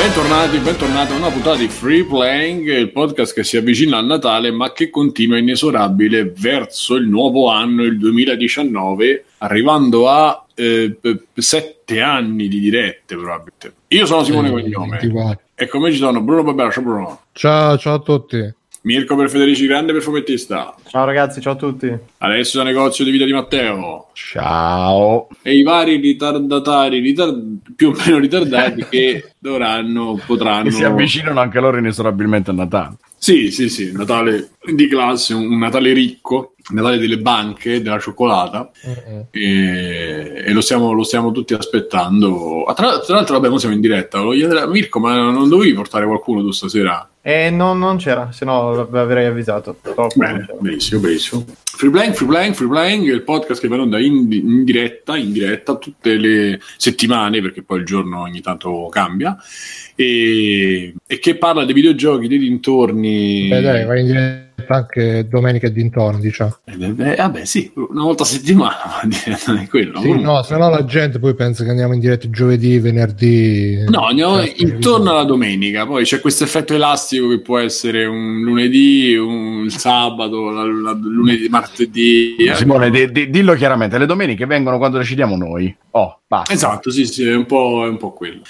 Bentornati, bentornati a una puntata di Free Playing, il podcast che si avvicina al Natale ma che continua inesorabile verso il nuovo anno, il 2019, arrivando a eh, sette anni di dirette probabilmente. Io sono Simone eh, Cognome e come ci sono Bruno Barbera, ciao Bruno. Ciao, ciao a tutti. Mirko per Federici Grande per Fumettista. Ciao ragazzi, ciao a tutti. Adesso da negozio di vita di Matteo. Ciao. E i vari ritardatari, ritard- più o meno ritardati, che dovranno, potranno... E si avvicinano anche loro inesorabilmente a Natale. Sì, sì, sì, Natale di classe, un Natale ricco, Natale delle banche, della cioccolata, uh-uh. e, e lo, stiamo, lo, stiamo, tutti aspettando. Ah, tra, tra l'altro, vabbè, siamo in diretta. Mirko, ma non dovevi portare qualcuno tu stasera? Eh, no, non c'era, se no avrei avvisato. Bene, benissimo, benissimo. Free Playing, Free Playing, Free Playing, il podcast che va in onda in, in, diretta, in diretta tutte le settimane, perché poi il giorno ogni tanto cambia, e, e che parla dei videogiochi, dei dintorni. Beh, dai, vai in diretta anche domenica e dintorni, diciamo. Eh, beh, vabbè, sì, una volta a settimana, non è quello. Sì, no, se no la gente poi pensa che andiamo in diretta giovedì, venerdì. No, andiamo intorno alla domenica, poi c'è questo effetto elastico che può essere un lunedì, un sabato, la, la, lunedì, martedì. Eh. Simone, di, di, dillo chiaramente, le domeniche vengono quando decidiamo noi. Oh, basta. Esatto, sì, sì, è un po', è un po quello.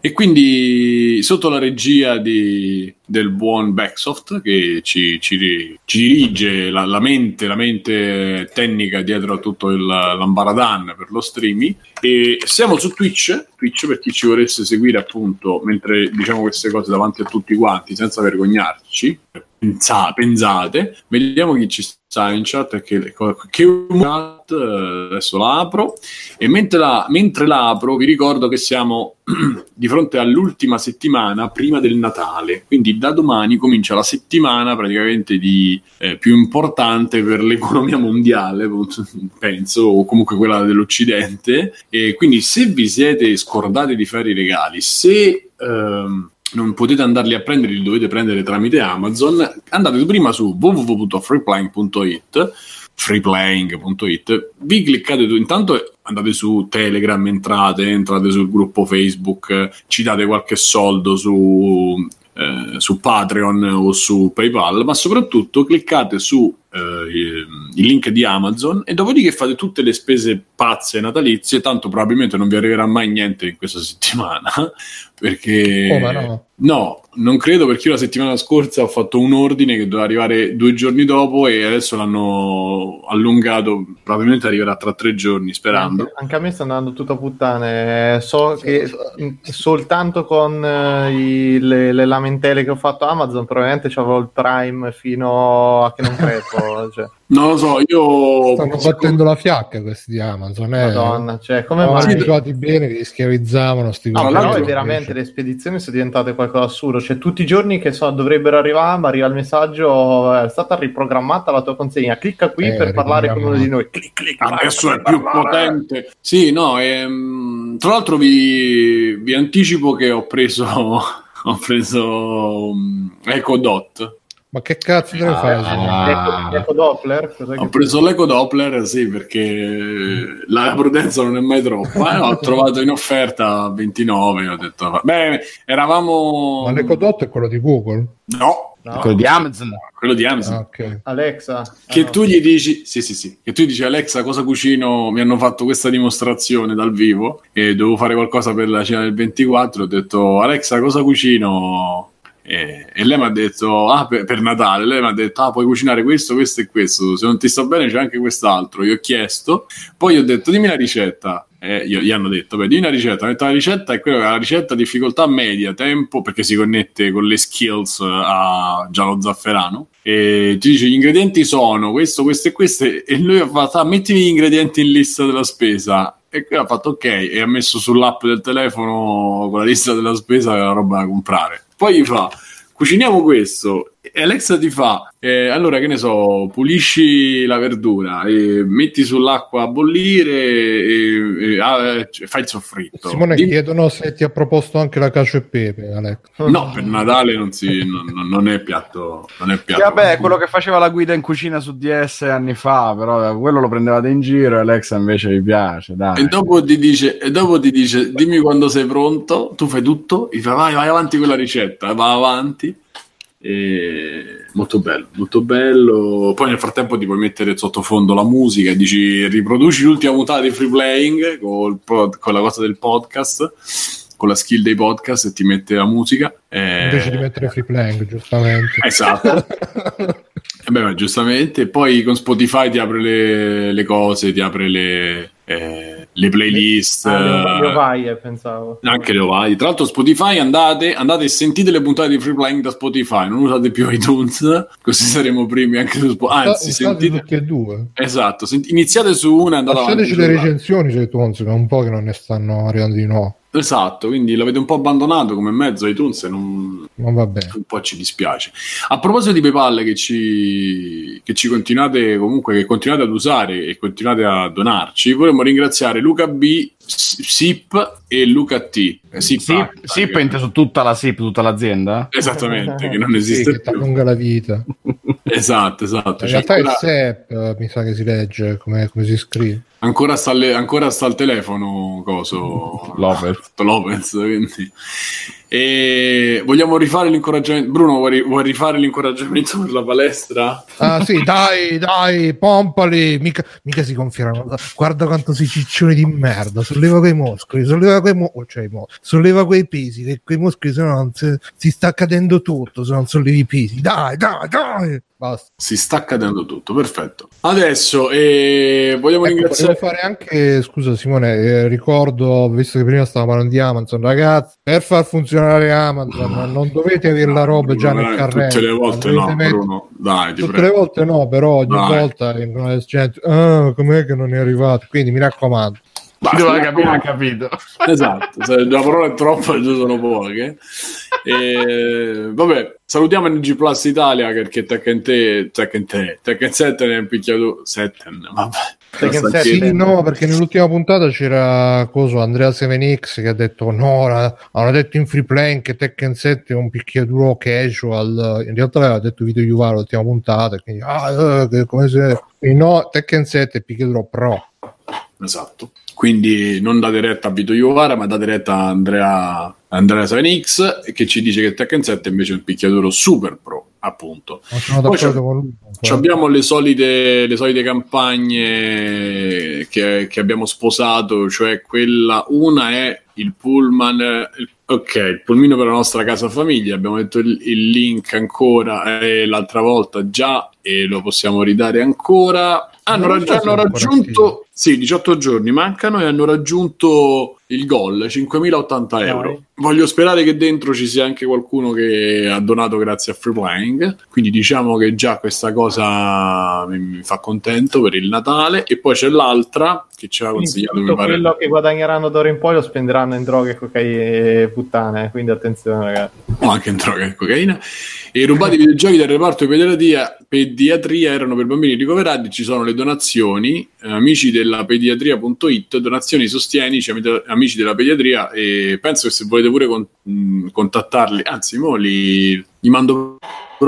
E quindi sotto la regia di, del buon Backsoft che ci, ci, ci dirige la, la, mente, la mente tecnica dietro a tutto il, l'ambaradan per lo streaming. E siamo su Twitch, Twitch per chi ci volesse seguire appunto mentre diciamo queste cose davanti a tutti quanti senza vergognarci pensa, pensate. Vediamo chi ci sta in chat. Che, che chat, eh, adesso la apro. E mentre la, mentre la apro, vi ricordo che siamo di fronte all'ultima settimana prima del Natale. Quindi da domani comincia la settimana praticamente di, eh, più importante per l'economia mondiale, penso, o comunque quella dell'Occidente. E quindi se vi siete scordati di fare i regali, se. Ehm, non potete andarli a prendere, li dovete prendere tramite Amazon. Andate prima su www.freeplaying.it freeplaying.it vi cliccate tu intanto andate su Telegram entrate entrate sul gruppo Facebook ci date qualche soldo su eh, su Patreon o su PayPal, ma soprattutto cliccate su eh, il link di Amazon e dopodiché fate tutte le spese pazze natalizie, tanto probabilmente non vi arriverà mai niente in questa settimana, perché... Oh, no. no, non credo perché io la settimana scorsa ho fatto un ordine che doveva arrivare due giorni dopo e adesso l'hanno allungato, probabilmente arriverà tra tre giorni, sperando. Anche, anche a me sta andando tutto a puttane, so che soltanto con uh, i, le, le, lamentele che ho fatto Amazon probabilmente c'avevo il Prime fino a che non credo. cioè. Non lo so, io... Stanno battendo la fiacca questi di Amazon. Eh. Madonna, cioè, come mai... abituati bene che li schiavizzavano. Sti no, no, veramente le spedizioni sono diventate qualcosa di assurdo. Cioè, tutti i giorni che so, dovrebbero arrivare, ma arriva il messaggio, è stata riprogrammata la tua consegna. Clicca qui eh, per parlare con uno di noi. Clic, clic, Adesso è più parlare. potente. Sì, no, ehm, tra l'altro vi, vi anticipo che ho preso... ho preso um, Echo Dot ma che cazzo te ne fai? Ah, l'eco Doppler? Ho preso l'eco Doppler, sì, perché la prudenza non è mai troppa. Eh, ho trovato in offerta 29, ho detto, beh, eravamo... Ma l'eco Dot è quello di Google? No. no. Quello di Amazon? Quello di Amazon. Ah, okay. Alexa. Che ah, tu gli dici, sì, sì, sì, che tu dici Alexa cosa cucino, mi hanno fatto questa dimostrazione dal vivo e dovevo fare qualcosa per la cena del 24, ho detto Alexa cosa cucino e, e lei mi ha detto, ah, per, per Natale, lei mi ha detto, ah, puoi cucinare questo, questo e questo, se non ti sta bene c'è anche quest'altro. Io ho chiesto, poi ho detto, dimmi la ricetta. Eh, gli hanno detto, beh, dimmi la ricetta. Ho la ricetta è quella che la ricetta difficoltà media, tempo, perché si connette con le skills a giallo zafferano. E ti dice, gli ingredienti sono questo, questo e questo. E lui ha fatto, ah, mettimi gli ingredienti in lista della spesa. E qui ha fatto ok e ha messo sull'app del telefono con la lista della spesa la roba da comprare. Poi gli fa, cuciniamo questo, e Alexa ti fa, eh, allora che ne so, pulisci la verdura, e metti sull'acqua a bollire e, e ah, cioè, fai il soffritto. Simone Dimmi- chiedono se ti ha proposto anche la cacio e pepe, Alex. No, per Natale non, si, non, non è piatto. Non è Sì, piatto. vabbè, quello che faceva la guida in cucina su DS anni fa, però quello lo prendevate in giro e Alexa invece gli piace, dai. E dopo ti dice, e dopo ti dice, dimmi quando sei pronto, tu fai tutto, gli fai vai, vai avanti con la ricetta, va avanti. E... Molto bello, molto bello. Poi nel frattempo ti puoi mettere sottofondo la musica e dici riproduci l'ultima puntata di Free Playing pod- con la cosa del podcast, con la skill dei podcast e ti mette la musica. E- Invece di mettere free playing, giustamente. Esatto. Eh beh, giustamente, poi con Spotify ti apre le, le cose, ti apre le, eh, le playlist. Ah, le- le eh, ovaie, pensavo. anche le ovaie. Tra l'altro, Spotify andate, andate e sentite le puntate di Free Playing da Spotify, non usate più iTunes, così saremo primi anche su Spotify. Anzi, Usate sentite. tutti e due. Esatto, senti- iniziate su una e andate avanti. Lasciateci le recensioni su iTunes, che è un po' che non ne stanno arrivando di nuovo. Esatto, quindi l'avete un po' abbandonato come mezzo iTunes e non, Ma va bene. un po' ci dispiace. A proposito di PayPal che ci, che ci continuate comunque che continuate ad usare e continuate a donarci, vorremmo ringraziare Luca B, SIP e Luca T. Eh, SIP, Sip, Sip che- inte su tutta la SIP, tutta l'azienda? Esattamente, che non Sì, esiste che ti più. allunga la vita. Esatto, esatto. In Cioè, realtà ancora, è SEP, mi sa che si legge come, come si scrive. ancora sta, alle- ancora sta al telefono coso Lopez. Lopez, quindi. E vogliamo rifare l'incoraggiamento. Bruno, vuoi, vuoi rifare l'incoraggiamento per la palestra? Ah sì, dai, dai, pompali, mica, mica si gonfieranno. Guarda quanto sei ciccione di merda, solleva quei muscoli, solleva quei, mu- cioè, i mu- solleva quei pesi, che quei muscoli se no si, si sta cadendo tutto se non sollevi i pesi. Dai, dai, dai. Basta. Si sta cadendo tutto, perfetto. Adesso eh, vogliamo Ecco, ringraziare. fare anche, scusa Simone, eh, ricordo, visto che prima stavamo parlando di Amazon, ragazzi, per far funzionare Amazon non dovete avere la roba già nel carrello. Tutte le volte no, mettere- Bruno. Dai, Tutte prego. le volte no, però ogni Dai. volta gente, ah, com'è che non è arrivato? Quindi mi raccomando. Basta, Dove mi capire, ha capito. Esatto, se la parola è troppa, ci sono poche. E, vabbè, salutiamo NG Plus Italia perché Tekken Te, Tekken Te, Tekken 7 ne è un picchiato Setten, vabbè. Tekken Sì, no, perché nell'ultima puntata c'era coso, Andrea 7X che ha detto no, la- hanno detto in free play che Tekken 7 è un picchiaduro casual, in realtà aveva detto Vito Juvaro l'ultima puntata, quindi ah, eh, che come se... no, Tekken 7 è picchiaduro pro. Esatto. Quindi non date retta a Vito Iovara, ma date retta a Andrea, Andrea 7X che ci dice che Tekken 7 invece è un picchiaduro super pro, appunto. Poi d'accordo c'è- con lui. Ci abbiamo le solite, le solite campagne che, che abbiamo sposato, cioè quella, una è il pullman, il- ok, il pulmino per la nostra casa famiglia, abbiamo detto il, il link ancora eh, l'altra volta già e lo possiamo ridare ancora. Hanno, raggi- è hanno raggiunto, sì, 18 giorni mancano e hanno raggiunto il goal, 5.080 euro. Voglio sperare che dentro ci sia anche qualcuno che ha donato grazie a Free Playing, quindi diciamo che già questa cosa mi, fa contento per il Natale. E poi c'è l'altra che ci ha consigliato, tutto pare. quello che guadagneranno d'ora in poi lo spenderanno in droghe, cocaine e puttane, quindi attenzione ragazzi. o anche in droga e cocaina. E i rubati videogiochi del reparto di pediatria, pediatria erano per bambini ricoverati. Ci sono le donazioni, amici della pediatria.it, donazioni sostienici, ami- amici della pediatria. E penso che se volete pure con- mh, contattarli, anzi, mo li, gli mando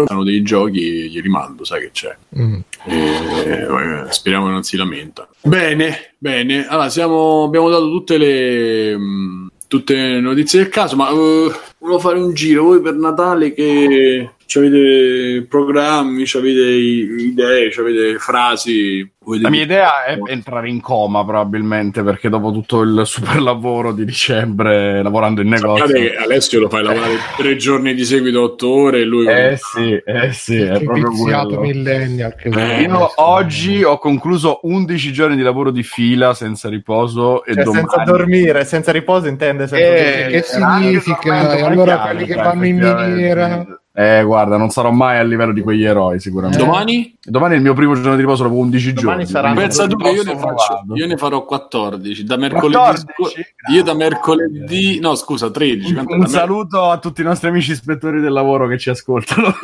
hanno dei giochi, gli rimando, sai che c'è. Mm. E, eh, speriamo che non si lamenta. Bene, bene. Allora, siamo, abbiamo dato tutte le, mh, tutte le notizie del caso, ma eh, volevo fare un giro. Voi per Natale che avete programmi, avete idee, avete frasi. La mia idea è entrare in coma probabilmente perché dopo tutto il super lavoro di dicembre lavorando in negozio. Sappiate che Alessio lo fai lavorare tre giorni di seguito, otto ore, e lui Eh sì, eh sì, è proprio quello. millennial che Eh, Io oggi ho concluso 11 giorni di lavoro di fila senza riposo e Cioè, domani... senza dormire, senza riposo intende senza Eh, che significa? Allora mangiare, quelli che vanno in miniera Eh, guarda, non sarò mai a livello di quegli eroi, sicuramente. Eh. Domani? Domani è il mio primo giorno di riposo dopo 11 Domani giorni. sarà Pensa tu che io ne, faccio, io ne farò 14. Da mercoledì, 14? io da mercoledì, no scusa, 13. Un, un saluto a tutti i nostri amici ispettori del lavoro che ci ascoltano.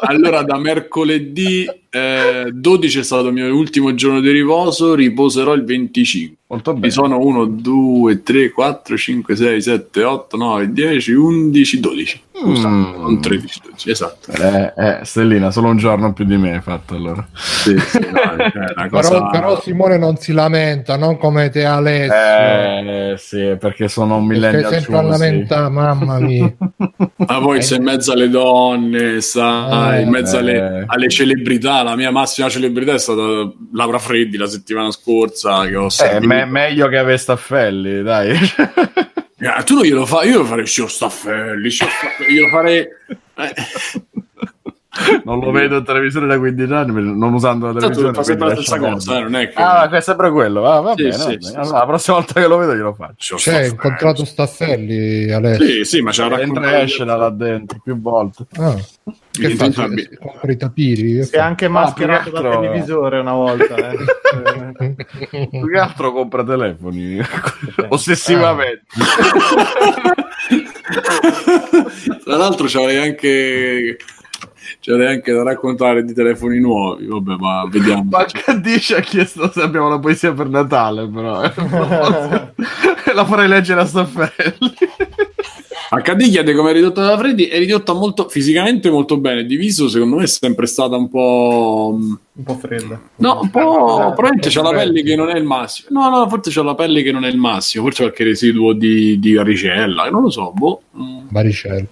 Allora, da mercoledì eh, 12 è stato il mio ultimo giorno di riposo, riposerò il 25. Molto Mi bene. sono 1, 2, 3, 4, 5, 6, 7, 8, 9, 10, 11, 12. Scusa, Mm. non 13, 12, esatto. Eh, eh, Stellina, solo un giorno più di me hai fatto allora. Sì, sì, no, è una cosa... Però, però Simone non si lamenta, non come te Alessio. Eh, sì, perché sono un millennial sempre a lamentare, mamma mia. Ma poi sei in mezzo alle donne, sai, Eh, in mezzo alle, eh. alle celebrità. La mia massima celebrità è stata Laura Freddi la settimana scorsa. Che ho Eh, sentito. me- meglio che Ave Staffelli, dai. Eh, tu non glielo fai, io lo farei Scio Staffelli, Scio Staffelli, io lo farei. eh. non lo vedo in televisione da 15 anni, non usando la televisione. fa sempre la stessa cosa, eh, non è che. Ah, è sempre quello. Ah, va Sì, bene. sì, va bene. sì, Allora, sì. la prossima volta che lo vedo glielo faccio. Cioè, hai Staffelli. incontrato Staffelli, Alessio? Sì, sì, ma c'ha Entra raccontato. esce da là dentro più volte. Ah, che fa? compra i tapiri? Si è anche mascherato che dal televisore una volta. eh. Più che altro compra telefoni ossessivamente. Tra l'altro c'avrei anche. C'avrei anche da raccontare di telefoni nuovi. Vabbè, ma vediamo. Ma ci ha chiesto se abbiamo la poesia per Natale, però. la farei leggere a Staffelli. HD chiede come è ridotta da Freddy. È ridotta molto fisicamente molto bene. Diviso, secondo me, è sempre stata un po'. Un po' fredda. No, un po'. Probabilmente c'ha la pelle che non è il massimo. No, no, forse c'ha la pelle che non è il massimo. Forse qualche residuo di, di varicella. Non lo so. Boh. Mm. Baricello.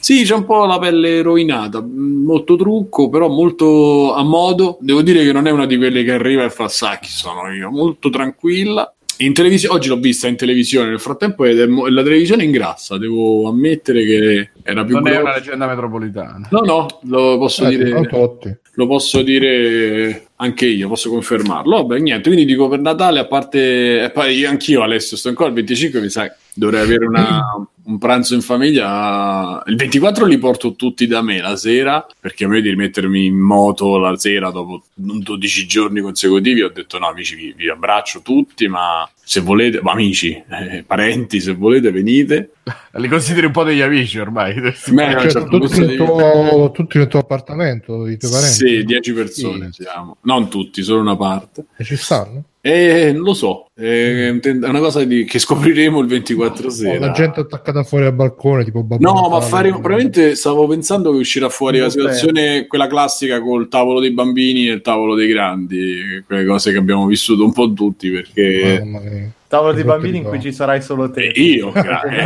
Sì, c'è un po' la pelle rovinata, mm, molto trucco, però molto a modo. Devo dire che non è una di quelle che arriva e fa sa chi sono io, molto tranquilla. In televisione, oggi l'ho vista in televisione, nel frattempo è- è- la televisione ingrassa, devo ammettere che era più Non è grossa. una leggenda metropolitana. No, no, lo posso Eh, dire lo posso dire anche io, posso confermarlo. Vabbè, niente, quindi dico per Natale, a parte, e poi io- anch'io Alessio sto ancora il 25, mi sa dovrei avere una- un pranzo in famiglia. Il 24 li porto tutti da me la sera, perché a me di rimettermi in moto la sera dopo 12 giorni consecutivi ho detto no amici vi, vi abbraccio tutti, ma se volete, ma amici, eh, parenti, se volete venite. Li consideri un po' degli amici ormai. Un Cioè, certo tutti, nel tuo, tutti nel tuo appartamento, i tuoi parenti? Sì, 10 persone siamo, non tutti, solo una parte. E ci stanno? Eh, non lo so, è una cosa di- che scopriremo il 24 O sera. la gente attaccata fuori al balcone, tipo Babbo No, ma fare, probabilmente stavo pensando che uscirà fuori la situazione, quella classica col tavolo dei bambini e il tavolo dei grandi, quelle cose che abbiamo vissuto un po' tutti perché Mamma mia. Tavolo di bambini in cui ci sarai solo te. Eh, io, gra- eh,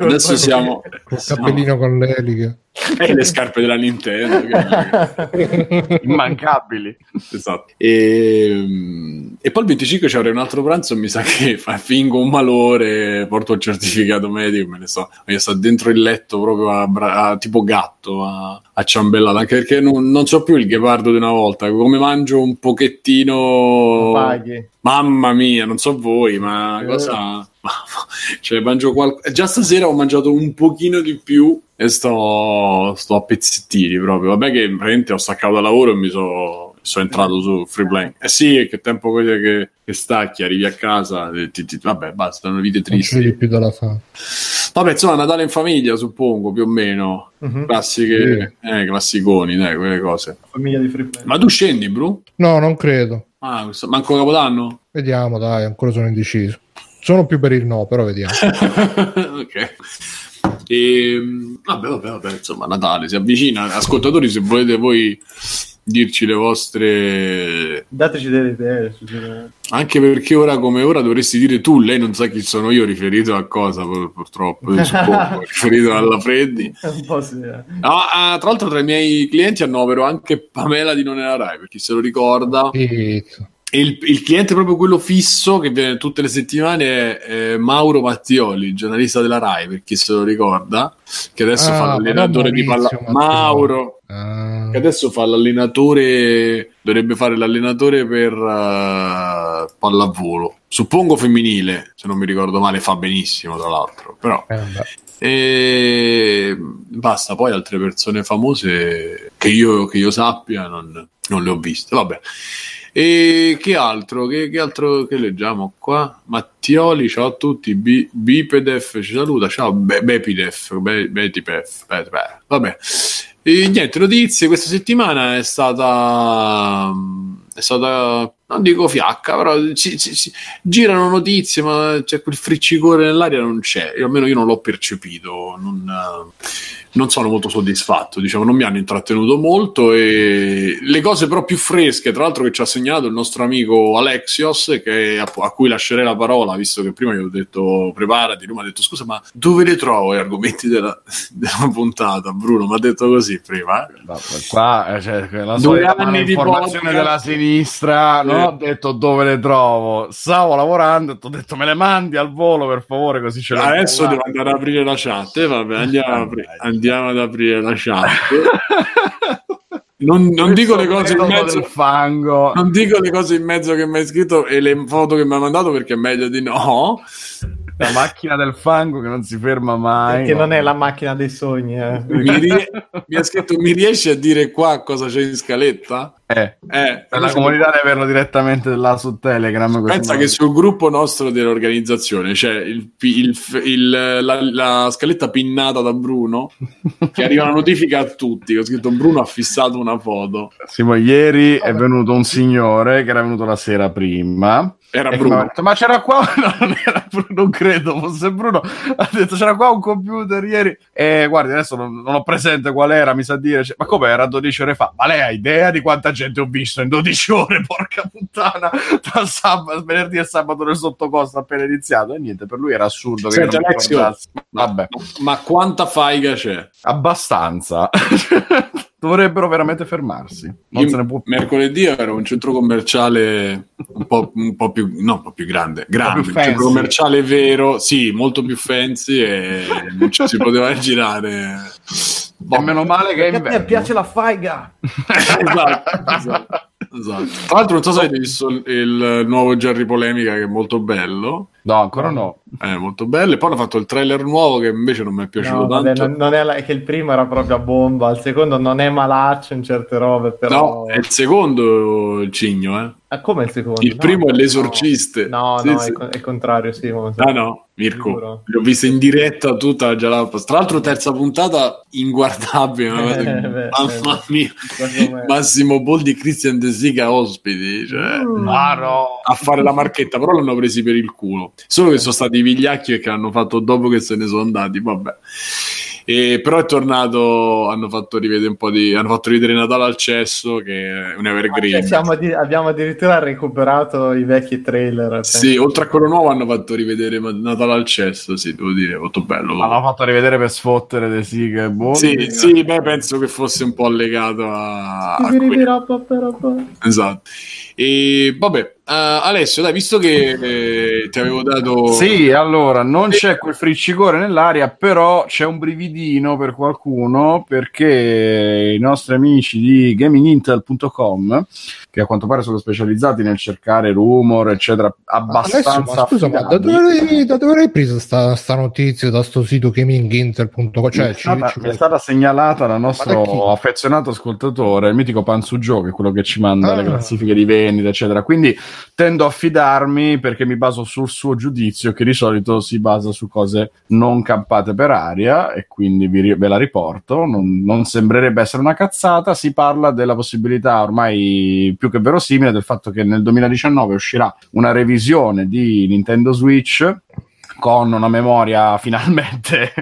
adesso siamo, siamo- cappellino con le eliche. e le scarpe della Nintendo. che- Immancabili. esatto. E, e poi il 25 ci avrei un altro pranzo. Mi sa che fa- fingo un malore, porto il certificato medico. Me ne me ne sto dentro il letto proprio a, bra- a- tipo gatto a, a ciambellare. Anche perché non, non so più il ghepardo di una volta. Come mangio un pochettino. Paghi. Mamma mia, non so voi, ma Eh. cosa. Cioè, mangio qual- Già stasera ho mangiato un pochino di più e sto, sto a pezzettini proprio. Vabbè, che veramente ho staccato da lavoro e mi sono sono entrato su Freeplane. Eh sì, che tempo che, che, che stacchi, arrivi a casa, e ti- ti- vabbè, basta, sono vite Non ci vedi tristi. più dalla fame. Vabbè, insomma, Natale in famiglia, suppongo, più o meno. Mhm. Classiche, eh, classiconi, dai, quelle cose. Famiglia di free play. Ma tu scendi, Bru? No, non credo. Ah, questo- manco Capodanno? Vediamo, dai, ancora sono indeciso. Sono più per il no, però vediamo. ok. E, vabbè, vabbè, vabbè, insomma, Natale si avvicina. Ascoltatori, se volete voi dirci le vostre. Dateci delle idee. Anche perché ora come ora dovresti dire tu, lei non sa chi sono io, riferito a cosa, pur- purtroppo, suppongo, riferito alla Freddi. Un po' sì. eh. No, ah, tra l'altro, tra i miei clienti annovero anche Pamela di Non è la Rai, per chi se lo ricorda. Pizza. Il, il cliente proprio quello fisso che viene tutte le settimane è eh, Mauro Mattioli, giornalista della Rai, per chi se lo ricorda, che adesso Ah, fa l'allenatore di palla... Maurizio Mattioli. Mauro, Ah, che adesso fa l'allenatore, dovrebbe fare l'allenatore per eh, pallavolo. suppongo femminile, se non mi ricordo male, fa benissimo tra l'altro, però... Eh. E basta, poi altre persone famose che io, che io sappia non, non le ho viste. Vabbè. E che altro? Che, che altro che leggiamo qua? Mattioli, ciao a tutti. Bi- Bipedef ci saluta. Ciao, Be- Bepidef. Be- Betipef. Be- be- Vabbè. E niente, notizie. Questa settimana è stata. È stata. Non dico fiacca, però ci, ci- ci- girano notizie, ma c'è quel friccicore nell'aria non c'è. Io, almeno io non l'ho percepito. Non, eh, non sono molto soddisfatto, diciamo, non mi hanno intrattenuto molto e le cose però più fresche, tra l'altro che ci ha segnato il nostro amico Alexios, che, a, a cui lascerei la parola, visto che prima gli ho detto preparati, lui mi ha detto scusa ma dove le trovo gli argomenti della, della puntata, Bruno, mi ha detto così prima. eh? No, qua eh, cioè, la Due solita anni di informazione della sinistra non Sì. ho detto dove le trovo stavo lavorando ho detto me le mandi al volo per favore così ce le Adesso devo andare ad aprire la chat, eh, vabbè, andiamo, ad apri- andiamo ad aprire la chat. Non, non dico le cose in mezzo fango Non dico le cose in mezzo che mi hai scritto e le foto che mi ha mandato perché è meglio di no. La macchina del fango che non si ferma mai Che non è la macchina dei sogni. eh. Mi, rie- mi ha scritto: Mi riesci a dire qua cosa c'è in scaletta? eh, Eh, per la comunità deve averlo direttamente là su Telegram Pensa che sul gruppo nostro dell'organizzazione c'è il, il- il- la, la scaletta pinnata da Bruno che arriva una notifica a tutti. Ho scritto Bruno ha fissato una foto. Simo, ieri è venuto un signore che era venuto la sera prima Era E che ha Bruno. detto, ma c'era qua, no, non era Bruno, non credo fosse Bruno. Ha detto c'era qua un computer ieri. E guardi, adesso non, non ho presente qual era, mi sa dire. cioè, ma come era 12 ore fa? Ma lei ha idea di quanta gente ho visto in 12 ore? Porca puttana, tra sabato, venerdì e sabato nel sottocosto appena iniziato. E niente, per lui era assurdo che Alexio, ricordassi. Vabbè, Ma quanta faiga c'è? abbastanza. Dovrebbero veramente fermarsi. Non Io se ne può più. mercoledì in un centro commerciale un po', un po' più, no, un po' più grande, grande, più un centro commerciale vero, sì, molto più fancy e non ci si poteva girare. Boh. E meno male che a inverno. piace la faiga. esatto, esatto, esatto. Tra l'altro, non so se avete visto il, il nuovo Jerry Polemica, che è molto bello. No, ancora no. È molto bello. E poi hanno fatto il trailer nuovo che invece non mi è piaciuto No, vabbè, tanto. non, non è la- è che il primo era proprio a bomba, il secondo non è malaccio in certe robe, però... No, è il secondo il cigno, eh. Ah, come il secondo? Il No, primo è l'esorciste. No, Sì, no, sì. È, è il contrario, sì. Ah no, Mirko, l'ho vista in diretta tutta la Jalapas. Tra l'altro terza puntata inguardabile, Eh, beh, mamma eh, mia. secondo me. Massimo Boldi e Christian De Sica ospiti, cioè, Mm. Ah, no. a fare la marchetta, però l'hanno presi per il culo. Solo che sono stati i vigliacchi e che l'hanno fatto dopo che se ne sono andati, vabbè. E però è tornato, hanno fatto rivedere un po' di hanno fatto rivedere Natale al cesso che è un Cioè, evergreen. siamo di- abbiamo addirittura recuperato i vecchi trailer. Sì, oltre a quello nuovo hanno fatto rivedere Natale al cesso, sì, devo dire, molto bello. Ma l'hanno fatto rivedere per sfottere De Sica e Boldi. Sì, sì, beh, penso che fosse un po' legato a, a. Esatto. E vabbè, eh, Alessio, dai, visto che eh, ti avevo dato Sì, allora non c'è quel friccicore nell'aria, però c'è un brividino per qualcuno perché i nostri amici di gamingintel.com, che a quanto pare sono specializzati nel cercare rumor, eccetera, abbastanza. Alessio, ma scusa, ma da dove, l'hai- da dove l'hai presa sta, sta notizia da sto sito gaminginter.com? mi, Cioè, è ci- stata, ci- mi è stata segnalata dal nostro affezionato ascoltatore, il mitico Panzu Joe, che è quello che ci manda Ah. le classifiche di vendita, eccetera. Quindi tendo a fidarmi perché mi baso sul suo giudizio, che di solito si basa su cose non campate per aria, e quindi vi ve la riporto. Non, non sembrerebbe essere una cazzata. Si parla della possibilità ormai più che verosimile del fatto che nel 2019 uscirà una revisione di Nintendo Switch con una memoria finalmente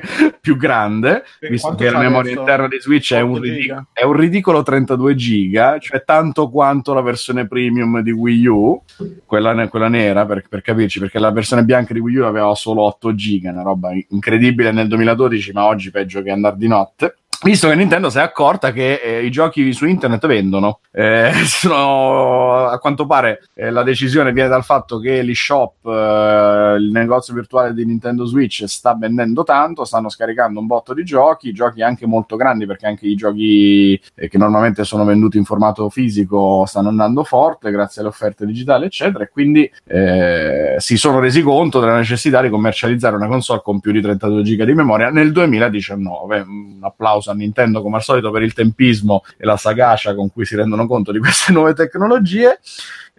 più grande, E visto che la memoria interna di Switch è un, 8 ridic- è un ridicolo 32 giga, cioè tanto quanto la versione premium di Wii U, quella, ne- quella nera, per, per capirci, perché la versione bianca di Wii U aveva solo 8 giga, una roba incredibile nel 2012, ma oggi peggio che andare di notte. Visto che Nintendo si è accorta che eh, i giochi su internet vendono. Eh, sono, a quanto pare eh, la decisione viene dal fatto che l'eShop, eh, il negozio virtuale di Nintendo Switch, sta vendendo tanto, stanno scaricando un botto di giochi, giochi anche molto grandi perché anche i giochi eh, che normalmente sono venduti in formato fisico stanno andando forte grazie alle offerte digitali, eccetera, e quindi eh, si sono resi conto della necessità di commercializzare una console con più di 32 giga di memoria nel 2019. Un applauso a Nintendo come al solito per il tempismo e la sagacia con cui si rendono conto di queste nuove tecnologie.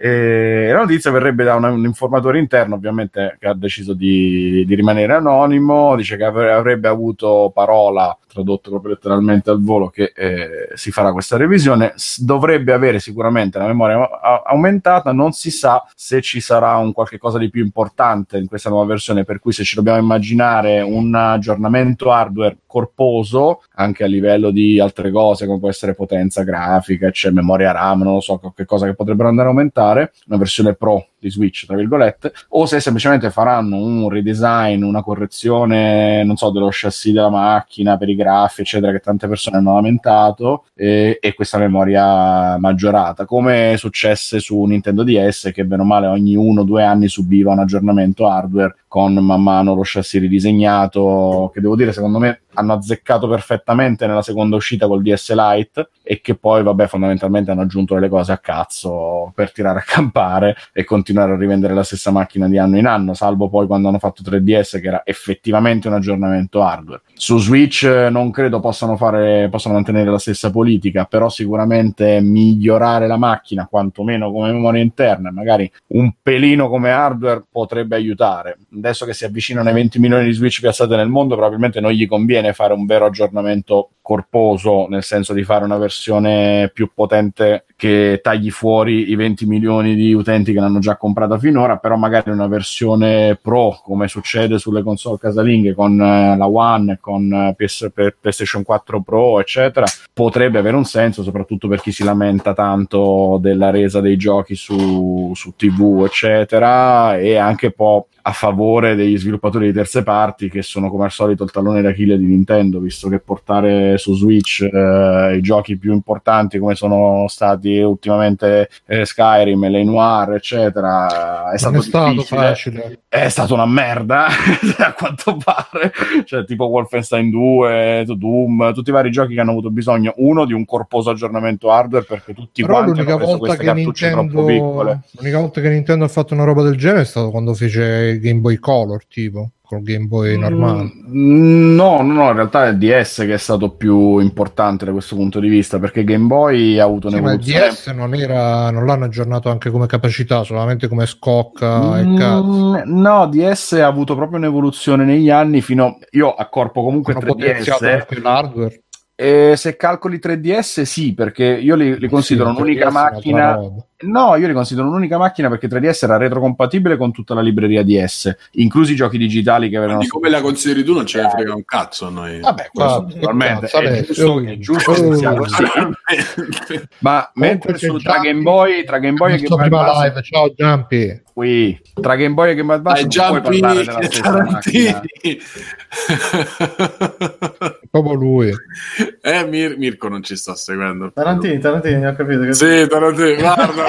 E la notizia verrebbe da un, un, informatore interno, ovviamente, che ha deciso di, di rimanere anonimo. Dice che avrebbe avuto parola, tradotto proprio letteralmente al volo, che eh, si farà questa revisione. Dovrebbe avere sicuramente la memoria a- aumentata. Non si sa se ci sarà un qualche cosa di più importante in questa nuova versione. Per cui, se ci dobbiamo immaginare un aggiornamento hardware corposo, anche a livello di altre cose, come può essere potenza grafica, c'è memoria RAM, non lo so, qualche cosa che potrebbero andare a aumentare una versione pro di Switch, tra virgolette, o se semplicemente faranno un redesign, una correzione, non so, dello chassis della macchina per i grafi, eccetera, che tante persone hanno lamentato, e, e questa memoria maggiorata, come successe su Nintendo DS, che bene o male ogni uno o due anni subiva un aggiornamento hardware con man mano lo chassis ridisegnato, che devo dire, secondo me hanno azzeccato perfettamente nella seconda uscita col DS Lite e che poi, vabbè, fondamentalmente hanno aggiunto delle cose a cazzo per tirare a campare e continuare a rivendere la stessa macchina di anno in anno, salvo poi quando hanno fatto 3DS che era effettivamente un aggiornamento hardware. Su Switch non credo possano fare, possano mantenere la stessa politica, però sicuramente migliorare la macchina, quantomeno come memoria interna, magari un pelino come hardware potrebbe aiutare. Adesso che si avvicinano ai 20 milioni di Switch piazzate nel mondo, probabilmente non gli conviene fare un vero aggiornamento corposo, nel senso di fare una versione più potente che tagli fuori i 20 milioni di utenti che l'hanno già comprata finora, però magari una versione pro, come succede sulle console casalinghe con eh, la One, con eh, PS, PlayStation 4 Pro, eccetera, potrebbe avere un senso, soprattutto per chi si lamenta tanto della resa dei giochi su, su TV, eccetera, e anche un po' a favore degli sviluppatori di terze parti che sono come al solito il tallone d'Achille di Nintendo, visto che portare su Switch eh, i giochi più importanti come sono stati ultimamente eh, Skyrim, Le Noir, eccetera, è stato, è stato facile. È stata una merda, a quanto pare. Cioè, tipo Wolfenstein 2, Doom, tutti i vari giochi che hanno avuto bisogno, uno, di un corposo aggiornamento hardware, perché tutti Però quanti l'unica hanno preso volta, queste che cartucce troppo piccole. Nintendo, l'unica volta che Nintendo ha fatto una roba del genere è stato quando fece Game Boy Color, tipo, col Game Boy normale. Mm, No, no, no, in realtà è il DS che è stato più importante da questo punto di vista, perché Game Boy ha avuto Sì, ma il un'evoluzione. DS non, era, non l'hanno aggiornato anche come capacità, solamente come scocca e cazzo. Mm, no, DS ha avuto proprio un'evoluzione negli anni fino io a corpo comunque Hanno potenziato 3DS. anche l'hardware. E se calcoli 3DS, sì, perché io li, li considero Sì, un'unica 3DS è un'altra macchina. No, io li considero un'unica macchina perché 3DS era retrocompatibile con tutta la libreria DS, inclusi i giochi digitali che avevano. Di come la consideri tu non ce ne frega un cazzo a noi. Vabbè, questo cazzo, è giusto, oh, è giusto che oh, sia così. Ma mentre su, tra Giampi, Game Boy, tra Game Boy e Game Boy Advance, live, ciao Giampi. qui, tra Game Boy e Game Boy Advance Dai, non puoi Giampi parlare della stessa macchina. Tarantini. Proprio lui. eh, Mir- Mirko non ci sta seguendo. Tarantini, Tarantini, ho capito. Che... Sì, Tarantini, guarda.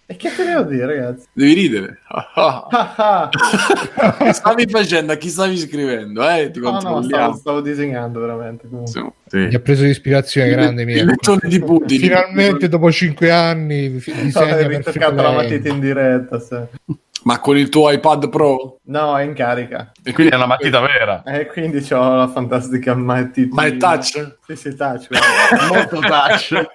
E che te devo dire, ragazzi? Devi ridere. Ah, ah. che stavi facendo? A chi stavi scrivendo? Eh, ti No, no, stavo, controlliamo. stavo disegnando veramente. Sì, sì. ha preso ispirazione grande Il mia. di Putin. Finalmente dopo cinque anni disegna hai per ritoccato la matita in diretta. sì. Ma con il tuo iPad Pro? No, è in carica. E Quindi è una matita vera. E quindi ho la fantastica matita. Ma è touch? Sì, sì, touch. Molto touch.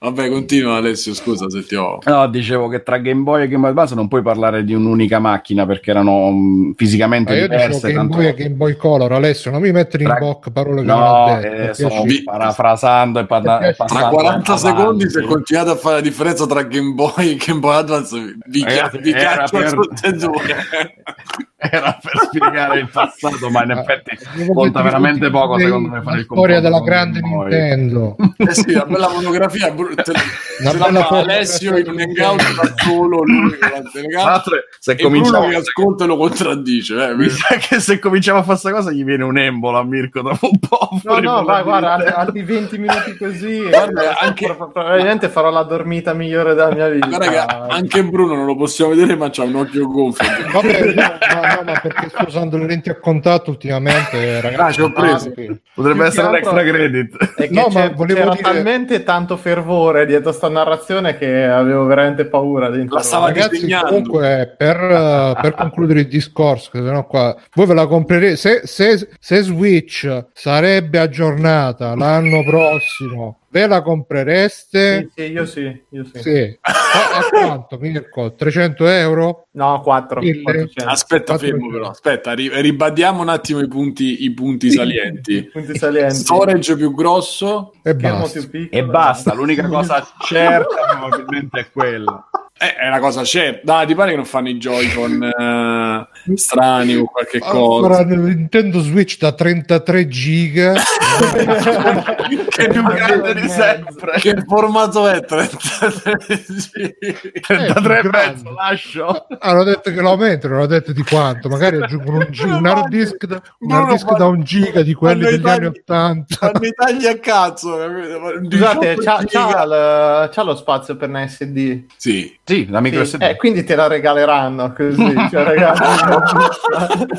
Vabbè, continua Alessio, scusa se ti ho... No, dicevo che tra Game Boy e Game Boy Advance non puoi parlare di un'unica macchina perché erano mh, fisicamente Ma io dicevo diverse. Game tanto- Boy e Game Boy Color. Alessio, non mi mettere in Tra- bocca parole che non No, ho detto. eh. Vi- parafrasando e parla- Tra Tra passando 40 avanti. secondi, se continuate a fare la differenza tra Game Boy e Game Boy Advance, vi, Ragazzi, vi caccio per- tutte e due. era per spiegare il passato, ma in Ah, effetti Devo conta veramente poco secondo me fare la il storia della grande. Nintendo Eh sì, una bella monografia. bru- te- Una ce bella la fa Alessio in un hangout da solo, lui con la telecamera. se cominciamo che ascolta e lo contraddice. Eh, mi sa che se cominciamo a fare questa cosa gli viene un embolo a Mirko dopo un po'. No, no, vai, guarda, altri, probabilmente. altri 20 minuti così. Guarda, anche- pro- probabilmente farò la dormita migliore della mia vita. Guarda che anche Bruno non lo possiamo vedere, ma c'ha un occhio gonfio. Vabbè, no, no, no, ma perché sto usando le lenti a contatto ultimamente, ragazzi. Ah, ci ho preso. Ah, Potrebbe Più essere un extra credit. È che No, ma volevo c'era dire- talmente tanto fervore dietro sta narrazione che avevo veramente paura di La stava. Ragazzi, comunque, per, eh, per concludere il discorso, che sennò qua voi ve la comprerete. Se, se, se Switch sarebbe aggiornata l'anno prossimo, ve la comprereste? Sì, sì, io sì, io sì. Sì. A, a quanto, Mirko? 300 euro? No, 4. Mille. Aspetta, Quattro fermo minuti. però. Aspetta, ri- ribadiamo un attimo i punti, i punti salienti. Punti salienti. Storage più grosso, E basta. più piccolo. E basta, l'unica cosa certa probabilmente è quella. Eh, è una cosa certa. Dai, ti pare che non fanno i Joy-Con eh, strani o qualche Allora, cosa? nel Nintendo Switch da 33 giga Che è più grande di sempre. Che formato è? 33 33 e più grande. mezzo, lascio. hanno detto che lo aumentano, hanno detto di quanto magari aggiungono un, gi- un hard disk, da, un hard disk da un giga di quelli degli anni tagli- 80 Fanno i tagli a cazzo. Scusate, 18 c'ha, giga. c'ha l- c'ha lo spazio per una SD. Sì. Sì, la micro Sì, SD. eh, quindi te la regaleranno così. Cioè, ragazzi,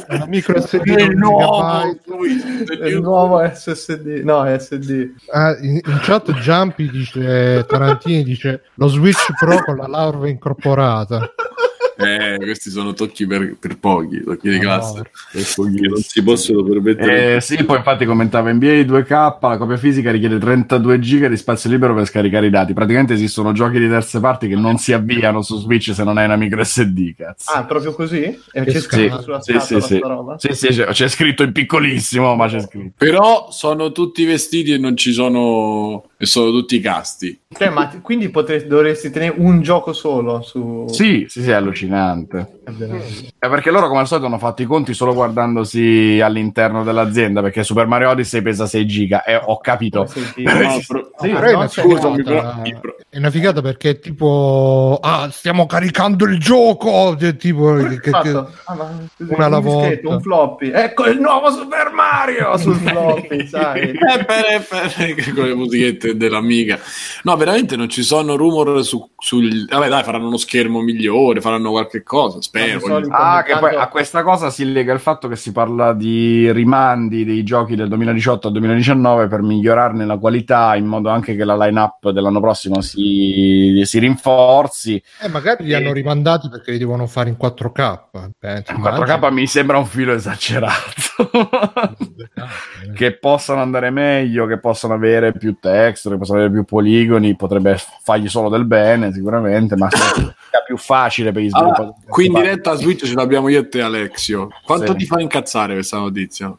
una micro SD È il nuovo il nuovo SSD. No, SD. Ah, in, in chat Jumpy dice Tarantini dice lo Switch Pro con la larva incorporata Eh, questi sono tocchi per, per pochi, tocchi di No. classe. Non si possono permettere. Eh, sì, poi infatti commentava NBA 2K, la copia fisica richiede 32 giga di spazio libero per scaricare i dati. Praticamente esistono giochi di terze parti che non si avviano su Switch se non hai una micro SD, cazzo. Ah, proprio così? E c'è sì, scritto sulla sì, scatola sì, sì. sta roba? Sì, sì, c'è, c'è scritto in piccolissimo, ma c'è scritto. Però sono tutti vestiti e non ci sono. e sono tutti casti. Cioè, ma quindi potresti, dovresti tenere un gioco solo su... Sì, sì, sì, è allucinante. È perché loro, come al solito, hanno fatto i conti solo guardandosi all'interno dell'azienda. Perché Super Mario Odyssey pesa 6 giga. E ho capito. Sì, sì. No, No, pro- sì, però è una scusami, figata. però- però- è una figata perché è tipo ah stiamo caricando il gioco cioè, tipo che- che- Fatto. Ah, Una alla volta. un floppy. Ecco il nuovo Super Mario sul floppy, sai. Eh, beh, beh, con le musichette dell'amiga. No, veramente non ci sono rumor su, sul. Vabbè, dai, faranno uno schermo migliore, faranno qualche cosa, spero. Ah, che poi a questa cosa si lega il fatto che si parla di rimandi dei giochi del 2018 al 2019 per migliorarne la qualità in modo anche che la line-up dell'anno prossimo si, si rinforzi. eh, magari li hanno rimandati perché li devono fare in 4K penso, In 4K mi sembra un filo esagerato. che possano andare meglio, che possano avere più texture, che possano avere più poligoni, potrebbe fargli solo del bene sicuramente, ma è più facile per gli Allora, qui in diretta a Switch ce l'abbiamo io e te, Alexio. Quanto Sì. ti fa incazzare questa notizia?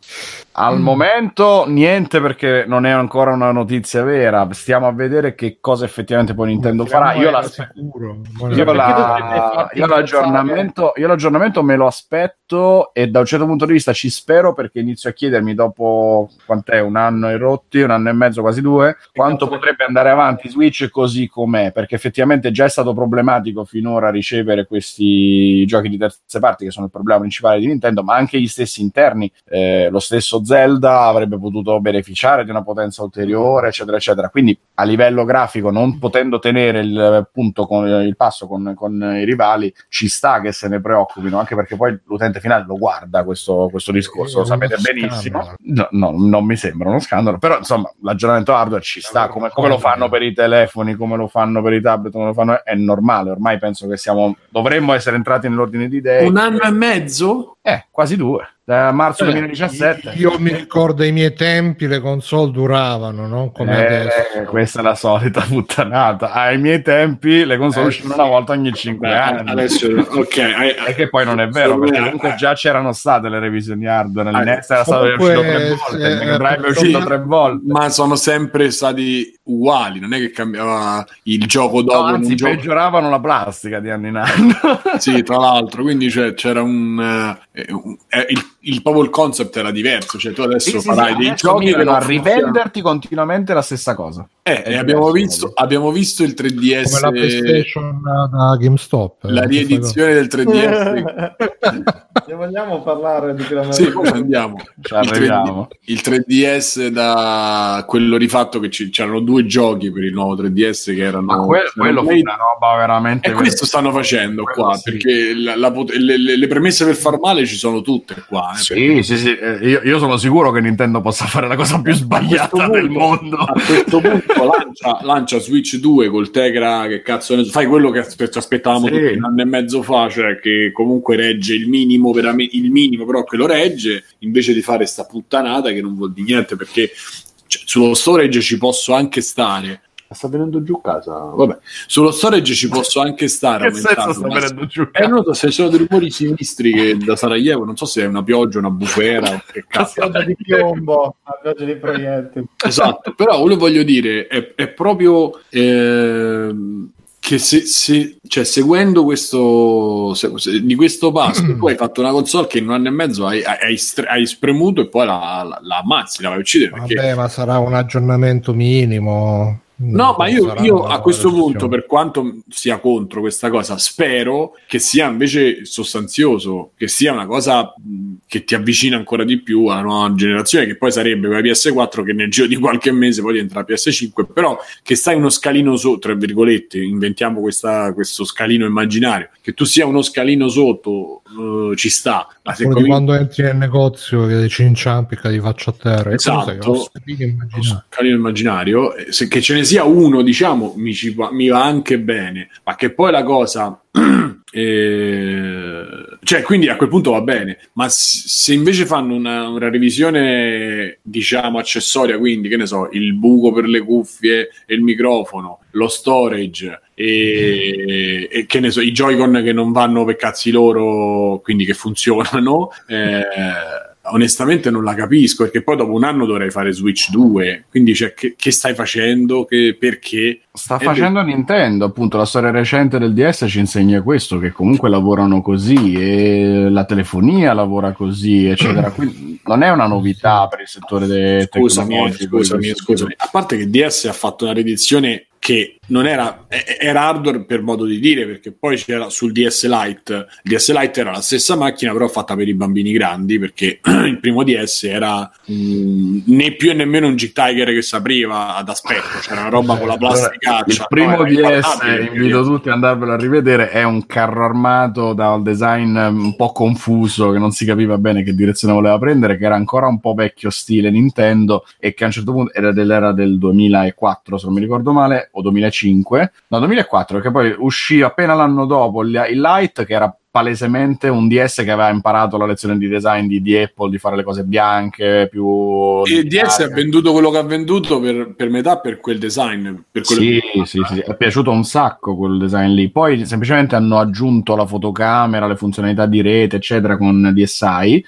Al Mm. momento niente perché non è ancora una notizia vera, stiamo a vedere che cosa effettivamente poi Nintendo farà. Io, l'aspe- sicuro. io la- io l'aggiornamento, io l'aggiornamento me lo aspetto e da un certo punto di vista ci spero perché inizio a chiedermi dopo quant'è un anno e rotti, un anno e mezzo, quasi due, quanto cazzo- potrebbe andare avanti Switch così com'è, perché effettivamente già è stato problematico finora ricevere questi giochi di terze parti che sono il problema principale di Nintendo, ma anche gli stessi interni, eh, lo stesso Zelda avrebbe potuto beneficiare di una potenza ulteriore, eccetera, eccetera. Quindi a livello grafico, non potendo tenere il punto con il passo con, con i rivali, ci sta che se ne preoccupino, anche perché poi l'utente finale lo guarda questo, questo discorso, lo sapete benissimo. No, no, non mi sembra uno scandalo, però insomma l'aggiornamento hardware ci sta, come, come lo fanno per i telefoni, come lo fanno per i tablet, come lo fanno, è normale, ormai penso che siamo, dovremmo essere entrati nell'ordine di idee. Un anno e mezzo? Eh, quasi due, da marzo Eh, 2017. Io mi ricordo ai miei tempi le console duravano, non come Eh, adesso. questa è la solita puttanata. Ai miei tempi le console Eh, uscivano una volta ogni 5 anni. Adesso, ok. E che poi non è vero, perché Eh, comunque già c'erano state le revisioni hardware. Eh, L'NES era stato comunque, uscito tre volte, il Mega Drive è eh, uscito sì. tre volte. Ma sono sempre stati uguali, non è che cambiava il gioco dopo. No, anzi, un gioco... peggioravano la plastica di anno in anno. sì, tra l'altro, quindi cioè, c'era un, eh, un eh, il, il, proprio il concept era diverso, cioè tu adesso sì, farai sì, dei adesso giochi che a rivenderti continuamente la stessa cosa. Eh, e abbiamo visto, abbiamo visto il 3DS come la PlayStation da GameStop. La riedizione del 3DS. ne vogliamo parlare di quella Sì, andiamo. Il, 3D, il 3DS da quello rifatto che c- c'erano due giochi per il nuovo 3DS che erano Ma quello, quello fu una roba veramente E questo stanno facendo qua, sì. perché la, la, le, le, premesse per far male ci sono tutte qua. Eh, sì, perché... sì, sì, io, io, sono sicuro che Nintendo possa fare la cosa più sbagliata punto, del mondo. A questo punto lancia, lancia, Switch 2 col Tegra, che cazzo ne fai quello che ci aspettavamo sì. tutti un anno e mezzo fa, cioè che comunque regge il minimo, veramente il minimo, però che lo regge, invece di fare sta puttanata che non vuol dire niente perché cioè, sullo storage ci posso anche stare. Sta venendo giù casa. Vabbè, sullo storage ci posso anche stare. che senso sta venendo giù casa? Eh, non so se sono dei rumori sinistri che da Sarajevo, non so se è una pioggia, una bufera, che cazzo. di piombo, una pioggia di proiettili. Esatto, però quello voglio dire è, è proprio. Eh, che se, se cioè, seguendo questo se, se, di questo passo mm. tu hai fatto una console che in un anno e mezzo hai, hai, hai spremuto e poi la, la, la ammazzi, la vai a uccidere. Vabbè, perché... ma sarà un aggiornamento minimo. No, ma io, io a questo punto, per quanto sia contro questa cosa, spero che sia invece sostanzioso, che sia una cosa che ti avvicina ancora di più alla nuova generazione, che poi sarebbe quella PS4 che nel giro di qualche mese poi diventerà PS5, però che stai uno scalino sotto, tra virgolette, inventiamo questa, questo scalino immaginario, che tu sia uno scalino sotto uh, ci sta. Ma se cominci... quando entri nel negozio che ci inciampi e di faccia a terra, esatto, è uno scalino immaginario, se, che ce ne sia uno, diciamo, mi, ci, mi va anche bene, ma che poi la cosa... Eh, cioè, quindi a quel punto va bene, ma se invece fanno una, una, revisione, diciamo, accessoria, quindi che ne so, il buco per le cuffie e il microfono, lo storage e, e che ne so, i Joy-Con che non vanno per cazzi loro, quindi che funzionano. Eh, onestamente non la capisco perché poi dopo un anno dovrei fare Switch 2 quindi cioè, che, che, stai facendo? Che, perché? Sta facendo per... Nintendo appunto la storia recente del DS ci insegna questo che comunque lavorano così e la telefonia lavora così eccetera. Quindi non è una novità per il settore dei scusami, scusami, scusami. A parte che DS ha fatto una riedizione che non era, era hardware per modo di dire, perché poi c'era sul DS Lite, il DS Lite era la stessa macchina, però fatta per i bambini grandi, perché il primo DS era um, né più e nemmeno un G-Tiger che si apriva ad aspetto, c'era una roba con la plastica. Il primo no, DS, invito tutti ad andarvelo a rivedere, è un carro armato da un design un po' confuso, che non si capiva bene che direzione voleva prendere, che era ancora un po' vecchio stile Nintendo e che a un certo punto era dell'era del 2004, se non mi ricordo male, o 2005, no 2004, perché poi uscì appena l'anno dopo il, il Lite che era palesemente un DS che aveva imparato la lezione di design di, di Apple di fare le cose bianche più il DS ha venduto quello che ha venduto per, per metà per quel design per sì, sì, sì, è piaciuto un sacco quel design lì. Poi semplicemente hanno aggiunto la fotocamera le funzionalità di rete eccetera con DSi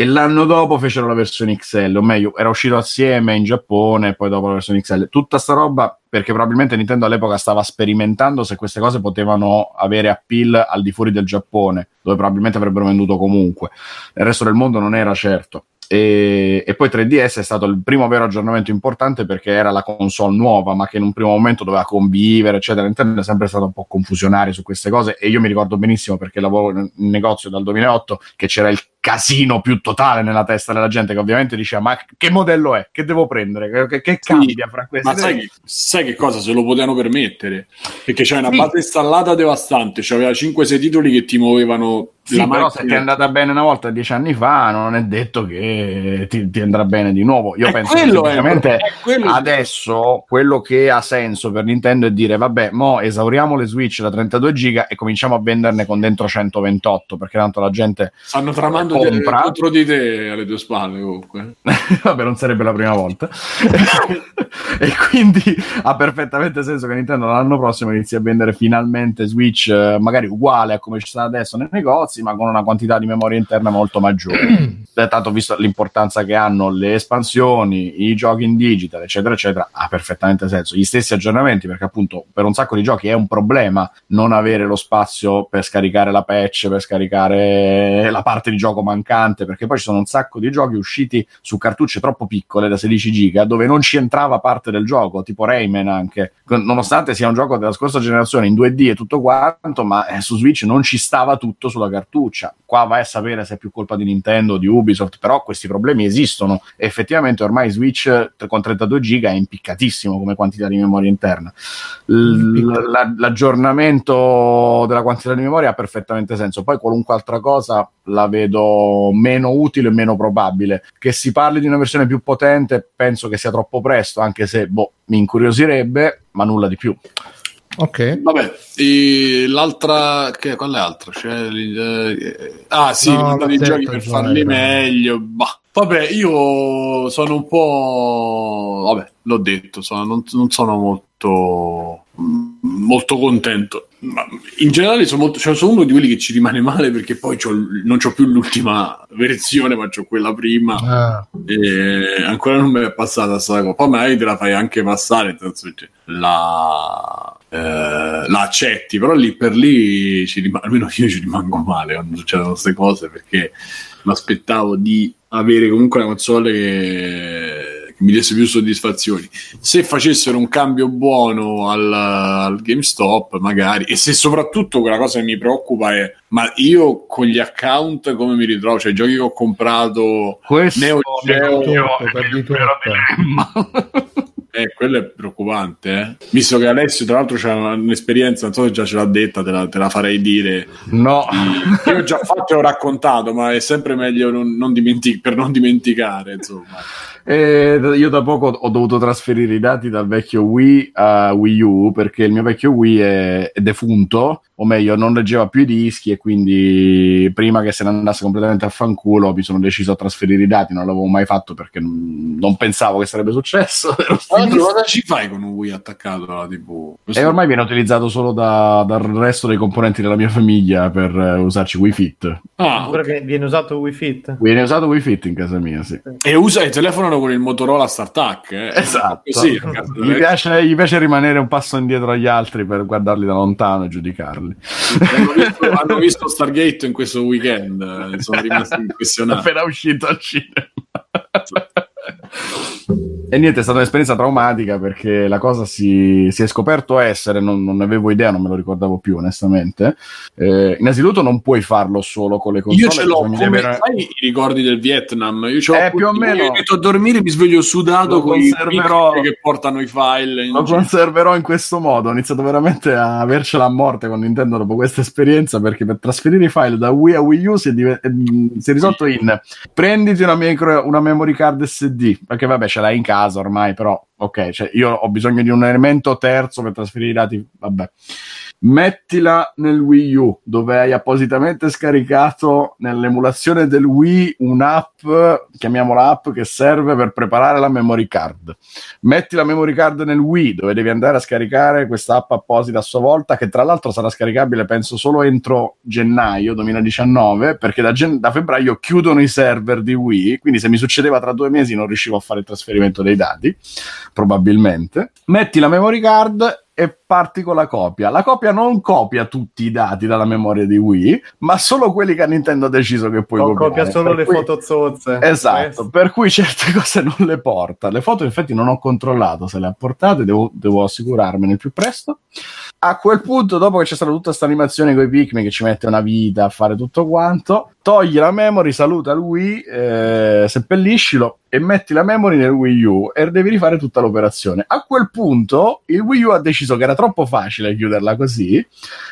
e l'anno dopo fecero la versione XL, o meglio, era uscito assieme in Giappone e poi dopo la versione XL. Tutta sta roba perché probabilmente Nintendo all'epoca stava sperimentando se queste cose potevano avere appeal al di fuori del Giappone, dove probabilmente avrebbero venduto comunque. Nel resto del mondo non era certo. E, e, poi 3DS è stato il primo vero aggiornamento importante perché era la console nuova, ma che in un primo momento doveva convivere, eccetera. Nintendo è sempre stato un po' confusionario su queste cose e io mi ricordo benissimo perché lavoro in negozio dal 2008 che c'era il casino più totale nella testa della gente che ovviamente diceva ma che modello è? Che devo prendere? Che, che cambia sì, fra questi? Ma sai che, sai che, cosa? Se lo potevano permettere perché c'è una sì. base installata devastante c'aveva 6 titoli che ti muovevano sì, la però se ti è andata bene una volta dieci anni fa non è detto che ti, ti andrà bene di nuovo io è penso che semplicemente adesso quello che ha senso per Nintendo è dire vabbè mo esauriamo le Switch da 32 giga e cominciamo a venderne con dentro 128 perché tanto la gente stanno tramando compra. contro di te alle tue spalle comunque. Vabbè, non sarebbe la prima volta. e quindi ha perfettamente senso che Nintendo l'anno prossimo inizi a vendere finalmente Switch eh, magari uguale a come ci sta adesso nei negozi, ma con una quantità di memoria interna molto maggiore. Tanto visto l'importanza che hanno le espansioni, i giochi in digital, eccetera, eccetera, ha perfettamente senso. Gli stessi aggiornamenti, perché appunto per un sacco di giochi è un problema non avere lo spazio per scaricare la patch, per scaricare la parte di gioco mancante, perché poi ci sono un sacco di giochi usciti su cartucce troppo piccole da 16 giga dove non ci entrava parte del gioco, tipo Rayman anche, nonostante sia un gioco della scorsa generazione in 2D e tutto quanto, ma eh, su Switch non ci stava tutto sulla cartuccia. Qua vai a sapere se è più colpa di Nintendo o di Ubisoft, però questi problemi esistono. E effettivamente ormai Switch con 32 giga è impiccatissimo come quantità di memoria interna. L- la- l'aggiornamento della quantità di memoria ha perfettamente senso. Poi qualunque altra cosa la vedo meno utile e meno probabile. Che si parli di una versione più potente, penso che sia troppo presto, anche se boh, mi incuriosirebbe, ma nulla di più. Ok. Vabbè, e l'altra, che, qual è l'altra? C'è, eh, ah sì, No, detto giochi per farli eh. meglio. Bah. Vabbè, io sono un po'... Vabbè, l'ho detto, sono- non, non sono molto molto contento. Ma in generale sono, molto, cioè sono uno di quelli che ci rimane male perché poi c'ho non ho più l'ultima versione, ma c'ho quella prima. Ah, E ancora non mi è passata sta cosa. Poi magari te la fai anche passare, senso la, eh, la accetti, però lì per lì ci rim- almeno io ci rimango male quando succedono queste cose perché mi aspettavo di avere comunque una console che mi desse più soddisfazioni. Se facessero un cambio buono al, al GameStop, magari, e se soprattutto quella cosa che mi preoccupa è: ma io con gli account come mi ritrovo? Cioè, i giochi che ho comprato Questo Neo Geo, tutto, perdi tutto. Eh, quello è preoccupante, eh? visto che Alessio, tra l'altro, c'ha un'esperienza, non so se già ce l'ha detta, te la, te la farei dire. No, Io ho già fatto e ho raccontato, ma è sempre meglio non, non dimenti- per non dimenticare, insomma. Eh, io da poco ho dovuto trasferire i dati dal vecchio Wii a Wii U perché il mio vecchio Wii è, è defunto, o meglio, non leggeva più i dischi e quindi prima che se ne andasse completamente a fanculo mi sono deciso a trasferire i dati. Non l'avevo mai fatto perché non, non pensavo che sarebbe successo. Ero Tra l'altro, cosa ci fai con un Wii attaccato alla TV? E ormai viene utilizzato solo da- dal resto dei componenti della mia famiglia per eh, usarci Wii Fit. Ah, Oppure ok. che viene usato Wii Fit. Viene usato Wii Fit in casa mia, sì. E usa e telefonano con il Motorola StarTAC. Eh? Esatto. Cazzo, Gli piace, gli piace rimanere un passo indietro agli altri per guardarli da lontano e giudicarli. hanno, visto, hanno visto Stargate in questo weekend, eh, sono rimasti impressionati. appena uscito al cinema. E niente, è stata un'esperienza traumatica perché la cosa si, si è scoperto essere, non, non ne avevo idea, non me lo ricordavo più onestamente. Eh, innanzitutto non puoi farlo solo con le console. Io ce l'ho come avere- sai i ricordi del Vietnam. Io ce l'ho Eh, più o io meno. Mi metto a dormire, mi sveglio sudato Lo con i che portano i file. Lo giro. conserverò in questo modo. Ho iniziato veramente a avercela a morte con Nintendo dopo questa esperienza perché per trasferire i file da Wii a Wii U si è, div- ehm, si è risolto in prenditi una, micro- una memory card SD perché vabbè ce l'hai in casa ormai però ok cioè io ho bisogno di un elemento terzo per trasferire i dati vabbè mettila nel Wii U dove hai appositamente scaricato nell'emulazione del Wii un'app chiamiamola app che serve per preparare la memory card. Metti la memory card nel Wii dove devi andare a scaricare questa app apposita a sua volta che tra l'altro sarà scaricabile penso solo entro gennaio 2019 perché da, gen- da febbraio chiudono i server di Wii quindi se mi succedeva tra due mesi non riuscivo a fare il trasferimento dei dati probabilmente. Metti la memory card e parti con la copia. La copia non copia tutti i dati dalla memoria di Wii, ma solo quelli che Nintendo ha deciso che puoi O copiare. copia solo Per le cui- foto zozze. Esatto, Questo. per cui certe cose non le porta. Le foto, infatti, non ho controllato se le ha portate, devo, devo assicurarmene il più presto. A quel punto, dopo che c'è stata tutta questa animazione con i Pikmin che ci mette una vita a fare tutto quanto, togli la memory, saluta Wii, eh, seppelliscilo e metti la memory nel Wii U e devi rifare tutta l'operazione. A quel punto il Wii U ha deciso che era troppo facile chiuderla così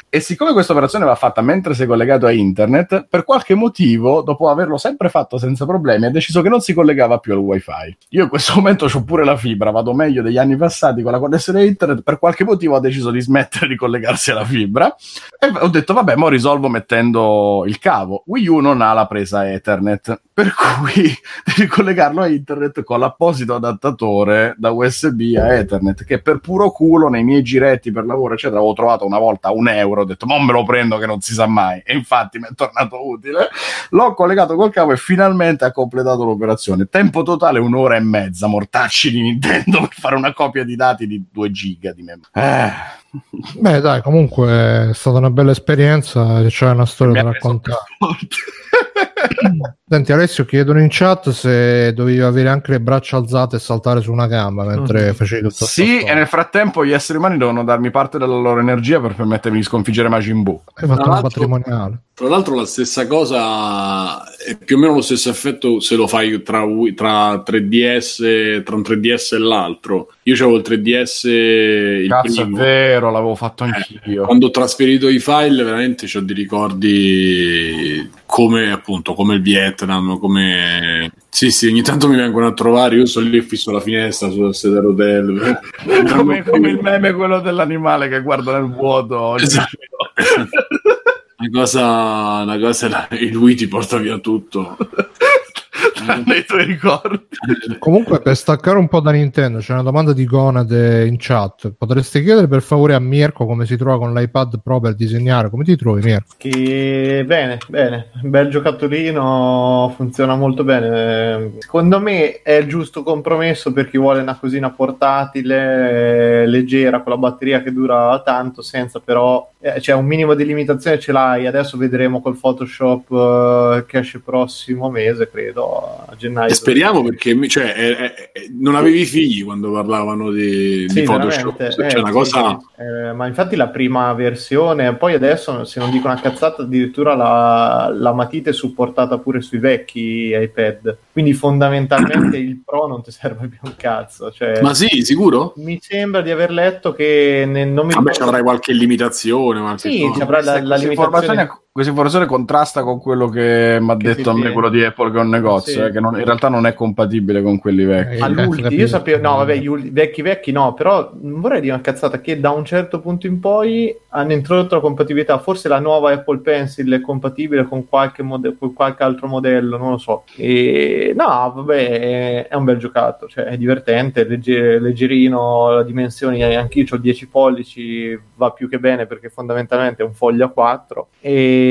e siccome questa operazione va fatta mentre sei collegato a internet, per qualche motivo, dopo averlo sempre fatto senza problemi, ha deciso che non si collegava più al wifi. Io in questo momento ho pure la fibra, vado meglio degli anni passati con la connessione internet, per qualche motivo ha deciso di smettere di collegarsi alla fibra e ho detto vabbè, mo risolvo mettendo il cavo. Wii U non ha la presa Ethernet, per cui devi collegarlo internet con l'apposito adattatore da USB a Ethernet, che per puro culo nei miei giretti per lavoro, eccetera, avevo trovato una volta un euro, ho detto ma me lo prendo che non si sa mai, e infatti mi è tornato utile. L'ho collegato col cavo e finalmente ha completato l'operazione. Tempo totale un'ora e mezza, mortacci di Nintendo per fare una copia di dati di 2 giga di memoria. Eh. Beh, dai, comunque è stata una bella esperienza. C'è una storia da raccontare. Senti, Alessio, chiedono in chat se dovevi avere anche le braccia alzate e saltare su una gamba mentre mm. facevi tutto Sì, e nel frattempo gli esseri umani devono darmi parte della loro energia per permettermi di sconfiggere Majin Buu. Hai fatto una patrimoniale. Tra l'altro la stessa cosa è più o meno lo stesso effetto se lo fai tra, tra 3DS, tra un 3DS e l'altro. Io avevo il 3DS il Cazzo, primo. è vero, l'avevo fatto eh, anch'io. Eh, quando ho trasferito i file veramente ho dei ricordi come appunto come il Vietnam, come sì, sì, ogni tanto mi vengono a trovare, io sono lì fisso la finestra sulla sedia d'hotel. come, come il meme quello dell'animale che guarda nel vuoto. Esatto. Una cosa, una cosa, il Wii ti porta via tutto. nei tuoi ricordi. Comunque, per staccare un po' da Nintendo, c'è una domanda di Gonade in chat. Potreste chiedere per favore a Mirko come si trova con l'iPad Pro per disegnare? Come ti trovi, Mirko? Che... Bene, bene. Bel giocattolino, funziona molto bene. Secondo me è il giusto compromesso per chi vuole una cosina portatile, leggera, con la batteria che dura tanto, senza però eh, cioè un minimo di limitazione ce l'hai. Adesso vedremo col Photoshop uh, che esce prossimo mese, credo, a gennaio. E speriamo perché cioè, è, non avevi figli quando parlavano di, sì, di Photoshop. Cioè, eh, una cosa... eh, ma infatti la prima versione, poi adesso, se non dico una cazzata, addirittura la, la matita è supportata pure sui vecchi iPad. Quindi fondamentalmente il Pro non ti serve più un cazzo. Cioè, ma sì, sicuro? Mi sembra di aver letto che ne, non mi Vabbè, ricordo... avrai qualche limitazione limitazione. Sì, ci avrà la, la limitazione questa informazione contrasta con quello che mi ha detto a me quello di Apple che è un negozio, sì. eh, che non, in realtà non è compatibile con quelli vecchi. All'ultimo, io sapevo, no, vabbè, gli vecchi vecchi no, però non vorrei dire una cazzata che da un certo punto in poi hanno introdotto la compatibilità, forse la nuova Apple Pencil è compatibile con qualche, mode- con qualche altro modello, non lo so. E, no, vabbè, è, è un bel giocato, cioè è divertente, legger- leggerino, la dimensioni, anche io ho 10 pollici, va più che bene perché fondamentalmente è un foglio a 4 e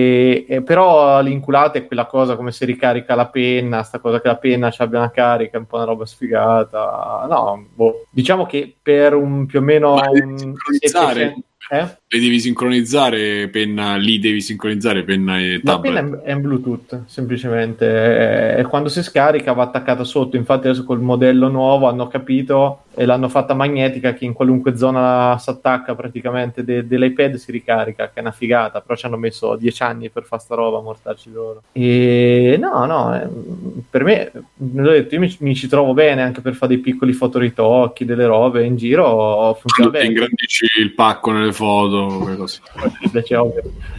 e, però l'inculata è quella cosa come si ricarica la penna, sta cosa che la penna ci abbia una carica, è un po' una roba sfigata. No, boh. diciamo che per un più o meno un 700, eh? Le devi sincronizzare penna, lì devi sincronizzare penna e tablet. La penna è in Bluetooth, semplicemente. E quando si scarica va attaccata sotto. Infatti adesso col modello nuovo hanno capito e l'hanno fatta magnetica che in qualunque zona si attacca praticamente de- dell'iPad si ricarica, che è una figata. Però ci hanno messo dieci anni per fare sta roba, mortarci loro. E no, no, eh, per me, detto, io mi, mi, ci trovo bene anche per fare dei piccoli fotoritocchi, delle robe in giro. Funziona bene. ingrandisci il pacco nelle foto, così.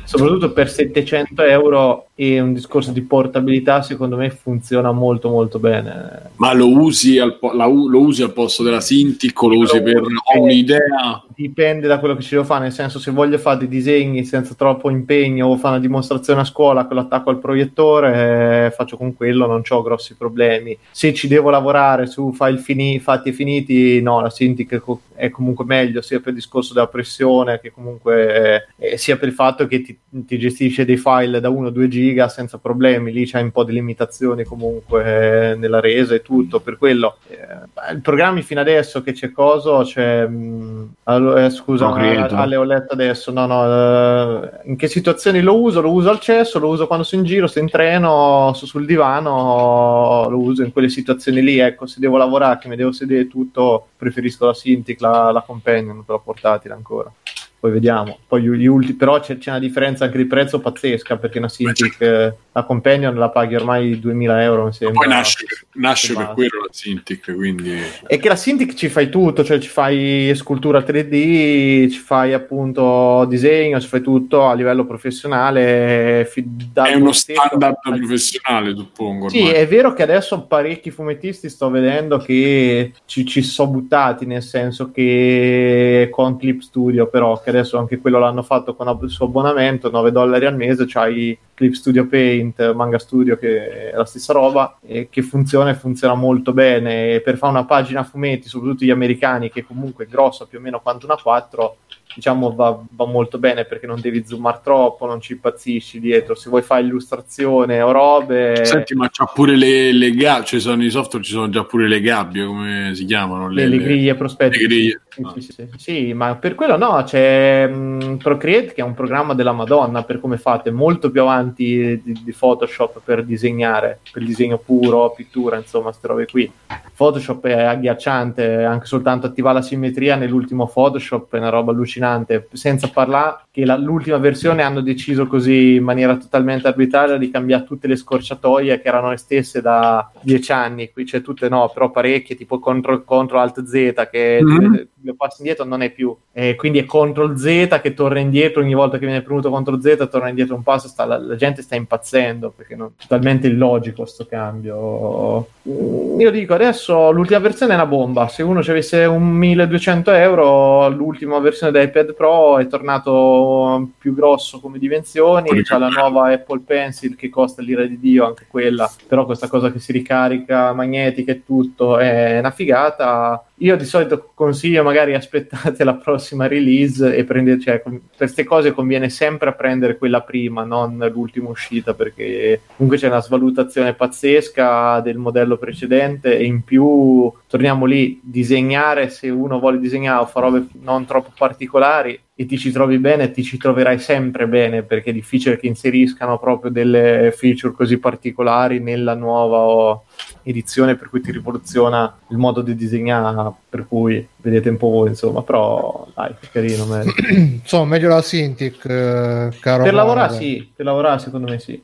Soprattutto per 700 euro e un discorso di portabilità, secondo me funziona molto molto bene. Ma lo usi al, po- la, lo usi al posto della Cintiq o lo usi per ho un'idea? Dipende da quello che ci devo fare, nel senso se voglio fare dei disegni senza troppo impegno o fare una dimostrazione a scuola con l'attacco al proiettore, eh, faccio con quello, non ho grossi problemi. Se ci devo lavorare su file fini, fatti e finiti, no, la Cintiq è comunque meglio sia per il discorso della pressione che comunque eh, sia per il fatto che ti, ti gestisce dei file da 1-2 giga senza problemi, lì c'è un po' di limitazioni comunque eh, nella resa e tutto, per quello eh, il programmi fino adesso che c'è coso, c'è mh, eh, scusa, Ale ho letto adesso, no no, eh, in che situazioni lo uso? Lo uso al cesso, lo uso quando sono in giro, sto in treno, sto sul divano, lo uso in quelle situazioni lì, ecco, se devo lavorare, che mi devo sedere tutto, preferisco la Cintiq, la, la Companion la portatile ancora. Poi vediamo. Poi gli, ultimi, però c'è, c'è, una differenza anche di prezzo pazzesca perché una Cintiq, la Companion la paghi ormai 2000 euro. Poi nasce, nasce per quello la Cintiq, quindi... E che la Cintiq ci fai tutto, cioè ci fai scultura 3D, ci fai appunto disegno, ci fai tutto a livello professionale. È uno standard al... professionale, suppongo. Sì, è vero che adesso parecchi fumettisti sto vedendo che ci, ci sono buttati, nel senso che con Clip Studio, però che adesso anche quello l'hanno fatto con il suo abbonamento, 9 dollari al mese, c'hai Clip Studio Paint, Manga Studio che è la stessa roba e che funziona e funziona molto bene. E per fare una pagina a fumetti, soprattutto gli americani, che comunque è grossa più o meno quanto una 4, diciamo va, va, molto bene perché non devi zoomare troppo, non ci impazzisci dietro. Se vuoi fare illustrazione o robe. Senti, ma c'ha pure le, le gabbie, cioè sono i software, ci sono già pure le gabbie, come si chiamano? Le, le, le griglie prospetti. Le griglie. Sì, ah. sì, sì, sì, ma per quello no, c'è um, Procreate che è un programma della Madonna per come fate, molto più avanti di, di Photoshop per disegnare, per il disegno puro, pittura, insomma, queste robe qui. Photoshop è agghiacciante, anche soltanto attivare la simmetria nell'ultimo Photoshop è una roba allucinante, senza parlare che la, l'ultima versione hanno deciso così in maniera totalmente arbitraria di cambiare tutte le scorciatoie che erano le stesse da dieci anni, qui c'è tutte no, però parecchie, tipo CTRL, CTRL Alt Z che mm-hmm. Lo passi indietro non è più, e quindi è CTRL Z che torna indietro ogni volta che viene premuto CTRL Z torna indietro un passo, sta, la, la, gente sta impazzendo perché è totalmente illogico questo cambio. Io dico adesso adesso l'ultima versione è una bomba. Se uno ci avesse un 1200 euro, l'ultima versione dell'iPad Pro è tornato più grosso come dimensioni. C'è la nuova Apple Pencil che costa l'ira di Dio, anche quella. Però questa cosa che si ricarica magnetica e tutto è una figata. Io di solito consiglio magari aspettate la prossima release e prendete, cioè, queste cose conviene sempre prendere quella prima, non l'ultima uscita, perché comunque c'è una svalutazione pazzesca del modello precedente e in più torniamo lì, disegnare se uno vuole disegnare o fa robe non troppo particolari e ti ci trovi bene, ti ci troverai sempre bene perché è difficile che inseriscano proprio delle feature così particolari nella nuova edizione per cui ti rivoluziona il modo di disegnare per cui vedete un po' voi insomma però dai è carino insomma meglio la Cintiq eh, caro per lavorare sì per lavorare secondo me sì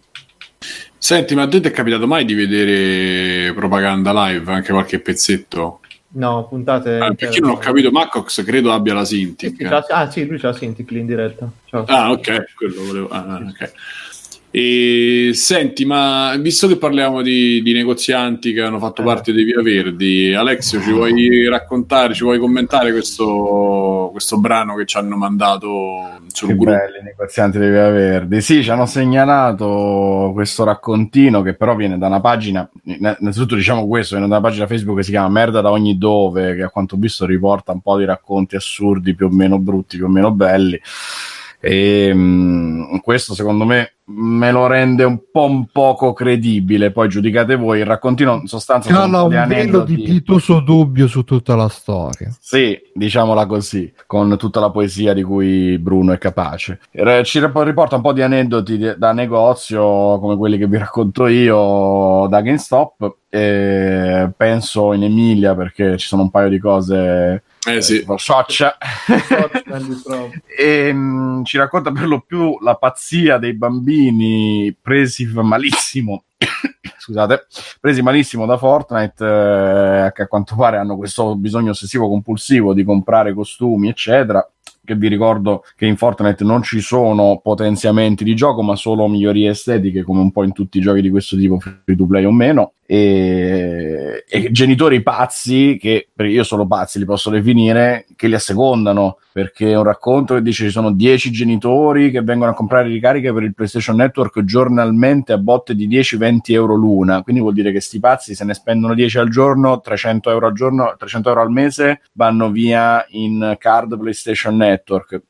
Senti, ma a te ti è capitato mai di vedere propaganda live, anche qualche pezzetto? No, puntate. Ah, perché non ho capito, Macox credo abbia la Cintiq. Sì, sì, ah, sì, lui c'ha la Cintiq lì in diretta. Ciao. Ah, ok, quello volevo. Ah, ok. E, senti, ma visto che parliamo di, di negozianti che hanno fatto eh. parte dei Via Verdi, Alexio, ci vuoi raccontare, ci vuoi commentare questo, questo brano che ci hanno mandato sul che gruppo? Belli, negozianti dei Via Verdi. Sì, ci hanno segnalato questo raccontino che però viene da una pagina, innanzitutto diciamo questo, viene da una pagina Facebook che si chiama Merda da ogni dove, che a quanto ho visto riporta un po' di racconti assurdi, più o meno brutti, più o meno belli e mh, questo secondo me me lo rende un po' un poco credibile. Poi giudicate voi il raccontino in sostanza cala un velo di pietoso dubbio su tutta la storia. Sì diciamola così con tutta la poesia di cui Bruno è capace. Ci riporta un po' di aneddoti da negozio come quelli che vi racconto io da GameStop. E penso in Emilia perché ci sono un paio di cose eh sì. Socia. e mh, ci racconta per lo più la pazzia dei bambini presi malissimo. Scusate, presi malissimo da Fortnite, eh, che a quanto pare hanno questo bisogno ossessivo compulsivo di comprare costumi, eccetera che vi ricordo che in Fortnite non ci sono potenziamenti di gioco, ma solo migliorie estetiche, come un po' in tutti i giochi di questo tipo, free to play o meno. E, e genitori pazzi, che io solo pazzi li posso definire, che li assecondano perché è un racconto che dice ci sono 10 genitori che vengono a comprare ricariche per il PlayStation Network giornalmente a botte di 10-20 euro l'una, quindi vuol dire che sti pazzi se ne spendono 10 al giorno, 300 euro al giorno, 300 euro al mese vanno via in card PlayStation Network.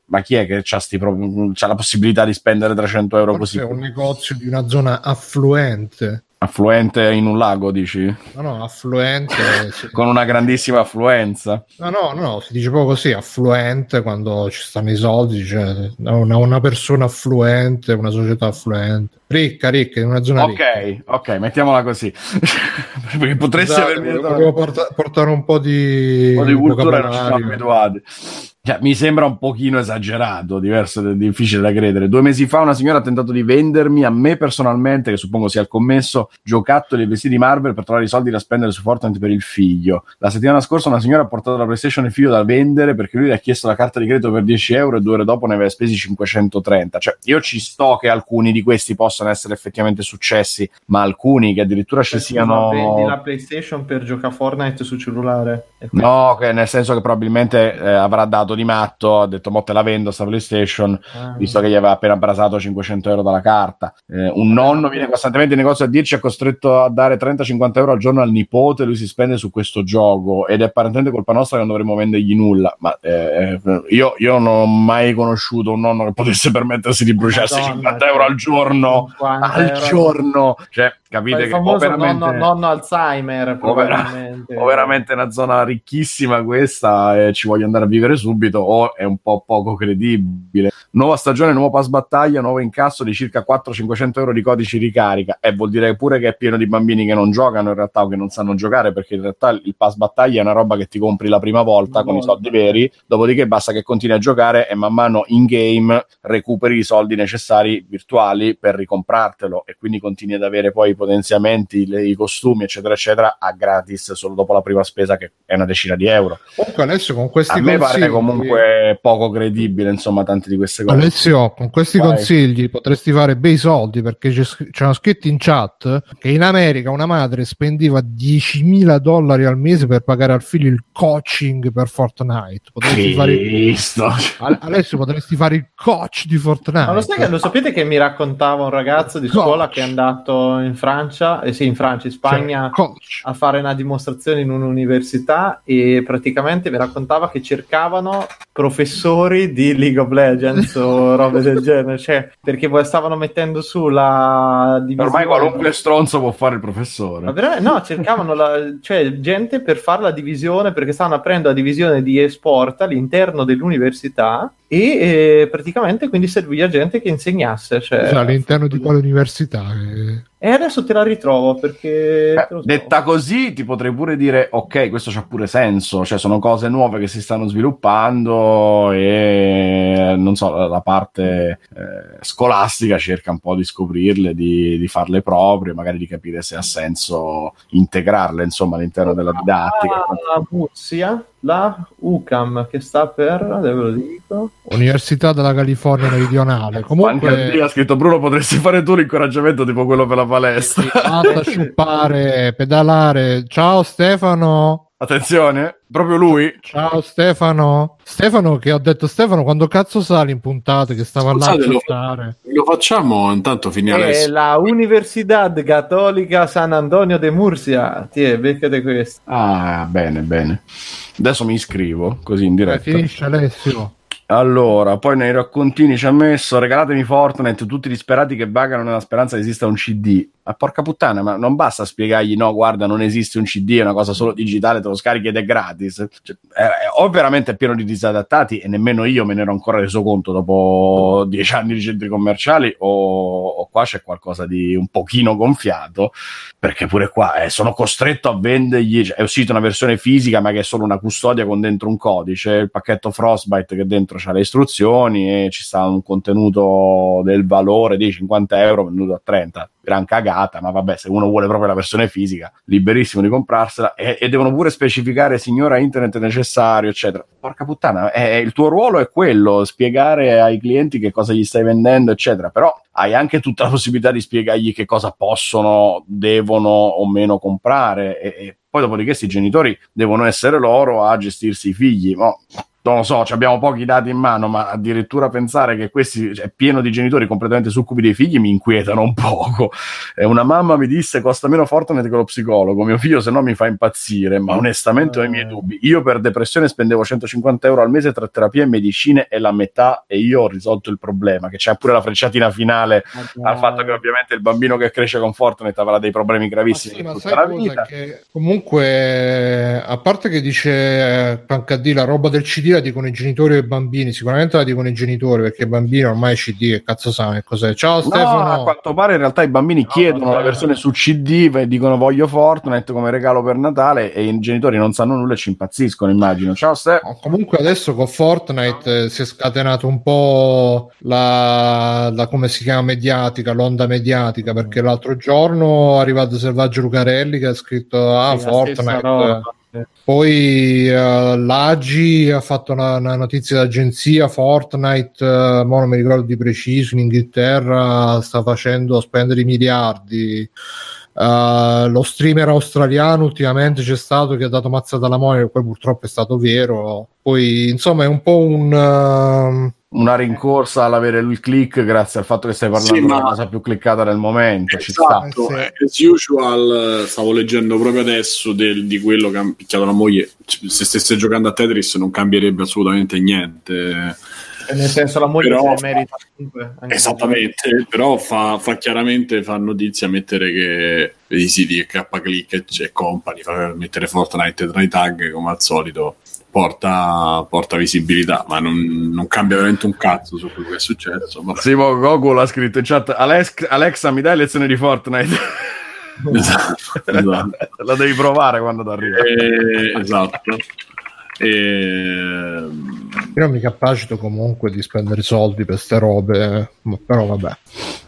Ma chi è che ha, pro- la possibilità di spendere 300 euro Forse così? È un negozio di una zona affluente. Affluente in un lago, dici? No, no, affluente. Con una grandissima affluenza. No, no, no, si dice proprio così, affluente quando ci stanno i soldi, cioè una, una persona affluente, una società affluente. Ricca, ricca, in una zona Ok, ricca. ok, mettiamola così. Perché potresti esatto, avermi... Volevo porta- portare un po' di... Un po' di cultura, non ci siamo abituati. Cioè, mi sembra un pochino esagerato, diverso, difficile da credere. Due mesi fa una signora ha tentato di vendermi a me personalmente, che suppongo sia il commesso, giocattoli e vestiti Marvel per trovare i soldi da spendere su Fortnite per il figlio. La settimana scorsa una signora ha portato la PlayStation e il figlio da vendere perché lui le ha chiesto la carta di credito per 10 euro e due ore dopo ne aveva spesi 530. Cioè, io ci sto che alcuni di questi possano essere effettivamente successi, ma alcuni che addirittura ci siano. Vendi la PlayStation per giocare a Fortnite su cellulare? No, che nel senso che probabilmente eh, avrà dato di matto, ha detto mo te la vendo sta PlayStation, ah. visto che gli aveva appena brasato 500 euro dalla carta. Eh, un nonno viene costantemente in negozio a dirci è costretto a dare 30-50 euro al giorno al nipote, lui si spende su questo gioco ed è apparentemente colpa nostra che non dovremmo vendergli nulla. Ma eh, eh, io, io, non ho mai conosciuto un nonno che potesse permettersi di bruciarsi Madonna, 50 euro al giorno. Al euro. giorno. Cioè, capite il che o veramente, nonno, nonno Alzheimer o, veramente. o veramente una zona ricchissima questa e ci voglio andare a vivere subito o è un po' poco credibile nuova stagione, nuovo pass battaglia nuovo incasso di circa 400-500 euro di codici ricarica e vuol dire pure che è pieno di bambini che non giocano in realtà o che non sanno giocare perché in realtà il pass battaglia è una roba che ti compri la prima volta no, con no. i soldi veri dopodiché basta che continui a giocare e man mano in game recuperi i soldi necessari virtuali per ricomprartelo e quindi continui ad avere poi potenziamenti, le, i costumi, eccetera, eccetera, a gratis solo dopo la prima spesa, che è una decina di euro. Comunque, Alessio, con questi a consigli... me pare comunque poco credibile, insomma, tante di queste cose. Alessio, con questi Vai. consigli potresti fare bei soldi perché c'erano scritti in chat che in America una madre spendeva 10.000 dollari al mese per pagare al figlio il coaching per Fortnite. Potresti fare... Alessio, potresti fare il coach di Fortnite. Ma lo, sai che, lo sapete che mi raccontava un ragazzo di scuola coach. che è andato in Francia, eh sì, in Francia, in Spagna, cioè, a fare una dimostrazione in un'università e praticamente mi raccontava che cercavano professori di League of Legends o robe del genere, cioè, perché stavano mettendo su la divisione. Ormai qualunque stronzo può fare il professore. Ma no, cercavano la, cioè, gente per fare la divisione perché stavano aprendo la divisione di esport all'interno dell'università e eh, praticamente quindi serviva gente che insegnasse. Cioè, cioè all'interno di quale università? Eh? E adesso te la ritrovo perché... Eh, detta così ti potrei pure dire, ok, questo c'ha pure senso, cioè sono cose nuove che si stanno sviluppando e non so, la parte eh, scolastica cerca un po' di scoprirle, di, di, farle proprie, magari di capire se ha senso integrarle insomma all'interno della didattica. Ah, Murcia, la UCAM che sta per, ve lo dico. Università della California Meridionale. Comunque... ha scritto Bruno, potresti fare tu l'incoraggiamento tipo quello per la palestra. Basta sciupare, pedalare. Ciao Stefano. Attenzione, proprio lui. Ciao Stefano. Stefano, che ho detto Stefano, quando cazzo sali in puntate che stava là a lo, lo facciamo intanto finire È la Universidad Cattolica San Antonio de Murcia. Tiè, beccate questo. Ah, bene, bene. Adesso mi iscrivo, così in diretta. Eh, finisce Alessio. Allora, poi nei raccontini ci ha messo regalatemi Fortnite, tutti disperati che vagano nella speranza che esista un CD. Ma porca puttana, ma non basta spiegargli no, guarda, non esiste un CD, è una cosa solo digitale, te lo scarichi ed è gratis. Cioè, è, o veramente è pieno di disadattati e nemmeno io me ne ero ancora reso conto dopo dieci anni di centri commerciali o, o qua c'è qualcosa di un pochino gonfiato, perché pure qua eh, sono costretto a vendergli, cioè, è uscita una versione fisica ma che è solo una custodia con dentro un codice, il pacchetto Frostbite che dentro c'ha le istruzioni e ci sta un contenuto del valore di 50 euro venduto a 30 gran cagata, ma vabbè, se uno vuole proprio la versione fisica, liberissimo di comprarsela e, e devono pure specificare signora internet necessario, eccetera. Porca puttana, eh, il tuo ruolo è quello, spiegare ai clienti che cosa gli stai vendendo, eccetera, però hai anche tutta la possibilità di spiegargli che cosa possono, devono o meno comprare e, e poi dopodiché questi genitori devono essere loro a gestirsi i figli. No? Non lo so, abbiamo pochi dati in mano, ma addirittura pensare che questi cioè, è pieno di genitori completamente succubi dei figli mi inquietano un poco. E una mamma mi disse costa meno Fortnite che lo psicologo, mio figlio se no mi fa impazzire, ma onestamente ho i miei dubbi. Io per depressione spendevo 150 euro al mese tra terapia e medicine e la metà e io ho risolto il problema, che c'è pure la frecciatina finale okay. al fatto che ovviamente il bambino che cresce con Fortnite avrà dei problemi gravissimi ma sì, ma vita. Che comunque, a parte che dice eh, HD la roba del CD la dicono i genitori e i bambini, sicuramente la dicono i genitori perché i bambini ormai CD che cazzo sanno che cos'è. Ciao Stefano. No, a quanto pare in realtà i bambini chiedono la versione su CD e dicono voglio Fortnite come regalo per Natale e i genitori non sanno nulla e ci impazziscono, immagino. Ciao Stefano. Comunque adesso con Fortnite eh, si è scatenato un po' la, la come si chiama mediatica, l'onda mediatica perché l'altro giorno è arrivato Selvaggio Lucarelli che ha scritto ah Sì, Fortnite. Poi eh, l'Agi ha fatto una, una notizia d'agenzia, Fortnite, mo non mi ricordo di preciso, in Inghilterra sta facendo spendere i miliardi. Eh, lo streamer australiano ultimamente c'è stato che ha dato mazzata alla moglie, poi purtroppo è stato vero. Poi insomma è un po' un... ehm, Una rincorsa all'avere il click grazie al fatto che stai parlando Sì, della ma- cosa più cliccata del momento. Ci sta. Esatto, Eh, eh, as usual, eh, stavo leggendo proprio adesso del- di quello che ha picchiato la moglie. Se stesse giocando a Tetris non cambierebbe assolutamente niente. E nel senso la moglie Però- se merita comunque. anche Esattamente, però fa, fa chiaramente fa notizia mettere che i siti K-Click e c- company, fa mettere Fortnite tra i tag come al solito porta, porta visibilità, ma non, non cambia veramente un cazzo su quello che è successo. vabbè. Simo Goku l'ha scritto in chat Alex- Alexa mi dai lezioni di Fortnite Esatto, esatto. la devi provare quando ti arriva Eh, esatto. E, io non mi capacito comunque di spendere soldi per ste robe, ma- però vabbè.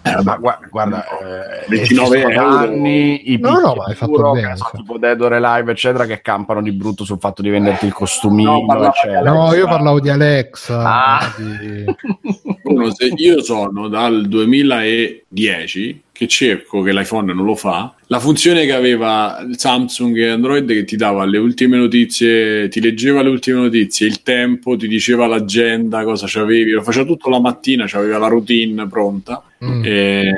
eh, ma guarda, guarda eh, 29 ci sono euro. anni i No, no, ma hai fatto puro, bene, so, tipo Dead or Alive eccetera che campano di brutto sul fatto di venderti il costumino No. No, io parlavo di Alexa. Ah. di- uno, se io sono dal 2010 che cerco che l'iPhone non lo fa la funzione che aveva Samsung e Android che ti dava le ultime notizie ti leggeva le ultime notizie il tempo ti diceva l'agenda cosa c'avevi lo faceva tutto la mattina c'aveva la routine pronta Mm. e,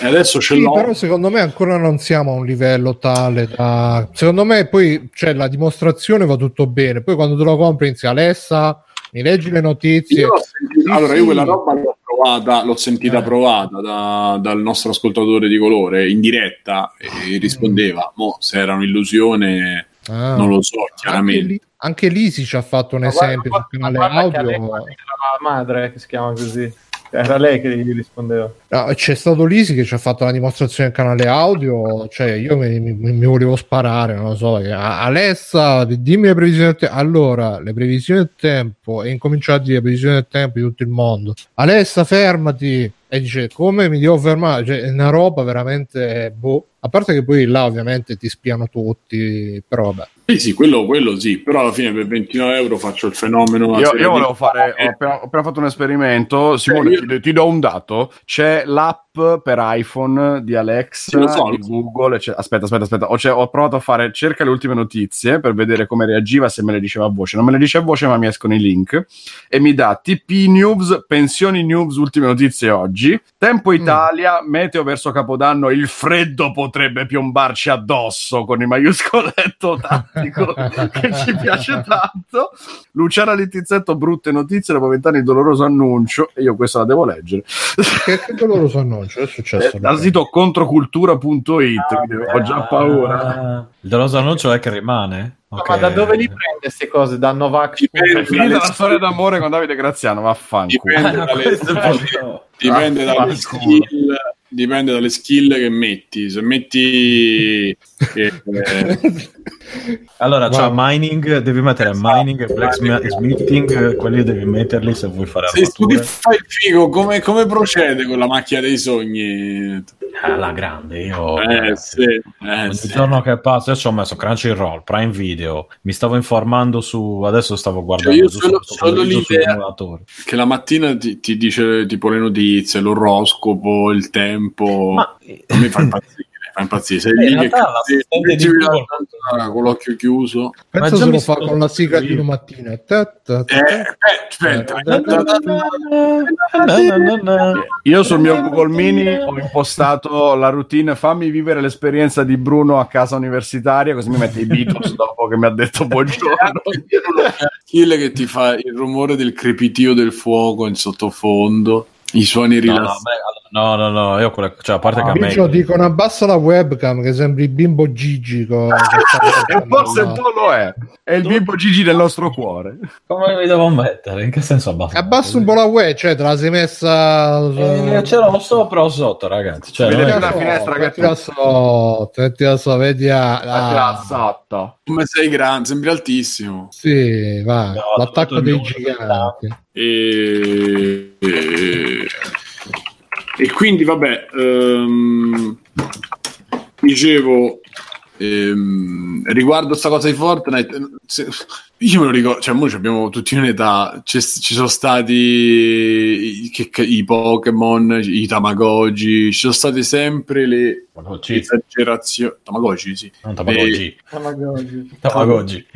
e adesso ce Sì, l'ho però secondo me ancora non siamo a un livello tale da... Secondo me poi cioè, la dimostrazione va tutto bene, poi quando te lo compri inizia Alessa, mi leggi le notizie. Io l'ho sentita- Sì, allora, io quella roba l'ho provata, l'ho sentita Eh. provata da- dal nostro ascoltatore di colore in diretta e rispondeva: Mo, se era un'illusione, Ah. non lo so, Anche, chiaramente. lì, anche Lisi ci ha fatto un Ma guarda- esempio sul canale guarda audio. La madre che si chiama così. Era lei che gli rispondeva. No, c'è stato Lisi che ci ha fatto la dimostrazione del canale audio, cioè io mi, mi- mi volevo sparare, non lo so, perché, "A- Alessa, dimmi le previsioni del tempo. Allora, le previsioni del tempo, e incominciò a dire le previsioni del tempo di tutto il mondo. Alessa, fermati! E dice, come mi devo fermare? Cioè, è una roba veramente, boh. A parte che poi là ovviamente ti spiano tutti, però vabbè. Sì, sì, quello, quello sì, però alla fine per 29 euro faccio il fenomeno. Io, io di- volevo fare, ho appena, ho appena fatto un esperimento. Simone, io- ti, ti do un dato: c'è l'app per iPhone di Alexa, Sì, so, di. Google. ecce- Aspetta, aspetta, aspetta. Ho, cioè, ho provato a fare cerca le ultime notizie per vedere come reagiva se me le diceva a voce. Non me le dice a voce, ma mi escono i link e mi dà TP News, pensioni news, ultime notizie oggi. Tempo Italia, meteo verso Capodanno. Il freddo potrebbe piombarci addosso con il maiuscoletto tattico che ci piace tanto. Luciana Littizzetto, brutte notizie dopo vent'anni di doloroso annuncio. E io questa la devo leggere. Che, che doloroso annuncio è successo? Eh, dal sito controcultura.it, quindi ho già paura. Ah, il doloso annuncio è che rimane? Ma- Ok. Ma da dove li prende queste cose? Da Novax? Dipende. È finita la storia d'amore con Davide Graziano, vaffanculo. Dipende Ah, dalle, dipende Ah, dalle fanculo. skill, dipende dalle skill che metti. Se metti che, eh, Allora, c'è Guarda. mining, devi mettere mining e blacksmithing, quelli devi metterli se vuoi fare se tu ti armature. fai il figo, come, come procede con la macchina dei sogni? Alla grande, io... Eh sì, eh, Ogni sì. giorno che passa, io ci ho messo Crunchyroll, Prime Video, mi stavo informando su, adesso stavo guardando io giusto solo- questo solo l'idea- che la mattina ti, ti dice tipo le notizie, l'oroscopo, il tempo. Ma me fa impazzire, fa impazzire. Sei Eh, lì che con l'occhio chiuso. Già se lo fa con la sigla di una mattina. Eh, eh, aspetta, Io sul mio Google Mini ho impostato la routine fammi vivere l'esperienza di Bruno a casa universitaria, così mi mette i Beatles dopo che mi ha detto buongiorno. Kill che ti fa il rumore del crepitio del fuoco in sottofondo, i suoni No, no, a rilassanti. No, no, no, io quella, cioè, a parte che a me... Biggio dicono abbassa la webcam che sembri bimbo Gigi con E forse un po' lo è. È il bimbo Gigi del nostro cuore. Come mi devo mettere? In che senso abbassa? abbassa un po' la web cioè te la sei messa Eh, ce l'ho sopra o sotto, ragazzi. Cioè, Vedete è una che- finestra che mettila sotto mettila sotto vedi a, Ah, ah, sotto. Come sei grande, sembri altissimo. sì va No, l'attacco dei giganti E, e, e quindi, vabbè, ehm, dicevo, ehm, riguardo sta cosa di Fortnite, se- io me lo ricordo, cioè, noi abbiamo tutti un'età, c'è- ci sono stati i, che- i Pokémon, i Tamagotchi, ci sono state sempre le Tamagotchi. esagerazioni. Tamagotchi, sì. Non Tamagotchi. Tamagotchi. Tamagotchi.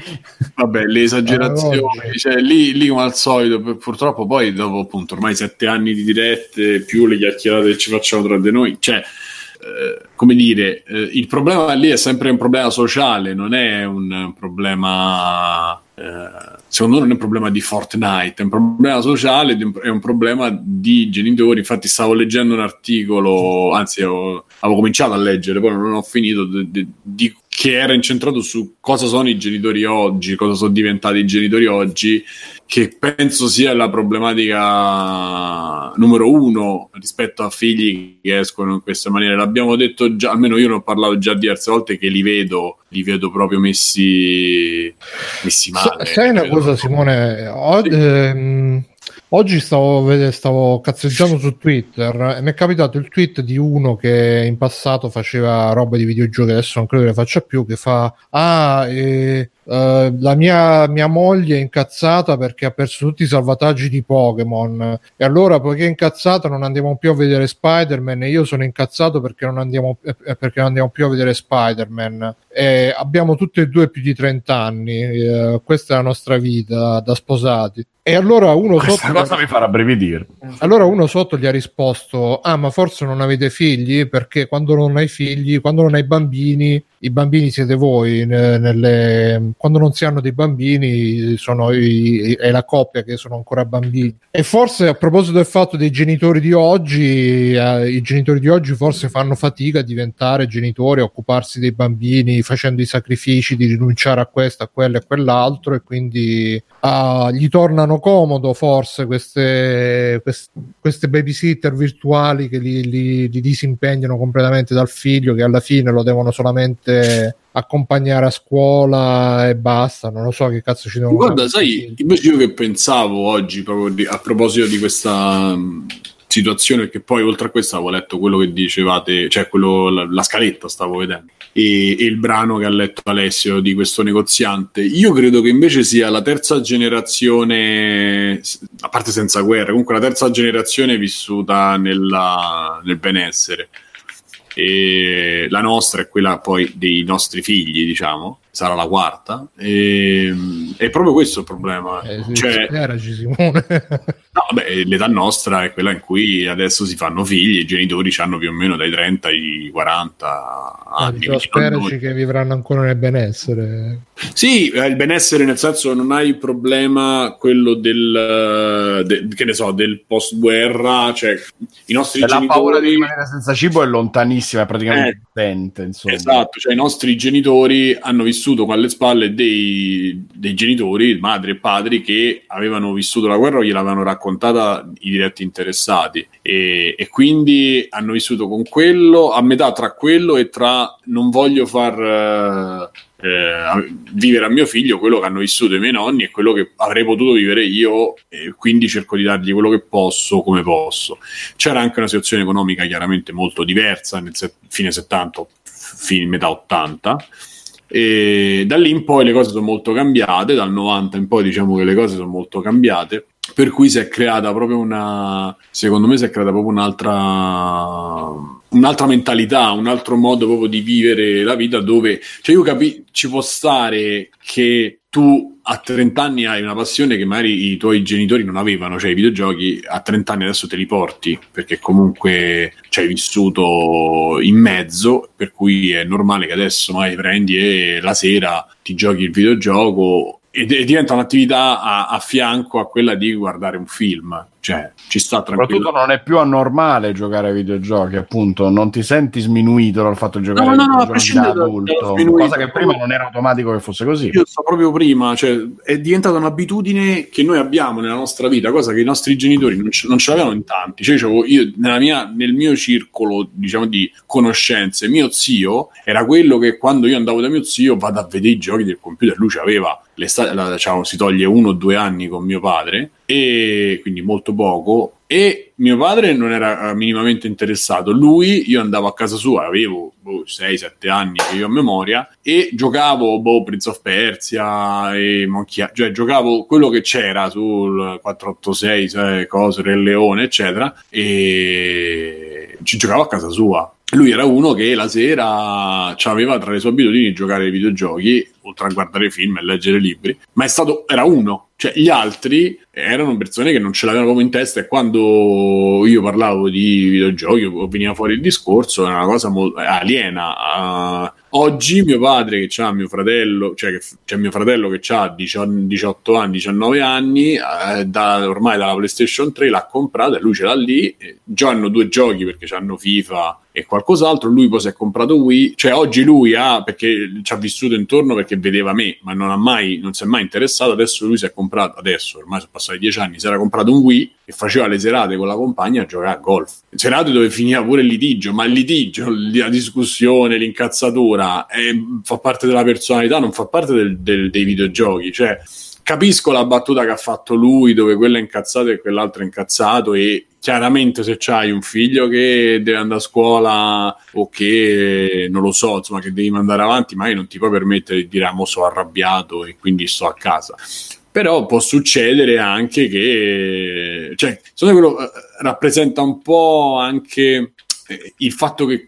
Vabbè, le esagerazioni, Tamagotchi. cioè, lì, lì come al solito, pu- purtroppo poi dopo appunto ormai sette anni di dirette, più le chiacchierate che ci facciamo tra di noi, cioè, eh, come dire, eh, il problema lì è sempre un problema sociale, non è un problema... eh, secondo me non è un problema di Fortnite, è un problema sociale, di è un problema di genitori. Infatti, stavo leggendo un articolo, anzi, ho- avevo cominciato a leggere, poi non ho finito, de- di- che era incentrato su cosa sono i genitori oggi, cosa sono diventati i genitori oggi, che penso sia la problematica numero uno rispetto a figli che escono in questa maniera. L'abbiamo detto già, almeno io ne ho parlato già diverse volte, che li vedo, li vedo proprio messi, messi male. sai una cosa Simone O- Sì. ehm, oggi stavo, stavo cazzeggiando su Twitter e mi è capitato il tweet di uno che in passato faceva roba di videogiochi adesso non credo che le faccia più che fa ah eh, eh, la mia, mia moglie è incazzata perché ha perso tutti i salvataggi di Pokémon. E allora poiché è incazzata non andiamo più a vedere Spider-Man. E io sono incazzato perché non andiamo, eh, perché non andiamo più a vedere Spider-Man. E abbiamo tutti e due più di 30 anni. Eh, questa è la nostra vita da sposati. E allora uno Questa sotto cosa mi farà brividire. allora uno sotto gli ha risposto: Ah, ma forse non avete figli? Perché quando non hai figli, quando non hai bambini, i bambini siete voi. ne- nelle- Quando non si hanno dei bambini, i- è la coppia che sono ancora bambini. E forse a proposito del fatto dei genitori di oggi, eh, i genitori di oggi forse fanno fatica a diventare genitori, a occuparsi dei bambini, facendo i sacrifici di rinunciare a questo, a quello e a quell'altro, e quindi ah, gli tornano comodo forse queste, quest- queste babysitter virtuali che li, li- li disimpegnano completamente dal figlio, che alla fine lo devono solamente accompagnare a scuola e basta. Non lo so che cazzo ci devono Guarda, fare sai, invece io che pensavo oggi proprio di- a proposito di questa mh, situazione, perché poi oltre a questo avevo letto quello che dicevate, cioè quello, la, la scaletta stavo vedendo, e, e il brano che ha letto Alessio di questo negoziante. Io credo che invece sia la terza generazione, a parte senza guerra, comunque la terza generazione vissuta nella- nel benessere. E la nostra è quella poi dei nostri figli, diciamo, sarà la quarta. E, è proprio questo il problema. Eh, Cioè, Simone. No, vabbè, l'età nostra è quella in cui adesso si fanno figli, i genitori hanno più o meno dai 30 ai 40 Ah, anni. non speraci che vivranno ancora nel benessere. sì, eh, il benessere nel senso non hai il problema quello del, de- che ne so, del post guerra, cioè i nostri La genitori paura di rimanere senza cibo è lontanissima, è praticamente assente, insomma. Esatto, cioè i nostri genitori hanno vissuto con alle spalle dei, dei genitori, madri e padri, che avevano vissuto la guerra o gliel'avevano raccontata i diretti interessati. E, e quindi hanno vissuto con quello, a metà tra quello e tra non voglio far eh, eh, vivere a mio figlio quello che hanno vissuto i miei nonni e quello che avrei potuto vivere io e quindi cerco di dargli quello che posso come posso. C'era anche una situazione economica chiaramente molto diversa nel se- fine 70, fine metà 80 e da lì in poi le cose sono molto cambiate, dal 90 in poi diciamo che le cose sono molto cambiate, per cui si è creata proprio una, secondo me si è creata proprio un'altra un'altra mentalità, un altro modo proprio di vivere la vita dove, cioè io capi, ci può stare che tu a 30 anni hai una passione che magari i tuoi genitori non avevano, cioè i videogiochi a 30 anni adesso te li porti perché comunque ci hai vissuto in mezzo, per cui è normale che adesso mai prendi e la sera ti giochi il videogioco e, e diventa un'attività a, a fianco a quella di guardare un film cioè ci sta tranquillo. Soprattutto non è più anormale giocare ai videogiochi, appunto, non ti senti sminuito dal fatto di giocare No, ai no, no, a videogiochi da prescindere da- adulto, cosa che prima non era automatico che fosse così. Io sto proprio prima, cioè è diventata un'abitudine che noi abbiamo nella nostra vita, cosa che i nostri genitori non ce, non ce l'avevano in tanti. Cioè, dicevo, io nella mia- nel mio circolo, diciamo, di conoscenze, mio zio era quello che quando io andavo da mio zio vado a vedere i giochi del computer, lui aveva l'estate, la- diciamo, si toglie uno o due anni con mio padre, e quindi molto poco. E mio padre non era eh, minimamente interessato. Lui, io andavo a casa sua, avevo boh, 6-7 anni che io ho memoria, e giocavo boh, Prince of Persia e Monkey cioè giocavo quello che c'era sul 486, sai, cose, Re Leone, eccetera, e ci giocavo a casa sua. Lui era uno che la sera aveva tra le sue abitudini giocare ai videogiochi, oltre a guardare film e leggere libri, ma stato, era uno. Cioè, gli altri erano persone che non ce l'avevano proprio in testa e quando io parlavo di videogiochi o veniva fuori il discorso era una cosa molto aliena. Ah, oggi mio padre che ha mio fratello, cioè che c'è mio fratello che ha 18 anni, 19 anni, eh, da- ormai dalla PlayStation 3 l'ha comprata e lui ce l'ha lì. Già hanno due giochi perché hanno FIFA e qualcos'altro. Lui poi si è comprato Wii, cioè oggi lui ha perché ci ha vissuto intorno perché vedeva me, ma non ha mai, non si è mai interessato. Adesso lui si è comprato, adesso ormai sono passati dieci anni, si era comprato un Wii e faceva le serate con la compagna a giocare a golf. Serate dove finiva pure il litigio, ma il litigio, la discussione, l'incazzatura eh, fa parte della personalità, non fa parte del- del- dei videogiochi. Cioè, capisco la battuta che ha fatto lui, dove quello è incazzato e quell'altro è incazzato, e chiaramente se c'hai un figlio che deve andare a scuola o che non lo so, insomma, che devi mandare avanti, magari non ti puoi permettere di dire ah, sono arrabbiato e quindi sto a casa. Però può succedere anche che, cioè, secondo me quello eh, rappresenta un po' anche eh, il fatto che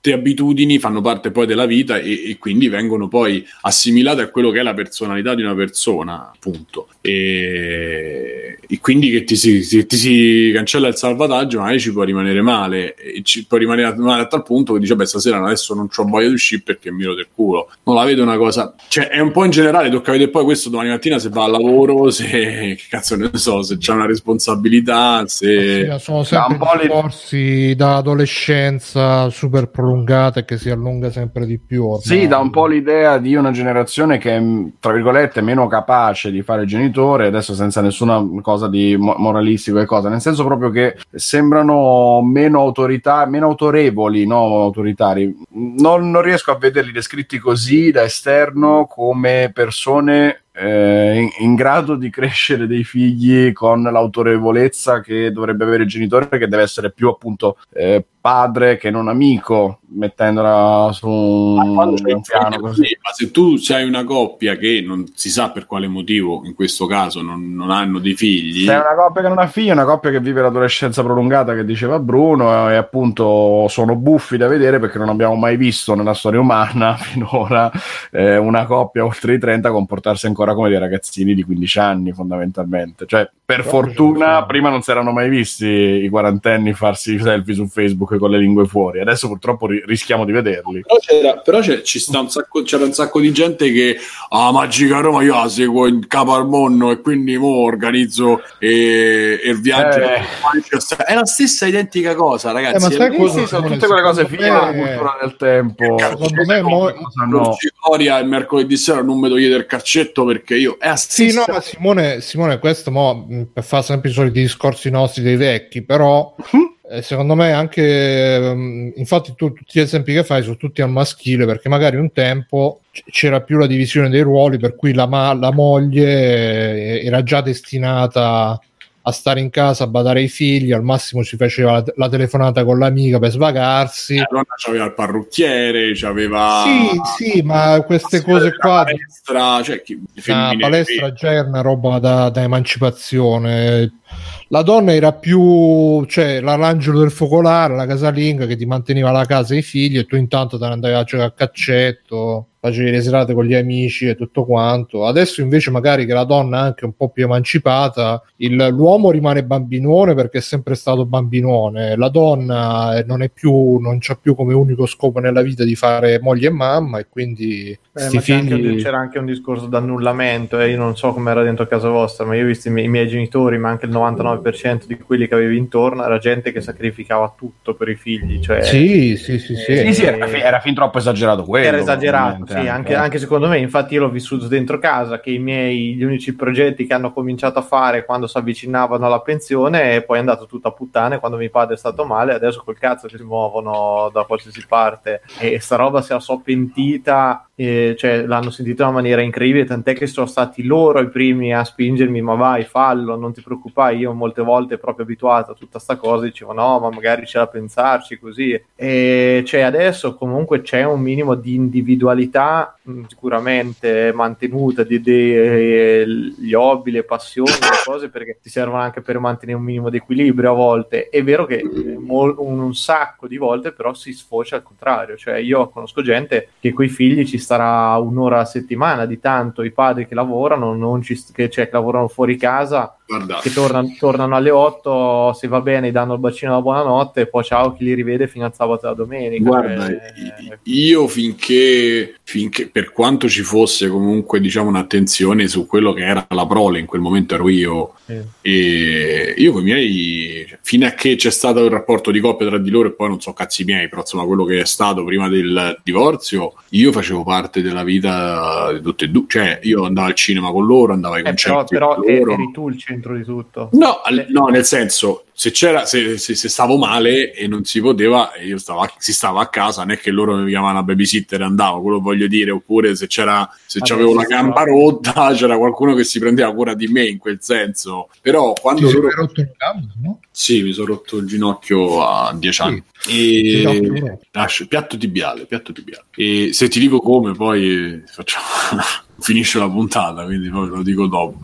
queste abitudini fanno parte poi della vita e, e quindi vengono poi assimilate a quello che è la personalità di una persona, appunto. E, e quindi che ti si, si- ti si cancella il salvataggio, magari ci può rimanere male, e ci può rimanere male a tal punto che dice, beh, stasera adesso non ho voglia di uscire perché mi del culo. Non la vedo una cosa, cioè è un po' in generale, tocca vedere poi questo domani mattina se va al lavoro, se, che cazzo ne so, se c'è una responsabilità, se... Sì, sono sempre un po' le- discorsi da adolescenza super prolungata e che si allunga sempre di più. ormai. Sì, dà un po' l'idea di una generazione che è, tra virgolette, meno capace di fare genitore, adesso senza nessuna cosa di mo- moralistico e cosa, nel senso proprio che sembrano meno autorità, meno autorevoli, no autoritari. Non, non riesco a vederli descritti così da esterno come persone eh, in, in grado di crescere dei figli con l'autorevolezza che dovrebbe avere il genitore, che deve essere più appunto eh, padre che non amico, mettendola su un, un piano così. ma se tu hai una coppia che non si sa per quale motivo in questo caso non, non hanno dei figli Se è una coppia che non ha figli, una coppia che vive l'adolescenza prolungata, che diceva Bruno, e appunto sono buffi da vedere perché non abbiamo mai visto nella storia umana finora eh, una coppia oltre i 30 comportarsi ancora come dei ragazzini di 15 anni, fondamentalmente. Cioè, per fortuna, prima non si erano mai visti i quarantenni farsi selfie su Facebook con le lingue fuori. Adesso purtroppo ri- rischiamo di vederli. però, c'era, però c'è, ci sta un sacco, c'era un sacco di gente che ah Magica Roma io la seguo in capo al mondo e quindi mo organizzo e, e il viaggio Eh. è la stessa identica cosa ragazzi Eh, ma sai È cosa- sono tutte quelle cose figlie della cultura del tempo. Secondo me mo- no. il mercoledì sera non mi togliete il calcetto perché io è la Sì, stessa no, ma Simone, Simone, questo mo, mh, per fare sempre i soliti discorsi nostri dei vecchi, però eh, secondo me anche, mh, infatti tu, tutti gli esempi che fai sono tutti al maschile, perché magari un tempo c'era più la divisione dei ruoli, per cui la, ma- la moglie eh, era già destinata a stare in casa, a badare ai figli, al massimo ci faceva la, la telefonata con l'amica per svagarsi. la donna c'aveva il parrucchiere c'aveva Sì, sì, ma queste cose qua... palestra cioè chi, La femmine- palestra già era una roba da, da emancipazione. La donna era più, cioè, la- l'angelo del focolare, la casalinga che ti manteneva la casa e i figli, e tu intanto te ne andavi a giocare a caccetto. Facevi le serate con gli amici e tutto quanto. Adesso invece magari che la donna è anche un po' più emancipata, il, l'uomo rimane bambinone perché è sempre stato bambinone, la donna non è più, non c'ha più come unico scopo nella vita di fare moglie e mamma e quindi Eh, sti ma c'è anche un- figli... c'era anche un discorso d'annullamento e io non so com'era dentro casa vostra, ma io ho visto i miei, i miei genitori, ma anche il 99% di quelli che avevi intorno era gente che sacrificava tutto per i figli. Cioè, Sì, sì, sì, sì. Eh, Sì, sì, era, fi- era fin troppo esagerato quello. Era esagerato, sì, anche, anche secondo me. Infatti, io l'ho vissuto dentro casa. Che i miei gli unici progetti che hanno cominciato a fare quando si avvicinavano alla pensione, e poi è andato tutto a puttane quando mio padre è stato male. Adesso col cazzo si muovono da qualsiasi parte, e sta roba se la so pentita. Eh, cioè, l'hanno sentito in una maniera incredibile. Tant'è che sono stati loro i primi a spingermi: Ma vai, fallo, non ti preoccupare. Io molte volte, proprio abituato a tutta sta cosa, dicevo: No, ma magari c'è da pensarci così. E cioè, adesso comunque c'è un minimo di individualità mh, sicuramente mantenuta di, di- eh, gli hobby, le passioni, le cose perché ti servono anche per mantenere un minimo di equilibrio a volte. È vero che mol- un, un sacco di volte però si sfocia al contrario, cioè io conosco gente che coi figli ci starà un'ora a settimana di tanto, i padri che lavorano, ci, che, cioè, che lavorano fuori casa Guardate, che tornano, tornano alle 8, se va bene, danno il bacino della buonanotte e poi ciao chi li rivede fino al sabato e la domenica. Guarda, i- io finché, finché, per quanto ci fosse comunque diciamo un'attenzione su quello che era la prole, in quel momento ero io, sì. e io con i miei, cioè, fino a che c'è stato il rapporto di coppia tra di loro, e poi non so cazzi miei, però insomma quello che è stato prima del divorzio, io facevo parte della vita di tutte e due, cioè io andavo al cinema con loro, andavo ai Eh, però, concerti però con eri eri tu il centro di tutto. No, no, nel senso, se, c'era, se, se- se stavo male e non si poteva, io stavo a- si stava a casa, non è che loro mi chiamavano a babysitter e andavo, quello voglio dire, oppure se c'era, se avevo la gamba no. rotta, c'era qualcuno che si prendeva cura di me in quel senso. Però Ti quando sei loro... rotto il gamba, no? Sì, mi sono rotto il ginocchio a 10 Sì. anni. E... Lascio- piatto tibiale, piatto tibiale. E se ti dico come, poi facciamo... finisce la puntata, quindi poi lo dico dopo.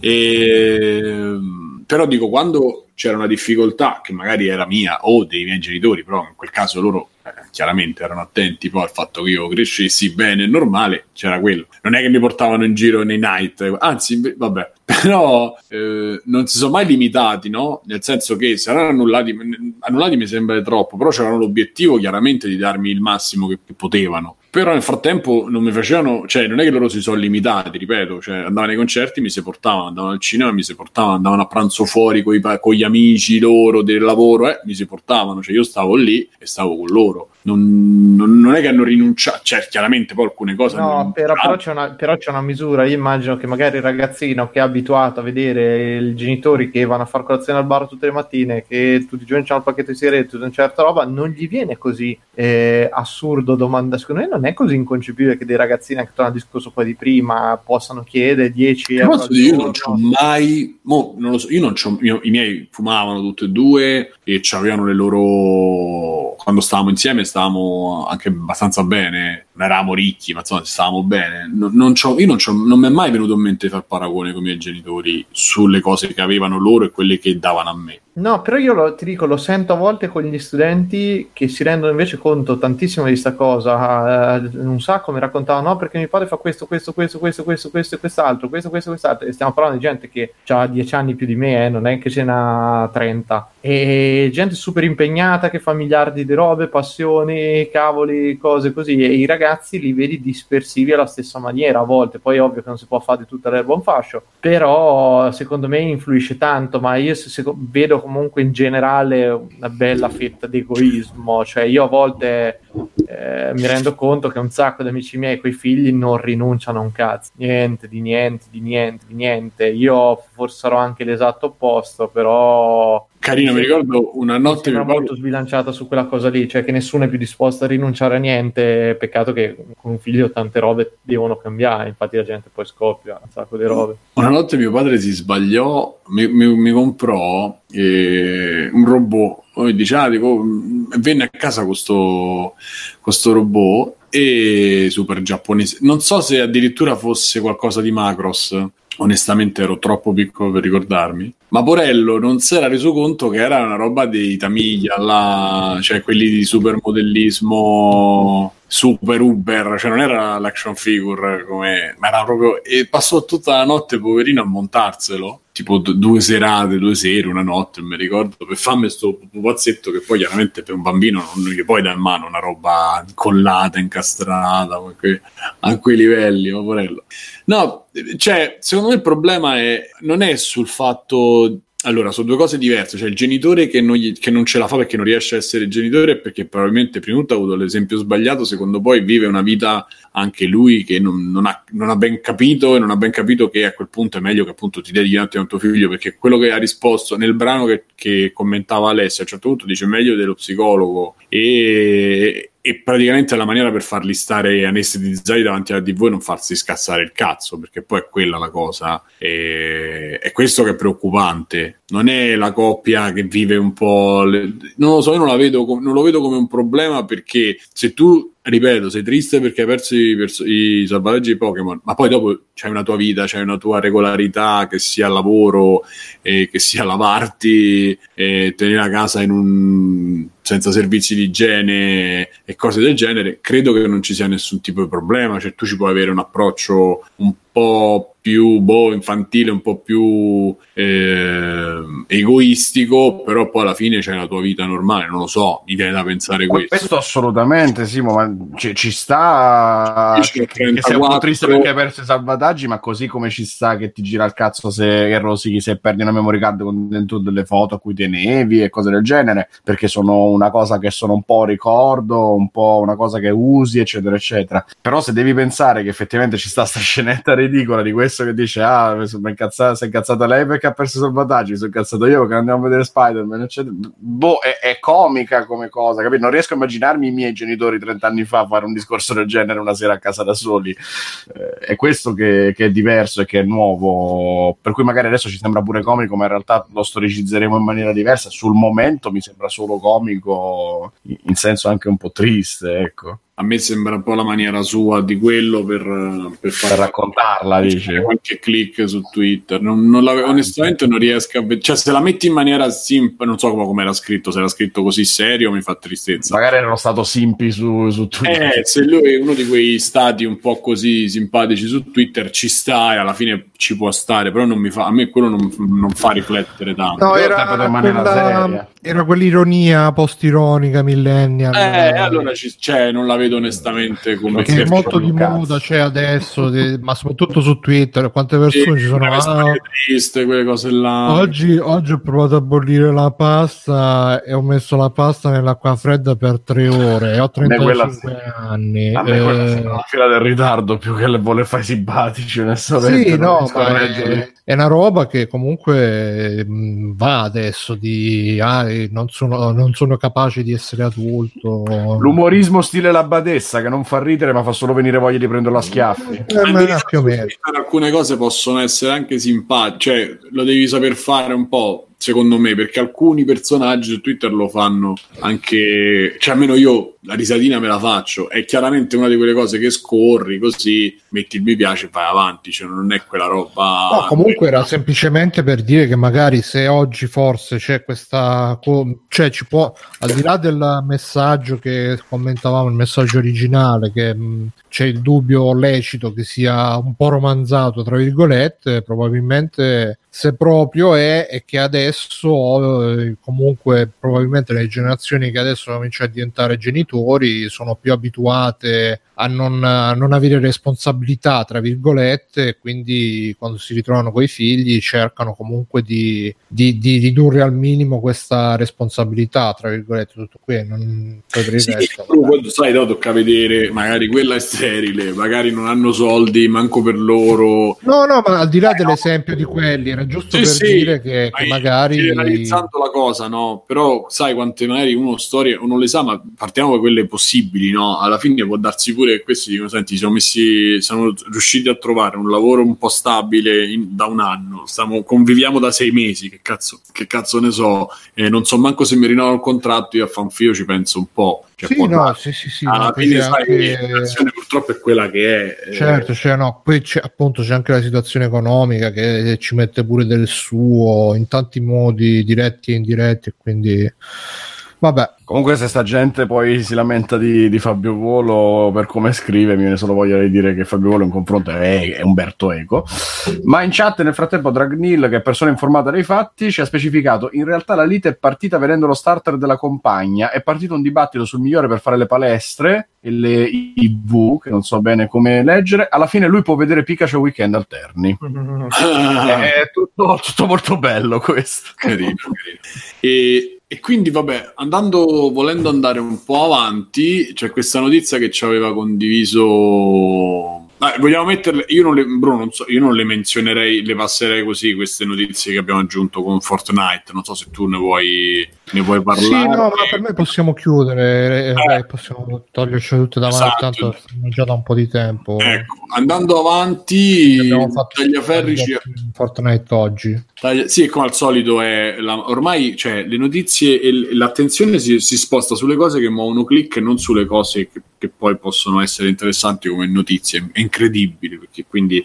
E... Però dico, quando c'era una difficoltà che magari era mia o dei miei genitori, però in quel caso loro eh, chiaramente erano attenti poi al fatto che io crescessi bene e normale, c'era quello. Non è che mi portavano in giro nei night, anzi, vabbè, però eh, non si sono mai limitati, no? Nel senso che se erano annullati, annullati mi sembra troppo, però c'erano l'obiettivo chiaramente di darmi il massimo che, che potevano. Però nel frattempo non mi facevano, cioè non è che loro si sono limitati, ripeto, cioè andavano ai concerti, mi si portavano, andavano al cinema, mi si portavano, andavano a pranzo fuori con gli amici loro del lavoro, eh, mi si portavano, cioè io stavo lì e stavo con loro. Non, non- non è che hanno rinunciato, cioè chiaramente poi alcune cose No, però, però c'è una, però c'è una misura. Io immagino che magari il ragazzino che è abituato a vedere i genitori che vanno a fare colazione al bar tutte le mattine, che tutti i giorni c'hanno il pacchetto di sigarette, una certa roba, non gli viene così eh, assurdo domanda. Secondo me non è così inconcepibile che dei ragazzini, anche tornando al discorso poi di prima, possano chiedere 10 euro. Posso io non giorno. c'ho mai, mo, non lo so, io non c'ho, io- i miei fumavano tutti e due e avevano le loro, quando stavamo insieme stavamo anche abbastanza bene, non eravamo ricchi, ma insomma stavamo bene. Non, non io non, non mi è mai venuto in mente far paragone con i miei genitori sulle cose che avevano loro e quelle che davano a me. No, però io lo- ti dico, lo sento a volte con gli studenti che si rendono invece conto tantissimo di questa cosa. Eh, un sacco mi raccontavano, no, perché mio padre fa questo, questo, questo, questo, questo, questo e quest'altro, questo, questo, quest'altro. E stiamo parlando di gente che ha 10 anni più di me, eh, non è che ce n'ha 30. E gente super impegnata che fa miliardi di robe, passioni, cavoli, cose così. E i ragazzi li vedi dispersivi alla stessa maniera a volte. Poi, ovvio che non si può fare di tutta l'erba un fascio, però secondo me influisce tanto. Ma io se- se- vedo comunque in generale una bella fetta di egoismo. Cioè, io a volte eh, mi rendo conto che un sacco di amici miei con i figli non rinunciano a un cazzo. Niente, di niente, di niente, di niente. Io forse sarò anche l'esatto opposto, però. Carino, mi ricordo una Mi notte mio padre- molto sbilanciata su quella cosa lì, cioè che nessuno è più disposto a rinunciare a niente. Peccato che con un figlio tante robe devono cambiare, infatti la gente poi scoppia un sacco di robe. Una notte mio padre si sbagliò, mi, mi- mi comprò eh, un robot. Poi dice, ah, dico, mm, venne a casa questo, questo robot e super giapponese. Non so se addirittura fosse qualcosa di Macross. Onestamente ero troppo piccolo per ricordarmi. Ma Porello non si era reso conto che era una roba dei Tamiglia, là, cioè quelli di supermodellismo super uber, cioè non era l'action figure come, ma era proprio, e passò tutta la notte poverino a montarselo tipo d- due serate, due sere, una notte, mi ricordo, per farmi questo pupazzetto che poi chiaramente per un bambino non gli puoi dare in mano una roba collata, incastrata, a quei, livelli, ma porello. No, cioè, secondo me il problema è, non è sul fatto allora, sono due cose diverse. Cioè, il genitore che non, gli, che non, ce la fa perché non riesce a essere genitore perché probabilmente prima di tutto ha avuto l'esempio sbagliato, secondo poi vive una vita anche lui che non, non, ha, non, ha, ben capito e non ha ben capito che a quel punto è meglio che appunto ti dedichi un attimo a tuo figlio perché quello che ha risposto nel brano che, che commentava Alessia a un certo punto dice meglio dello psicologo e, e praticamente è la maniera per farli stare anestetizzati davanti alla TV e non farsi scassare il cazzo, perché poi è quella la cosa. E... È questo che è preoccupante. Non è la coppia che vive un po'. Le... Non lo so, io non, vedo, non lo vedo come un problema perché se tu ripeto, sei triste perché hai perso i, perso- i salvataggi Pokémon, ma poi dopo c'hai una tua vita, c'hai una tua regolarità, che sia lavoro, eh, che sia lavarti, eh, tenere a casa in un... senza servizi di igiene e cose del genere. Credo che non ci sia nessun tipo di problema, cioè tu ci puoi avere un approccio un po' più boh, infantile, un po' più eh, egoistico, però poi alla fine c'è la tua vita normale, non lo so, mi viene da pensare questo. Questo assolutamente, Simo, ma ci, ci sta che, che sei un po' triste perché hai perso i salvataggi, ma così come ci sta che ti gira il cazzo se rosichi se perdi una memory card con dentro delle foto a cui tenevi e cose del genere, perché sono una cosa che sono un po' ricordo, un po' una cosa che usi, eccetera, eccetera. Però se devi pensare che effettivamente ci sta sta scenetta ridicola di questo che dice ah mi sono incazzato, si è incazzata lei perché ha perso i salvataggi mi sono incazzato io perché andiamo a vedere Spider-Man eccetera. boh è, è, comica come cosa capito? non riesco a immaginarmi i miei genitori 30 anni fa fare un discorso del genere una sera a casa da soli eh, è questo che, che, è diverso e che è nuovo per cui magari adesso ci sembra pure comico ma in realtà lo storicizzeremo in maniera diversa sul momento mi sembra solo comico in senso anche un po' triste ecco a me sembra un po' la maniera sua di quello per, per, per raccontarla dice qualche click su Twitter. Non, non onestamente non riesco a vedere cioè se la metti in maniera simp non so come era scritto se era scritto così serio mi fa tristezza. Magari era stato simpi su, su Twitter. Eh, se lui è uno di quei stati un po' così simpatici su Twitter ci sta e alla fine ci può stare però non mi fa a me quello non, non fa riflettere tanto. No, era, quella, era quell'ironia post-ironica millennial. Eh allora ci, cioè, non l'avevo vedo onestamente come che è molto di moda c'è adesso di, ma soprattutto su Twitter quante persone sì, ci sono ah, triste quelle cose là oggi, oggi, ho provato a bollire la pasta e ho messo la pasta nell'acqua fredda per tre ore. E ho 35 anni a me eh... la fila del ritardo più che le vuole fare simpatici onestamente sì no ma è, è, una roba che comunque mh, va adesso di ah, non, sono, non sono capace di essere adulto. L'umorismo stile la badessa che non fa ridere ma fa solo venire voglia di prenderlo a schiaffi. Eh, ma più o meno. Alcune cose possono essere anche simpatiche, cioè lo devi saper fare un po' secondo me, perché alcuni personaggi su Twitter lo fanno anche, cioè almeno io la risatina me la faccio, è chiaramente una di quelle cose che scorri così, metti il mi piace e vai avanti, cioè non è quella roba... No, comunque era semplicemente per dire che magari se oggi forse c'è questa, cioè ci può, al di là del messaggio che commentavamo, il messaggio originale, che mh, c'è il dubbio lecito che sia un po' romanzato, tra virgolette, probabilmente se proprio è, è che adesso eh, comunque probabilmente le generazioni che adesso cominciano a diventare genitori sono più abituate a non, a non, avere responsabilità, tra virgolette, e quindi quando si ritrovano con i figli cercano comunque di, di, di, ridurre al minimo questa responsabilità, tra virgolette, tutto qui. Non, per sì, resto, quando sai, no, tocca vedere, magari quella è sterile, magari non hanno soldi, manco per loro. No, no, ma al di là dell'esempio di quelli, era giusto sì, per sì, dire che, che magari... Analizzando la cosa, no? Però sai quante magari uno storia, uno le sa, ma partiamo da quelle possibili, no? Alla fine può darsi pure pure questi dicono: Senti, siamo, messi, siamo riusciti a trovare un lavoro un po' stabile in, da un anno. Stiamo, conviviamo da sei mesi. Che cazzo, che cazzo ne so? Eh, non so manco se mi rinnovo il contratto. Io a fanfio ci penso un po'. Cioè, sì, no, sì, sì, sì, alla fine, sai, la situazione purtroppo è quella che è. Eh. Certo, cioè, no, poi c'è, appunto c'è anche la situazione economica che ci mette pure del suo in tanti modi, diretti e indiretti. Quindi Vabbè, Comunque, se sta gente poi si lamenta di, di Fabio Volo per come scrive, mi viene solo voglia di dire che Fabio Volo in confronto è, è Umberto Eco. Ma in chat, nel frattempo, Dragnil, che è persona informata dei fatti, ci ha specificato: in realtà la lite è partita vedendo lo starter della compagna. È partito un dibattito sul migliore per fare le palestre e le IV, che non so bene come leggere. Alla fine lui può vedere Pikachu weekend alterni. È tutto, tutto molto bello questo. carino, carino. E, e quindi, vabbè, andando, volendo andare un po' avanti, c'è questa notizia che ci aveva condiviso. Ah, vogliamo metterle? Io non le, Bruno, non so, io non le menzionerei, le passerei così queste notizie che abbiamo aggiunto con Fortnite. Non so se tu ne vuoi, ne vuoi parlare. sì, no, ma per me possiamo chiudere, eh, Eh. possiamo toglierci tutte davanti, Esatto. tanto siamo già da un po' di tempo. Ecco, andando avanti, Abbiamo fatto Tagliaferri ci, Fortnite oggi. Taglia- Sì, come al solito è la- ormai cioè, le notizie e l'attenzione si, si sposta sulle cose che muovono click e non sulle cose che, che poi possono essere interessanti come notizie. È incredibile perché quindi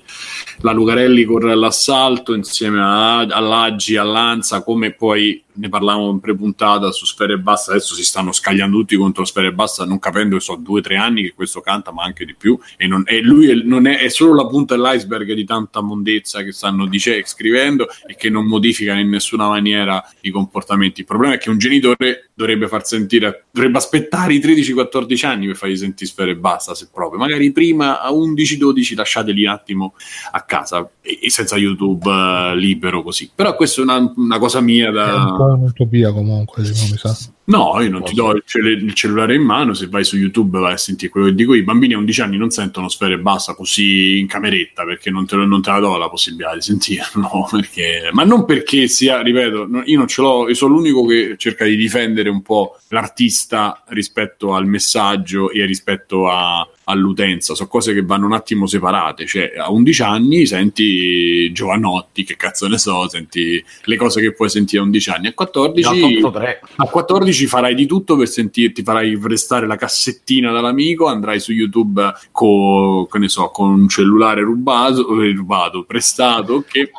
la Lucarelli corre all'assalto insieme a, all'Aggi, all'Anza, come poi ne parlavamo in prepuntata su Sfere e Basta. Adesso si stanno scagliando tutti contro Sfere e Basta, non capendo che sono due o tre anni che questo canta, ma anche di più. E, non, e lui è, non è, è solo la punta dell'iceberg di tanta mondezza che stanno dice, scrivendo e che non modificano in nessuna maniera i comportamenti. Il problema è che un genitore dovrebbe far sentire, dovrebbe aspettare i 13-14 anni per fargli sentire Sfere e Basta, se proprio. Magari prima a 11-12 lasciateli un attimo a casa e, e senza YouTube eh, libero così. Però questa è una, una cosa mia da... po' un'utopia comunque, se non mi sa. No, io non ti do il, cele- il cellulare in mano, se vai su YouTube vai a sentire quello che dico io. I bambini a 11 anni non sentono sfere basta così in cameretta perché non te, lo- non te la do la possibilità di sentirlo. Perché... Ma non perché sia, ripeto, no- io non ce l'ho, io sono l'unico che cerca di difendere un po' l'artista rispetto al messaggio e rispetto a- all'utenza. Sono cose che vanno un attimo separate. Cioè, a 11 anni senti Giovanotti, che cazzo ne so, senti le cose che puoi sentire a 11 anni. A 14 883. a 14 farai di tutto per sentirti, farai prestare la cassettina dall'amico, andrai su YouTube con, che ne so, con un cellulare rubato, eh, rubato prestato, che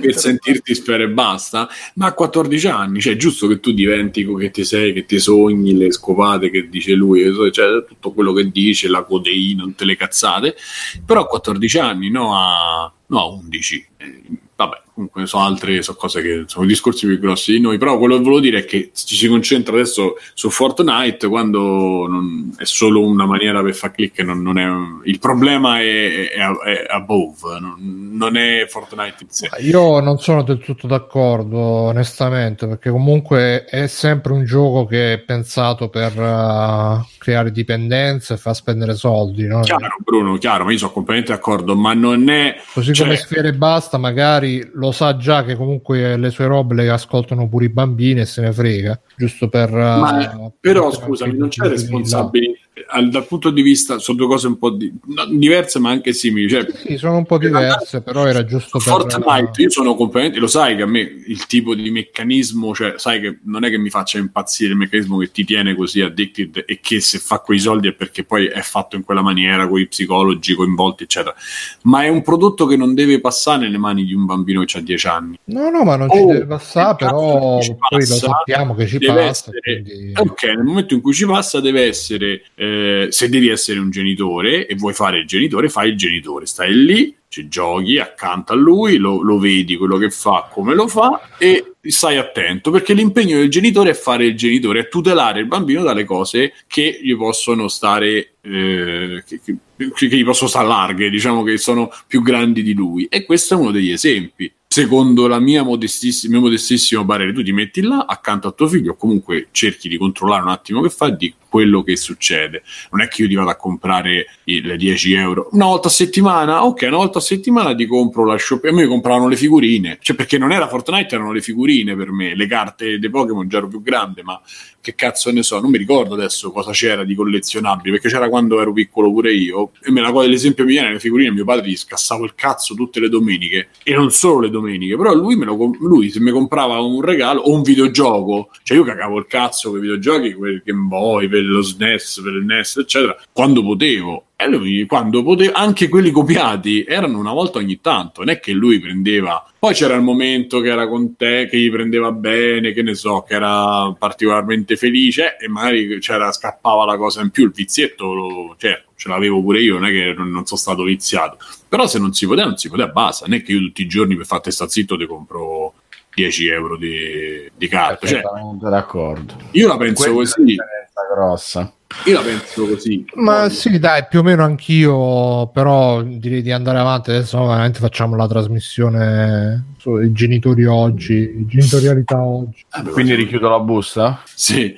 per sentirti spera e basta, ma a 14 anni, cioè è giusto che tu diventi che ti sei, che ti sogni, le scopate che dice lui, cioè tutto quello che dice, la codeina, tutte le cazzate, però a 14 anni, no a, no a 11. Eh, comunque sono altre sono cose che sono discorsi più grossi di noi, però quello che volevo dire è che ci si concentra adesso su Fortnite quando non- è solo una maniera per far click, non, non è, il problema è, è, è above, non, non è Fortnite in sé. Io non sono del tutto d'accordo, onestamente, perché comunque è sempre un gioco che è pensato per eh, creare dipendenza e far spendere soldi, no? Chiaro, Bruno, chiaro, ma io sono completamente d'accordo, ma non è. Così cioè- come Sfere e Basta, magari lo sa già che comunque le sue robe le ascoltano pure i bambini e se ne frega, giusto per... Ma- eh, però per- scusami, non c'è responsabilità. Al- dal punto di vista, sono due cose un po' di- diverse, ma anche simili. Cioè, Sì, sono un po' diverse, però era giusto per... Fortnite, io sono completamente, lo sai che a me il tipo di meccanismo, cioè, sai che non è che mi faccia impazzire il meccanismo che ti tiene così addicted e che se fa quei soldi è perché poi è fatto in quella maniera, con i psicologi coinvolti, eccetera. Ma è un prodotto che non deve passare nelle mani di un bambino che ha 10 anni. No, no, ma non ci Oh, deve passare, però ci poi lo passa? sappiamo che ci Deve passa. essere- quindi- Ok, nel momento in cui ci passa deve essere, eh, se devi essere un genitore e vuoi fare il genitore, fai il genitore, stai lì, ci giochi accanto a lui, lo, lo vedi quello che fa, come lo fa e stai attento perché l'impegno del genitore è fare il genitore, è tutelare il bambino dalle cose che gli possono stare, eh, che, che- che gli possono stare larghe, diciamo che sono più grandi di lui e questo è uno degli esempi. Secondo la mia modestissima, mio modestissimo parere, tu ti metti là accanto a tuo figlio, o comunque cerchi di controllare un attimo che fa e di quello che succede. Non è che io ti vado a comprare le 10 euro una volta a settimana. Ok, una volta a settimana ti compro la shop. A me compravano le figurine, cioè perché non era Fortnite, erano le figurine per me. Le carte dei Pokémon già ero più grande, ma che cazzo ne so, non mi ricordo adesso cosa c'era di collezionabili, perché c'era quando ero piccolo pure io. E me la cosa l'esempio mi viene le figurine, mio padre gli scassavo il cazzo tutte le domeniche, e non solo le domeniche, però lui, lo, lui se mi comprava un regalo o un videogioco, cioè io cagavo il cazzo con i videogiochi, quel Game Boy, per lo SNES, per il NES, eccetera, quando potevo. E lui, quando potevo, anche quelli copiati erano una volta ogni tanto, non è che lui prendeva. Poi c'era il momento che era con te, che gli prendeva bene, che ne so, che era particolarmente felice e magari c'era, scappava la cosa in più. Il vizietto, lo, certo, ce l'avevo pure io, non è che non, non sono stato viziato. Però se non si poteva, non si poteva, basta. Non è che io tutti i giorni per fare sta zitto ti compro 10 euro di, di carta. Cioè, d'accordo. io la penso Questa è la così. grossa. Io la penso così. Ma sì, dai, più o meno anch'io, però direi di andare avanti. Adesso veramente facciamo la trasmissione sui genitori oggi, genitorialità oggi. Quindi richiudo la busta? Sì,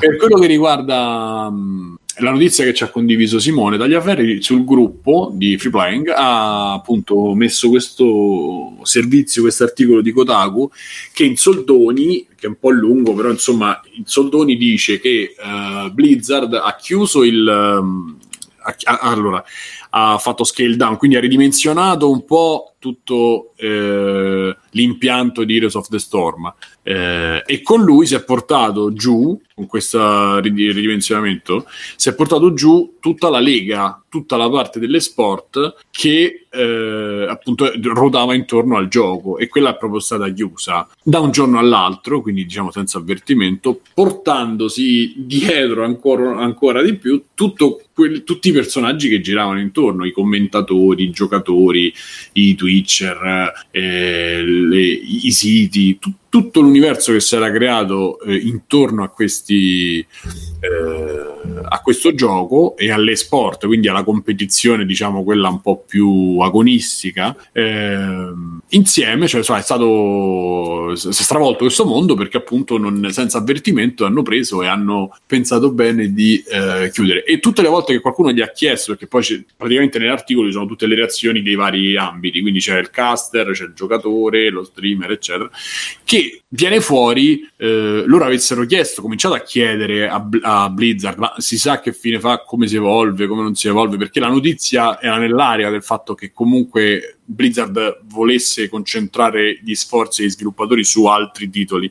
per quello che riguarda mh, la notizia che ci ha condiviso Simone. Tagliaferri sul gruppo di Free ha appunto messo questo servizio, questo articolo di Kotaku che in soldoni, che è un po' lungo, però insomma in soldoni dice che eh, Blizzard ha chiuso il... ehm, ha- ha- allora, ha fatto scale down, quindi ha ridimensionato un po' tutto eh, l'impianto di Heroes of the Storm eh, e con lui si è portato giù, con questo rid- ridimensionamento, si è portato giù tutta la lega, tutta la parte delle sport che eh, appunto ruotava intorno al gioco. E quella è proprio stata chiusa da un giorno all'altro, quindi diciamo senza avvertimento, portandosi dietro ancora, ancora di più tutto quel- tutti i personaggi che giravano intorno, i commentatori, i giocatori, i Twitcher, eh, le- i siti, tu- tutto l'universo che si era creato eh, intorno a questi eh, a questo gioco e alle sport, quindi alla competizione, diciamo quella un po' più agonistica, ehm, insieme, cioè insomma, è stato si è stravolto questo mondo perché appunto non- senza avvertimento hanno preso e hanno pensato bene di eh, chiudere. E tutte le volte che qualcuno gli ha chiesto, perché poi praticamente nell'articolo ci sono tutte le reazioni dei vari ambiti, quindi c'è il caster, c'è il giocatore, lo streamer, eccetera, che viene fuori, eh, loro avessero chiesto, cominciato a chiedere a, a Blizzard, ma si sa che fine fa, come si evolve, come non si evolve, perché la notizia era nell'area del fatto che comunque Blizzard volesse concentrare gli sforzi degli sviluppatori su altri titoli.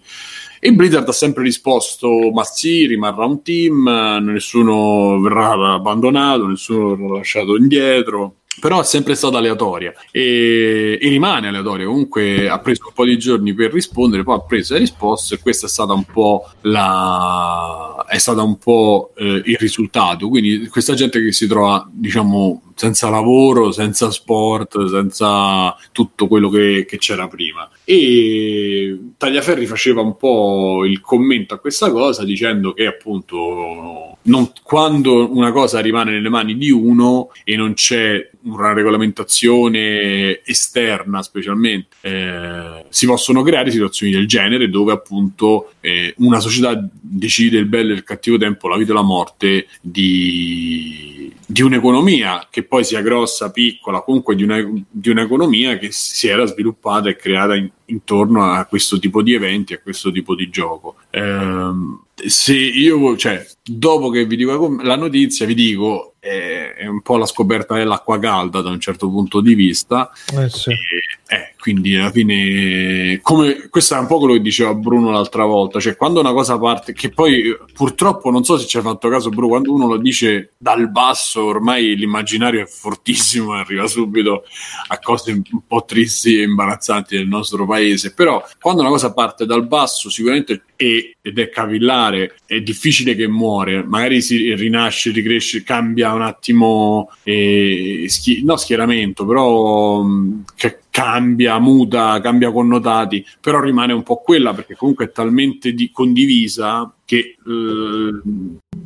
E Blizzard ha sempre risposto: Ma sì, rimarrà un team, nessuno verrà abbandonato, nessuno verrà lasciato indietro. Però è sempre stata aleatoria e, e rimane aleatoria. Comunque ha preso un po' di giorni per rispondere, poi ha preso e risposto, e questo è stata un po' la è stato un po' eh, il risultato. Quindi questa gente che si trova, diciamo, senza lavoro, senza sport, senza tutto quello che, che c'era prima. E Tagliaferri faceva un po' il commento a questa cosa dicendo che appunto non- quando una cosa rimane nelle mani di uno e non c'è una regolamentazione esterna specialmente, eh, si possono creare situazioni del genere dove appunto eh, una società decide il bello e il cattivo tempo, la vita e la morte di, di un'economia che poi sia grossa, piccola, comunque di, una- di un'economia che si era sviluppata e creata in- intorno a questo tipo di eventi, a questo tipo di gioco. Ehm, se io, cioè, dopo che vi dico la notizia, vi dico eh, è un po' la scoperta dell'acqua calda da un certo punto di vista. Eh sì. E, eh, quindi alla fine, come questo è un po' quello che diceva Bruno l'altra volta, cioè quando una cosa parte, che poi purtroppo non so se ci hai fatto caso, Bruno, quando uno lo dice dal basso, ormai l'immaginario è fortissimo arriva subito a cose un po' tristi e imbarazzanti del nostro paese. Però quando una cosa parte dal basso, sicuramente è, ed è capillare, è difficile che muore, magari si rinasce, ricresce, cambia un attimo, eh, schi- no schieramento, però mh, che cambia, muta, cambia connotati, però rimane un po' quella perché comunque è talmente di- condivisa che eh,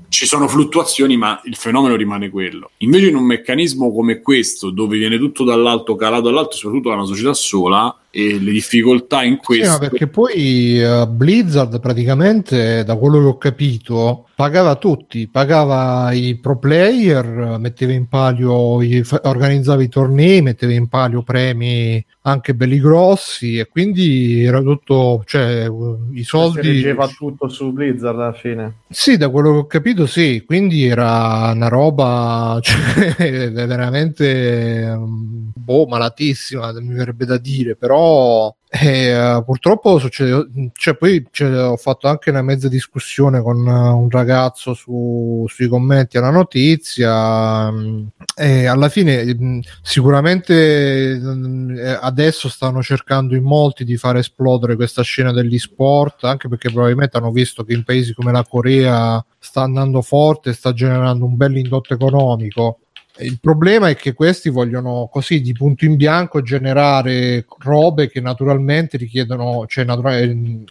ci sono fluttuazioni, ma il fenomeno rimane quello. Invece in un meccanismo come questo, dove viene tutto dall'alto calato dall'alto, soprattutto da una società sola, e le difficoltà in Sì, questo... ma perché poi eh, Blizzard praticamente, da quello che ho capito, pagava tutti, pagava i pro player, metteva in palio, i- organizzava i tornei, metteva in palio premi anche belli grossi e quindi era tutto, cioè i Si soldi... reggeva tutto su Blizzard alla fine. Sì, da quello che ho capito, sì, quindi era una roba cioè, veramente um, boh, malatissima, mi verrebbe da dire, però però eh, purtroppo succede, cioè poi cioè, ho fatto anche una mezza discussione con un ragazzo su, sui commenti alla notizia mh, e alla fine mh, sicuramente mh, adesso stanno cercando in molti di far esplodere questa scena degli sport anche perché probabilmente hanno visto che in paesi come la Corea sta andando forte sta generando un bel indotto economico il problema è che questi vogliono così di punto in bianco generare robe che naturalmente richiedono, cioè natura-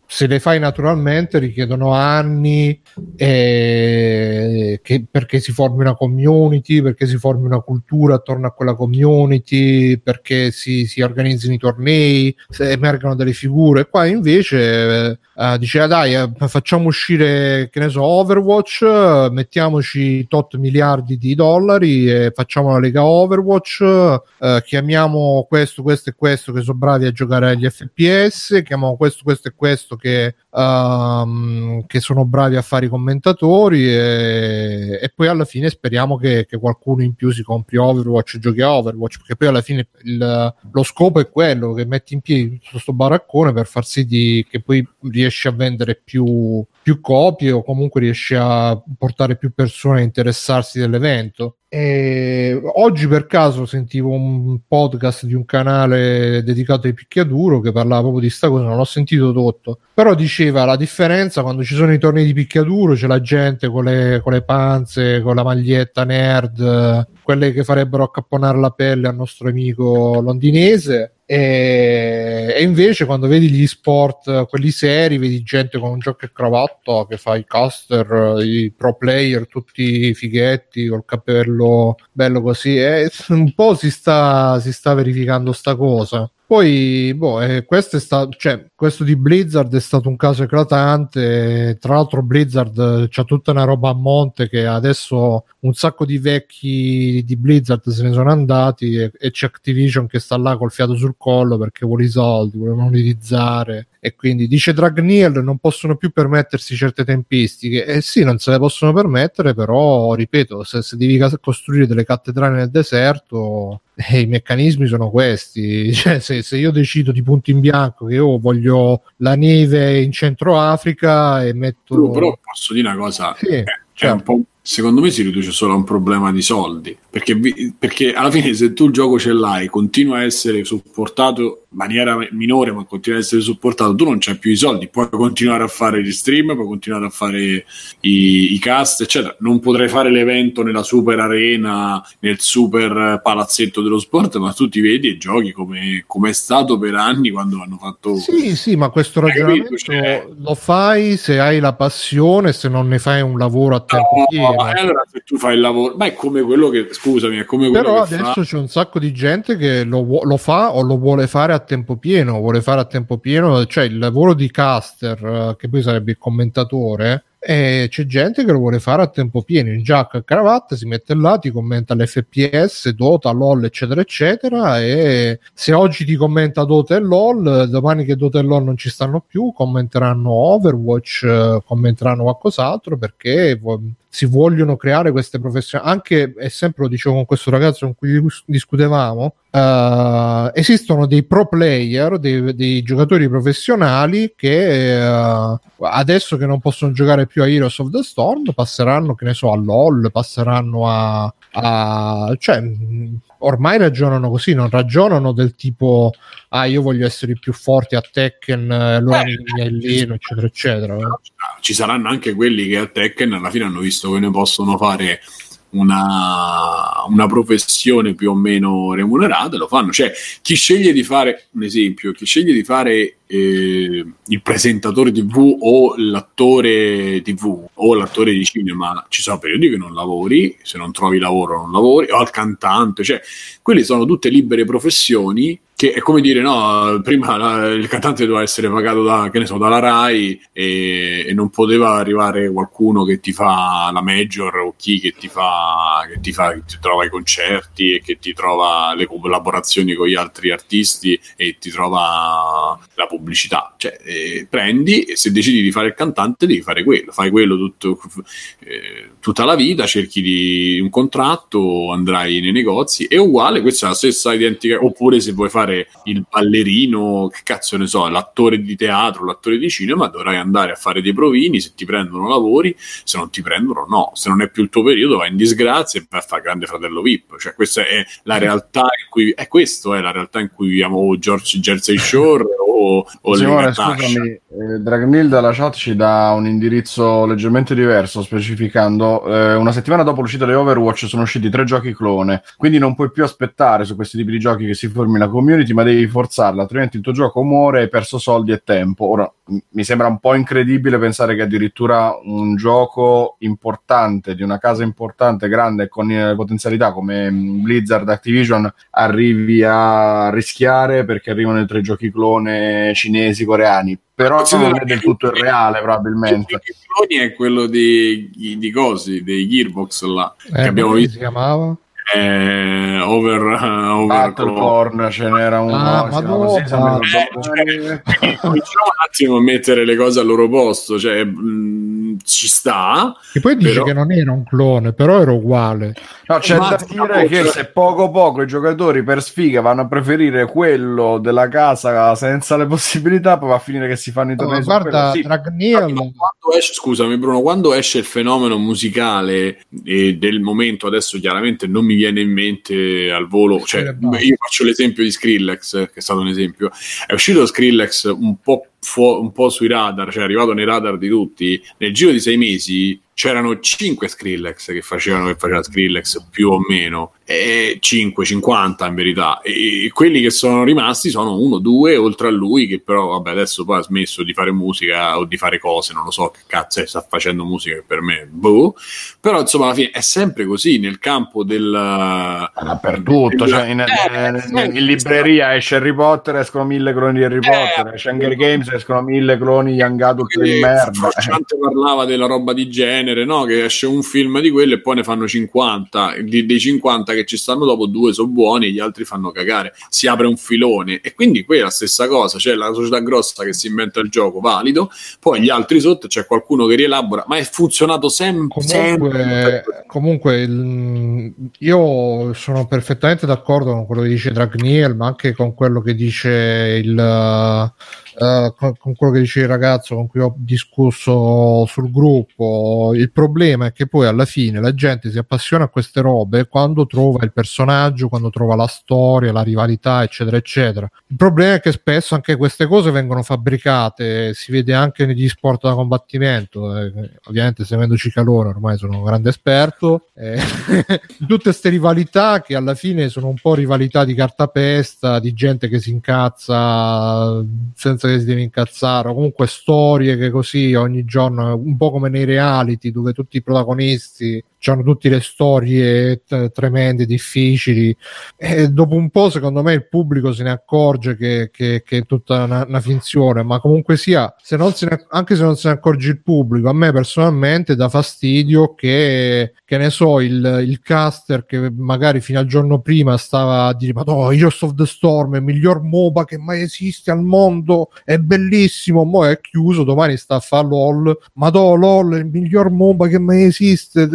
se le fai naturalmente richiedono anni eh, che, perché si formi una community, perché si formi una cultura attorno a quella community, perché si, si organizzino i tornei, emergano delle figure. Qua invece eh, diceva dai eh, facciamo uscire che ne so Overwatch, mettiamoci tot miliardi di dollari e facciamo la lega Overwatch, eh, chiamiamo questo, questo e questo che sono bravi a giocare agli FPS, chiamiamo questo, questo e questo che, um, che sono bravi a fare i commentatori e, e poi alla fine speriamo che, che, qualcuno in più si compri Overwatch e giochi a Overwatch, perché poi alla fine il, lo scopo è quello che metti in piedi tutto questo baraccone per far sì di, che poi riesci a vendere più, più copie o comunque riesci a portare più persone a interessarsi dell'evento. E oggi per caso sentivo un podcast di un canale dedicato ai picchiaduro che parlava proprio di sta cosa, non l'ho sentito tutto, però diceva la differenza quando ci sono i tornei di picchiaduro c'è la gente con le, con le panze, con la maglietta nerd, quelle che farebbero accapponare la pelle al nostro amico londinese e, e, invece quando vedi gli sport, quelli seri, vedi gente con un gioco e cravatta che fa i caster, i pro player, tutti fighetti, col capello bello così. E un po' si sta, si sta verificando sta cosa. Poi, boh, eh, questo, è sta- cioè, questo di Blizzard è stato un caso eclatante. Tra l'altro, Blizzard c'ha tutta una roba a monte che adesso un sacco di vecchi di Blizzard se ne sono andati e, e c'è Activision che sta là col fiato sul collo perché vuole i soldi, vuole monetizzare e quindi dice Dragniel non possono più permettersi certe tempistiche. E eh sì non se le possono permettere però ripeto se, se devi costruire delle cattedrali nel deserto eh, i meccanismi sono questi. Cioè se, se, io decido di punto in bianco che io voglio la neve in Centro Africa e metto però posso dire una cosa? Sì, eh, certo. un po' secondo me si riduce solo a un problema di soldi perché, perché alla fine se tu il gioco ce l'hai continua a essere supportato in maniera minore ma continua a essere supportato tu non c'hai più i soldi puoi continuare a fare gli stream puoi continuare a fare i, i cast eccetera. Non potrai fare l'evento nella super arena nel super palazzetto dello sport ma tu ti vedi e giochi come, come è stato per anni quando hanno fatto sì sì ma questo ragionamento cioè... lo fai se hai la passione se non ne fai un lavoro a tempo no, ma allora se tu fai il lavoro ma è come quello che scusami è come quello però che adesso fa... c'è un sacco di gente che lo, lo fa o lo vuole fare a tempo pieno, vuole fare a tempo pieno, cioè il lavoro di caster, eh, che poi sarebbe il commentatore, e c'è gente che lo vuole fare a tempo pieno in giacca e cravatta, si mette là, ti commenta l'FPS, Dota, LOL, eccetera, eccetera. E se oggi ti commenta Dota e LOL, domani che Dota e LOL non ci stanno più, commenteranno Overwatch, eh, commenteranno qualcos'altro perché si vogliono creare queste professioni. Anche, e sempre lo dicevo con questo ragazzo con cui discutevamo, uh, esistono dei pro player, dei, dei giocatori professionali che uh, adesso che non possono giocare più a Heroes of the Storm passeranno, che ne so, a LOL, passeranno a... a cioè, ormai ragionano così, non ragionano del tipo ah io voglio essere più forte a Tekken, allora mi, mi alleno, eccetera, eccetera. Ci saranno anche quelli che a Tekken alla fine hanno visto che ne possono fare una, una, professione più o meno remunerata lo fanno. Cioè, chi sceglie di fare, un esempio, chi sceglie di fare eh, il presentatore TV o l'attore TV o l'attore di cinema, ci sono periodi che non lavori, se non trovi lavoro non lavori, o al cantante, cioè, quelle sono tutte libere professioni che è come dire, no, prima la, il cantante doveva essere pagato da, so, dalla RAI e, e, non poteva arrivare qualcuno che ti fa la major o chi che ti fa, che ti fa, che ti trova i concerti e che ti trova le collaborazioni con gli altri artisti e ti trova la pubblicità pubblicità. Cioè, eh, prendi e se decidi di fare il cantante devi fare quello, fai quello tutto, eh, tutta la vita, cerchi di un contratto, andrai nei negozi, è uguale, questa è la stessa identica, oppure se vuoi fare il ballerino, che cazzo ne so, l'attore di teatro, l'attore di cinema, dovrai andare a fare dei provini, se ti prendono lavori, se non ti prendono no, se non è più il tuo periodo vai in disgrazia e vai a fare grande fratello VIP, cioè questa è la realtà in cui, è questo è la realtà in cui viviamo George Jersey Shore o, o Simone, Natasha. scusami, eh, Dragnil dalla chat ci dà un indirizzo leggermente diverso, specificando eh, una settimana dopo l'uscita di Overwatch sono usciti tre giochi clone, quindi non puoi più aspettare su questi tipi di giochi che si formi la community, ma devi forzarla, altrimenti il tuo gioco muore e hai perso soldi e tempo. Ora, m- mi sembra un po' incredibile pensare che addirittura un gioco importante, di una casa importante, grande, con eh, potenzialità come mm, Blizzard Activision, arrivi a rischiare perché arrivano i tre giochi clone cinesi, coreani. Però Considera non è del che- tutto irreale, probabilmente. Il cloni è quello di, di cosi, dei Gearbox là, che Eh, abbiamo come visto si chiamava? Eh, over, over Battleborn ce n'era uno Ah, ma no, con Eh, cioè, cominciamo un attimo a mettere le cose al loro posto, cioè mh, ci sta, Che poi dice Però- che non era un clone, però era uguale. No, c'è Ma- da dire che se poco poco i giocatori per sfiga vanno a preferire quello della casa senza le possibilità, poi va a finire che si fanno i Oh, tornei su guarda, sì. Esce, scusami Bruno, quando esce il fenomeno musicale eh, del momento, adesso chiaramente non mi viene in mente al volo, cioè, io faccio l'esempio di Skrillex, che è stato un esempio, è uscito Skrillex un po', fu- un po' sui radar, cioè è arrivato nei radar di tutti, nel giro di sei mesi c'erano 5 Skrillex che facevano che faceva Skrillex più o meno e 5, 50 in verità e, quelli che sono rimasti sono uno, due oltre a lui che però vabbè adesso poi ha smesso di fare musica o di fare cose non lo so che cazzo è, sta facendo musica che per me boh però insomma alla fine è sempre così nel campo del Dappertutto, del- cioè in, Eh, in- sì, in libreria esce Harry Potter, escono mille cloni di Harry Potter, esce Hunger Games, escono mille cloni Young Adult di merda. Frusciante parlava della roba di genere, no? Che esce un film di quello e poi ne fanno 50. Di- dei 50 che ci stanno dopo, due sono buoni, gli altri fanno cagare. Si apre un filone. E quindi qui è la stessa cosa: c'è la società grossa che si inventa il gioco valido, poi gli altri sotto c'è qualcuno che rielabora, ma è funzionato sem- sempre. Comunque, comunque il- io sono perfettamente d'accordo con quello che dice Dragniel, ma anche con quello che dice il eh, con, con quello che dice il ragazzo con cui ho discusso sul gruppo. Il problema è che poi alla fine la gente si appassiona a queste robe quando trova il personaggio, quando trova la storia, la rivalità, eccetera, eccetera. Il problema è che spesso anche queste cose vengono fabbricate, si vede anche negli sport da combattimento. eh, ovviamente, seguendo Cicalone, ormai sono un grande esperto. eh, tutte queste rivalità che alla fine sono un po' rivalità di cartapesta, di gente che si incazza senza che si deve incazzare, o comunque storie che così ogni giorno, un po' come nei reality, dove tutti i protagonisti hanno tutte le storie t- tremende, difficili. E dopo un po', secondo me, il pubblico se ne accorge che, che- che è tutta una, una finzione, ma comunque sia, se se ne- anche se non se ne accorge il pubblico, a me personalmente dà fastidio che, che ne so, il, il caster che magari fino al giorno prima stava a dire: Ma no, Heroes of the Storm è il miglior MOBA che mai esiste al mondo, è bellissimo. Mo' è chiuso, domani sta a fare LOL. Ma no, LOL è il miglior MOBA che mai esiste.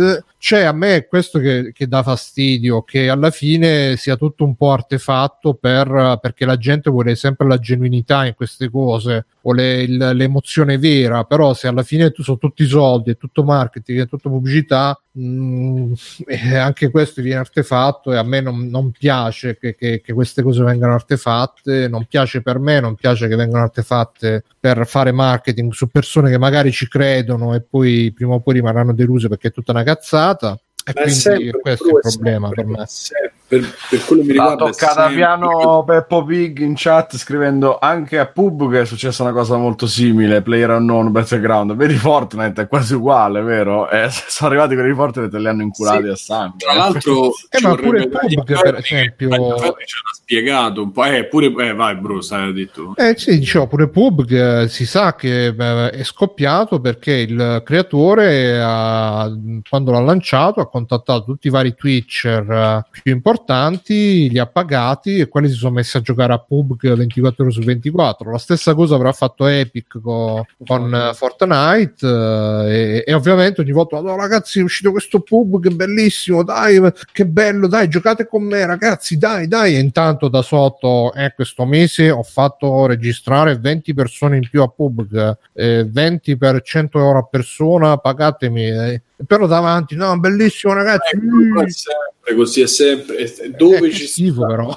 Cioè, a me è questo che, che dà fastidio, che alla fine sia tutto un po' artefatto per, perché la gente vuole sempre la genuinità in queste cose, vuole il- l'emozione vera, però se alla fine tu sono tutti soldi, è tutto marketing, è tutto pubblicità, mh, eh, anche questo viene artefatto e a me non, non piace che, che- che queste cose vengano artefatte, non piace per me, non piace che vengano artefatte per fare marketing su persone che magari ci credono e poi prima o poi rimarranno deluse perché è tutta una cazzata. E Ma quindi sempre- questo è il problema sempre- per me. se- per, per quello che mi L'ha riguarda toccata sempre- piano Peppo Pig in chat scrivendo anche a Pub che è successa una cosa molto simile, Player Unknown Battleground. Vedi Fortnite è quasi uguale, vero? Eh, sono arrivati quelli di Fortnite e li hanno inculati Sì. a sangue. Tra l'altro, Eh, ci ma pure Pub, per che- esempio- ci ha spiegato un po'. Eh, pure, eh, vai, Bru, stai detto. Eh sì, dicevo pure PUBG si sa che eh, è scoppiato perché il creatore ha- quando l'ha lanciato ha contattato tutti i vari Twitcher eh, più importanti, li ha pagati e quelli si sono messi a giocare a PUBG 24 ore su 24. La stessa cosa avrà fatto Epic co- con eh, Fortnite eh, e, e ovviamente ogni volta, "Oh, ragazzi, è uscito questo PUBG, bellissimo, dai, che bello, dai, giocate con me, ragazzi, dai, dai. E intanto da sotto, eh, questo mese ho fatto registrare 20 persone in più a PUBG, eh, 20 per 100 euro a persona, pagatemi. eh. Però davanti, no, bellissimo, ragazzi. Eh, è sempre così, è sempre è- dove che ci schifo, sta- però.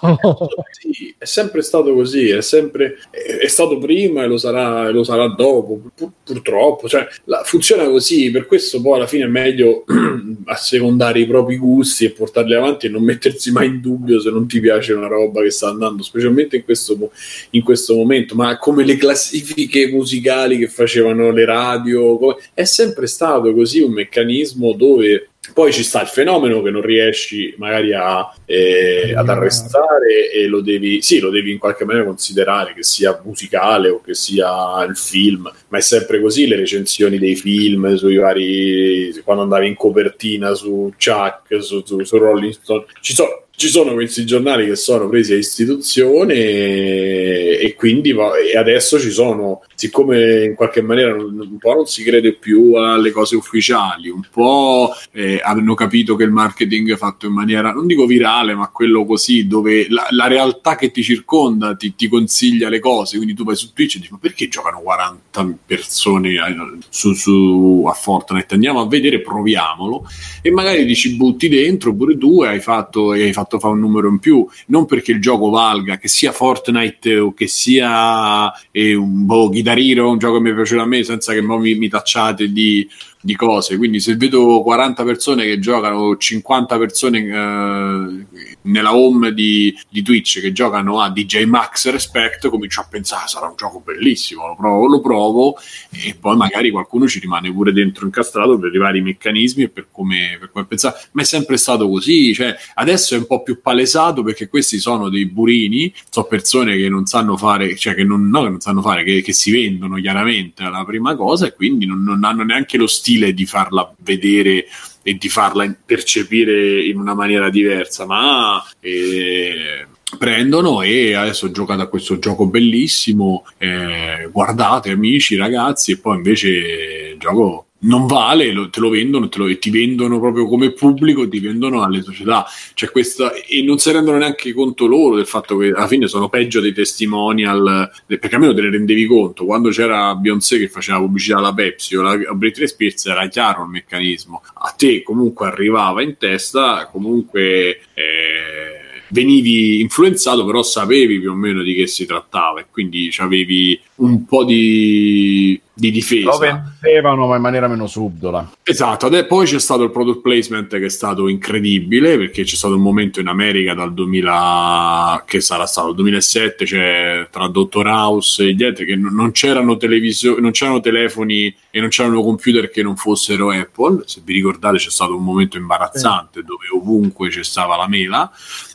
Sì, è sempre stato così, è sempre è, è stato prima e lo sarà, e lo sarà dopo, pur- purtroppo. Cioè, la- funziona così, per questo poi alla fine è meglio assecondare i propri gusti e portarli avanti e non mettersi mai in dubbio se non ti piace una roba che sta andando, specialmente in questo, in questo momento. Ma come le classifiche musicali che facevano le radio, come- è sempre stato così un meccanismo dove poi ci sta il fenomeno che non riesci magari a, eh, ad arrestare e lo devi, sì, lo devi in qualche maniera considerare che sia musicale o che sia il film, ma è sempre così le recensioni dei film sui vari quando andavi in copertina su Chuck, su, su, su Rolling Stone, ci sono ci sono questi giornali che sono presi a istituzione e, quindi va- e adesso ci sono, siccome in qualche maniera un po' non si crede più alle cose ufficiali, un po' eh, hanno capito che il marketing è fatto in maniera, non dico virale, ma quello così, dove la, la realtà che ti circonda ti, ti consiglia le cose, quindi tu vai su Twitch e dici ma perché giocano 40 persone eh, su, su- a Fortnite? Andiamo a vedere, proviamolo e magari ti ci butti dentro pure tu e hai fatto, e hai fatto fare un numero in più non perché il gioco valga che sia Fortnite o che sia eh, un boh, Guitar Hero un gioco che mi piace a me senza che mi, mi tacciate di, di cose. Quindi se vedo 40 persone che giocano 50 persone eh, nella home di, di Twitch che giocano a DJ Max Respect comincio a pensare sarà un gioco bellissimo lo provo, lo provo. E poi magari qualcuno ci rimane pure dentro incastrato per i vari meccanismi e per come, per come pensare. Ma è sempre stato così cioè adesso è un po' più palesato perché questi sono dei burini sono persone che non sanno fare cioè che non, no, che non sanno fare che, che si vendono chiaramente alla prima cosa e quindi non, non hanno neanche lo stile di farla vedere e di farla percepire in una maniera diversa ma eh, prendono e adesso ho giocato a questo gioco bellissimo eh, guardate amici ragazzi e poi invece il gioco non vale, lo- te lo vendono te lo- e ti vendono proprio come pubblico, ti vendono alle società. C'è questa, e non si rendono neanche conto loro del fatto che alla fine sono peggio dei testimonial, perché almeno te ne rendevi conto. Quando c'era Beyoncé che faceva pubblicità alla Pepsi o la, a Britney Spears era chiaro il meccanismo. A te comunque arrivava in testa, comunque... Eh, venivi influenzato, però sapevi più o meno di che si trattava e quindi avevi un po' di, di difesa. Lo vendevano, ma in maniera meno subdola. Esatto, ade- poi c'è stato il product placement che è stato incredibile perché c'è stato un momento in America dal 2000 che sarà stato il 2007 cioè, tra Dottor House e gli altri che non c'erano televisioni, non c'erano telefoni e non c'erano computer che non fossero Apple. Se vi ricordate c'è stato un momento imbarazzante dove ovunque c'è stava la mela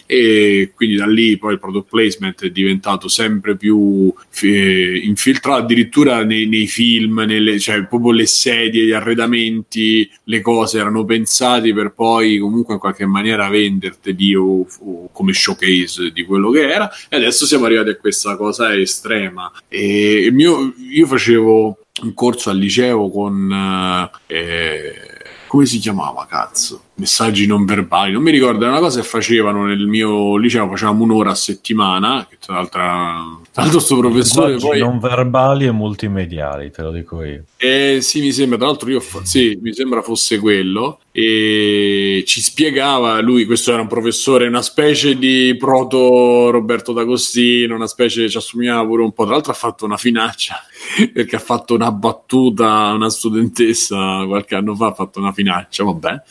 e quindi da lì poi il product placement è diventato sempre più eh, infiltrato addirittura nei, nei film, nelle, cioè proprio le sedie, gli arredamenti, le cose erano pensati per poi comunque in qualche maniera venderteli o, o come showcase di quello che era. E adesso siamo arrivati a questa cosa estrema. E mio, io facevo un corso al liceo con eh, come si chiamava cazzo? Messaggi non verbali, non mi ricordo, era una cosa che facevano nel mio liceo, facevamo un'ora a settimana, che tra l'altro, l'altro sto professore poi... non verbali e multimediali, te lo dico io. Eh, sì, mi sembra, tra l'altro io sì, mi sembra fosse quello e ci spiegava lui, questo era un professore, una specie di proto Roberto D'Agostino, una specie, ci assomigliava pure un po', tra l'altro ha fatto una finaccia perché ha fatto una battuta a una studentessa qualche anno fa, ha fatto una finaccia, vabbè.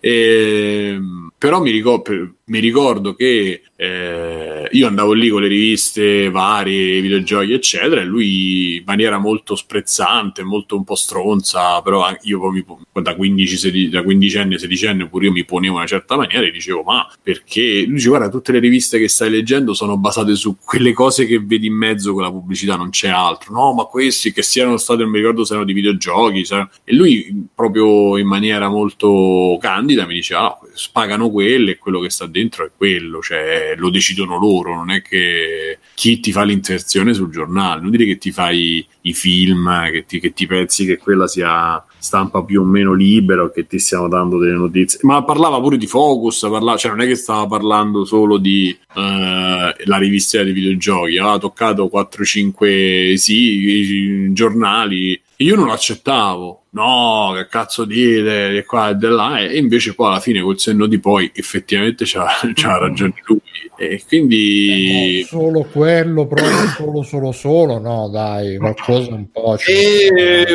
E, però mi ricordo, mi ricordo che eh, io andavo lì con le riviste varie, videogiochi, eccetera, e lui in maniera molto sprezzante, molto un po' stronza, però io poi da 15, 16, da 15 16 pure io mi ponevo in una certa maniera e dicevo, ma perché? Lui dice, guarda, tutte le riviste che stai leggendo sono basate su quelle cose che vedi in mezzo con la pubblicità, non c'è altro. No, ma questi che siano stati, non mi ricordo se erano di videogiochi, se- e lui proprio in maniera molto candida mi diceva, no, pagano quello e quello che sta dentro è quello, cioè lo decidono loro, non è che chi ti fa l'inserzione sul giornale, non dire che ti fai i film, che ti, che ti pensi che quella sia stampa più o meno libera o che ti stiamo dando delle notizie, ma parlava pure di Focus, parlava, cioè non è che stava parlando solo di eh, la rivista dei videogiochi, aveva toccato 4-5 sì, giornali io non accettavo. No, che cazzo dite, di qua e di là. E invece poi alla fine col senno di poi effettivamente c'ha, c'ha ragione lui. E quindi... Eh, solo quello, proprio solo, solo, solo, no dai, qualcosa un po'... E...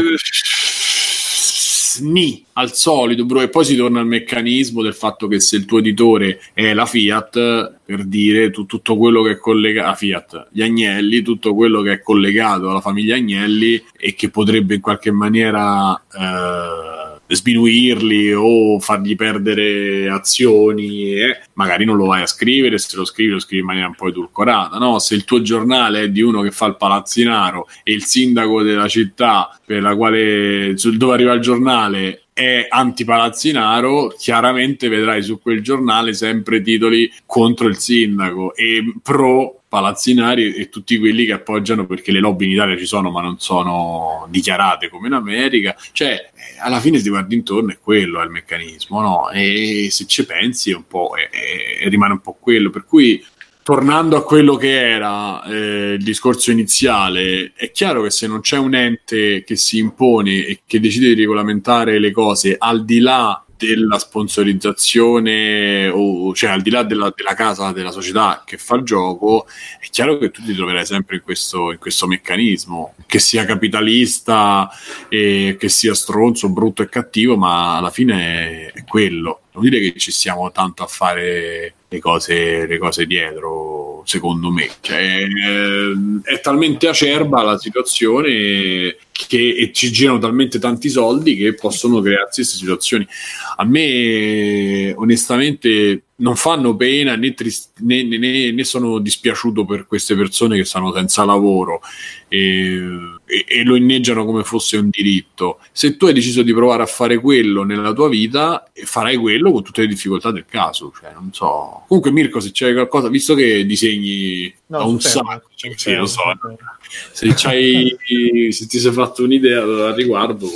Ni al solito, bro, e poi si torna al meccanismo del fatto che se il tuo editore è la Fiat, per dire tu, tutto quello che è collegato a Fiat, gli Agnelli, tutto quello che è collegato alla famiglia Agnelli e che potrebbe in qualche maniera eh, sminuirli o fargli perdere azioni, eh, magari non lo vai a scrivere, se lo scrivi lo scrivi in maniera un po' edulcorata, no? Se il tuo giornale è di uno che fa il palazzinaro e il sindaco della città per la quale dove arriva il giornale è antipalazzinaro, chiaramente vedrai su quel giornale sempre titoli contro il sindaco e pro palazzinari e tutti quelli che appoggiano perché le lobby in Italia ci sono ma non sono dichiarate come in America cioè alla fine si guarda intorno è quello è il meccanismo no? e se ci pensi un po' è, è, rimane un po' quello per cui tornando a quello che era eh, il discorso iniziale, è chiaro che se non c'è un ente che si impone e che decide di regolamentare le cose al di là della sponsorizzazione o cioè al di là della, della, casa della società che fa il gioco è chiaro che tu ti troverai sempre in questo, in questo meccanismo che sia capitalista e che sia stronzo, brutto e cattivo ma alla fine è, è quello non dire che ci stiamo tanto a fare le cose, le cose dietro, secondo me. Cioè, è, è talmente acerba la situazione che ci girano talmente tanti soldi che possono crearsi queste situazioni. A me, onestamente, non fanno pena né, trist- né, né, né, sono dispiaciuto per queste persone che stanno senza lavoro e, e, e, lo inneggiano come fosse un diritto. Se tu hai deciso di provare a fare quello nella tua vita, farai quello con tutte le difficoltà del caso. Cioè, non so. Comunque, Mirko, se c'è qualcosa, visto che disegni no, un sacco, cioè, sì, lo so. Se, se ti sei fatto un'idea al riguardo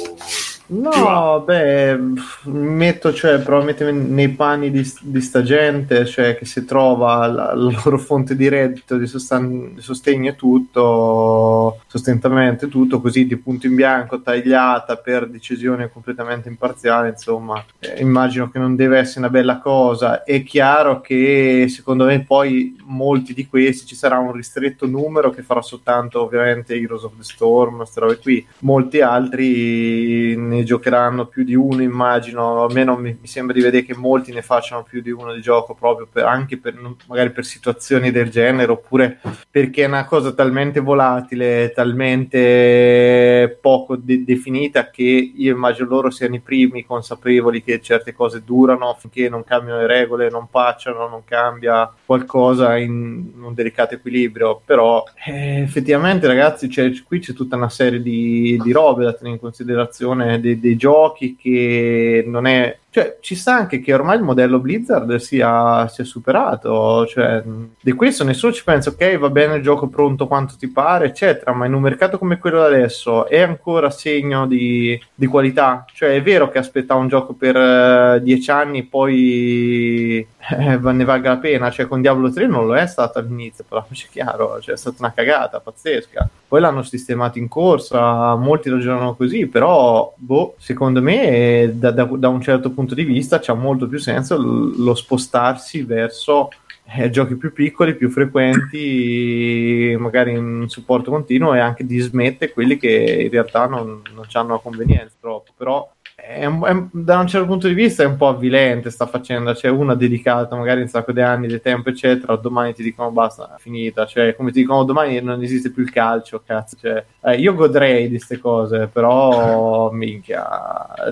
No, beh, metto, cioè, probabilmente nei panni di, di sta gente, cioè, che si trova la, la loro fonte di reddito, di, sostan- di sostegno e tutto, sostentamento e tutto, così di punto in bianco, tagliata per decisione completamente imparziale, insomma, eh, immagino che non deve essere una bella cosa. È chiaro che, secondo me, poi molti di questi ci sarà un ristretto numero che farà soltanto, ovviamente, Heroes of the Storm, queste robe qui. Molti altri ne giocheranno più di uno, immagino, almeno mi, mi, sembra di vedere che molti ne facciano più di uno di gioco proprio per, anche per, magari per situazioni del genere, oppure perché è una cosa talmente volatile, talmente poco de- definita che io immagino loro siano i primi consapevoli che certe cose durano finché non cambiano le regole, non pacciano, non cambia qualcosa in un delicato equilibrio, però eh, effettivamente ragazzi c'è, qui c'è tutta una serie di, di robe da tenere in considerazione dei, dei giochi che non è cioè, ci sta anche che ormai il modello Blizzard sia, sia, superato. Cioè, di questo nessuno ci pensa, ok, va bene il gioco pronto quanto ti pare, eccetera, ma in un mercato come quello adesso è ancora segno di, di qualità. Cioè, è vero che aspettare un gioco per uh, dieci anni e poi eh, ne valga la pena. Cioè, con Diablo 3 non lo è stato all'inizio, però c'è chiaro, cioè, è stata una cagata pazzesca. Poi l'hanno sistemato in corsa, molti ragionano così, però, boh, secondo me, da, da, da un certo punto punto di vista c'ha molto più senso lo spostarsi verso eh, giochi più piccoli, più frequenti, magari in supporto continuo e anche dismette quelli che in realtà non, non hanno convenienza troppo. Però è un, è, da un certo punto di vista è un po' avvilente sta facendo, c'è cioè una dedicata magari un sacco di anni di tempo eccetera, domani ti dicono basta, è finita, cioè come ti dicono domani non esiste più il calcio, cazzo, cioè, eh, io godrei di queste cose, però minchia,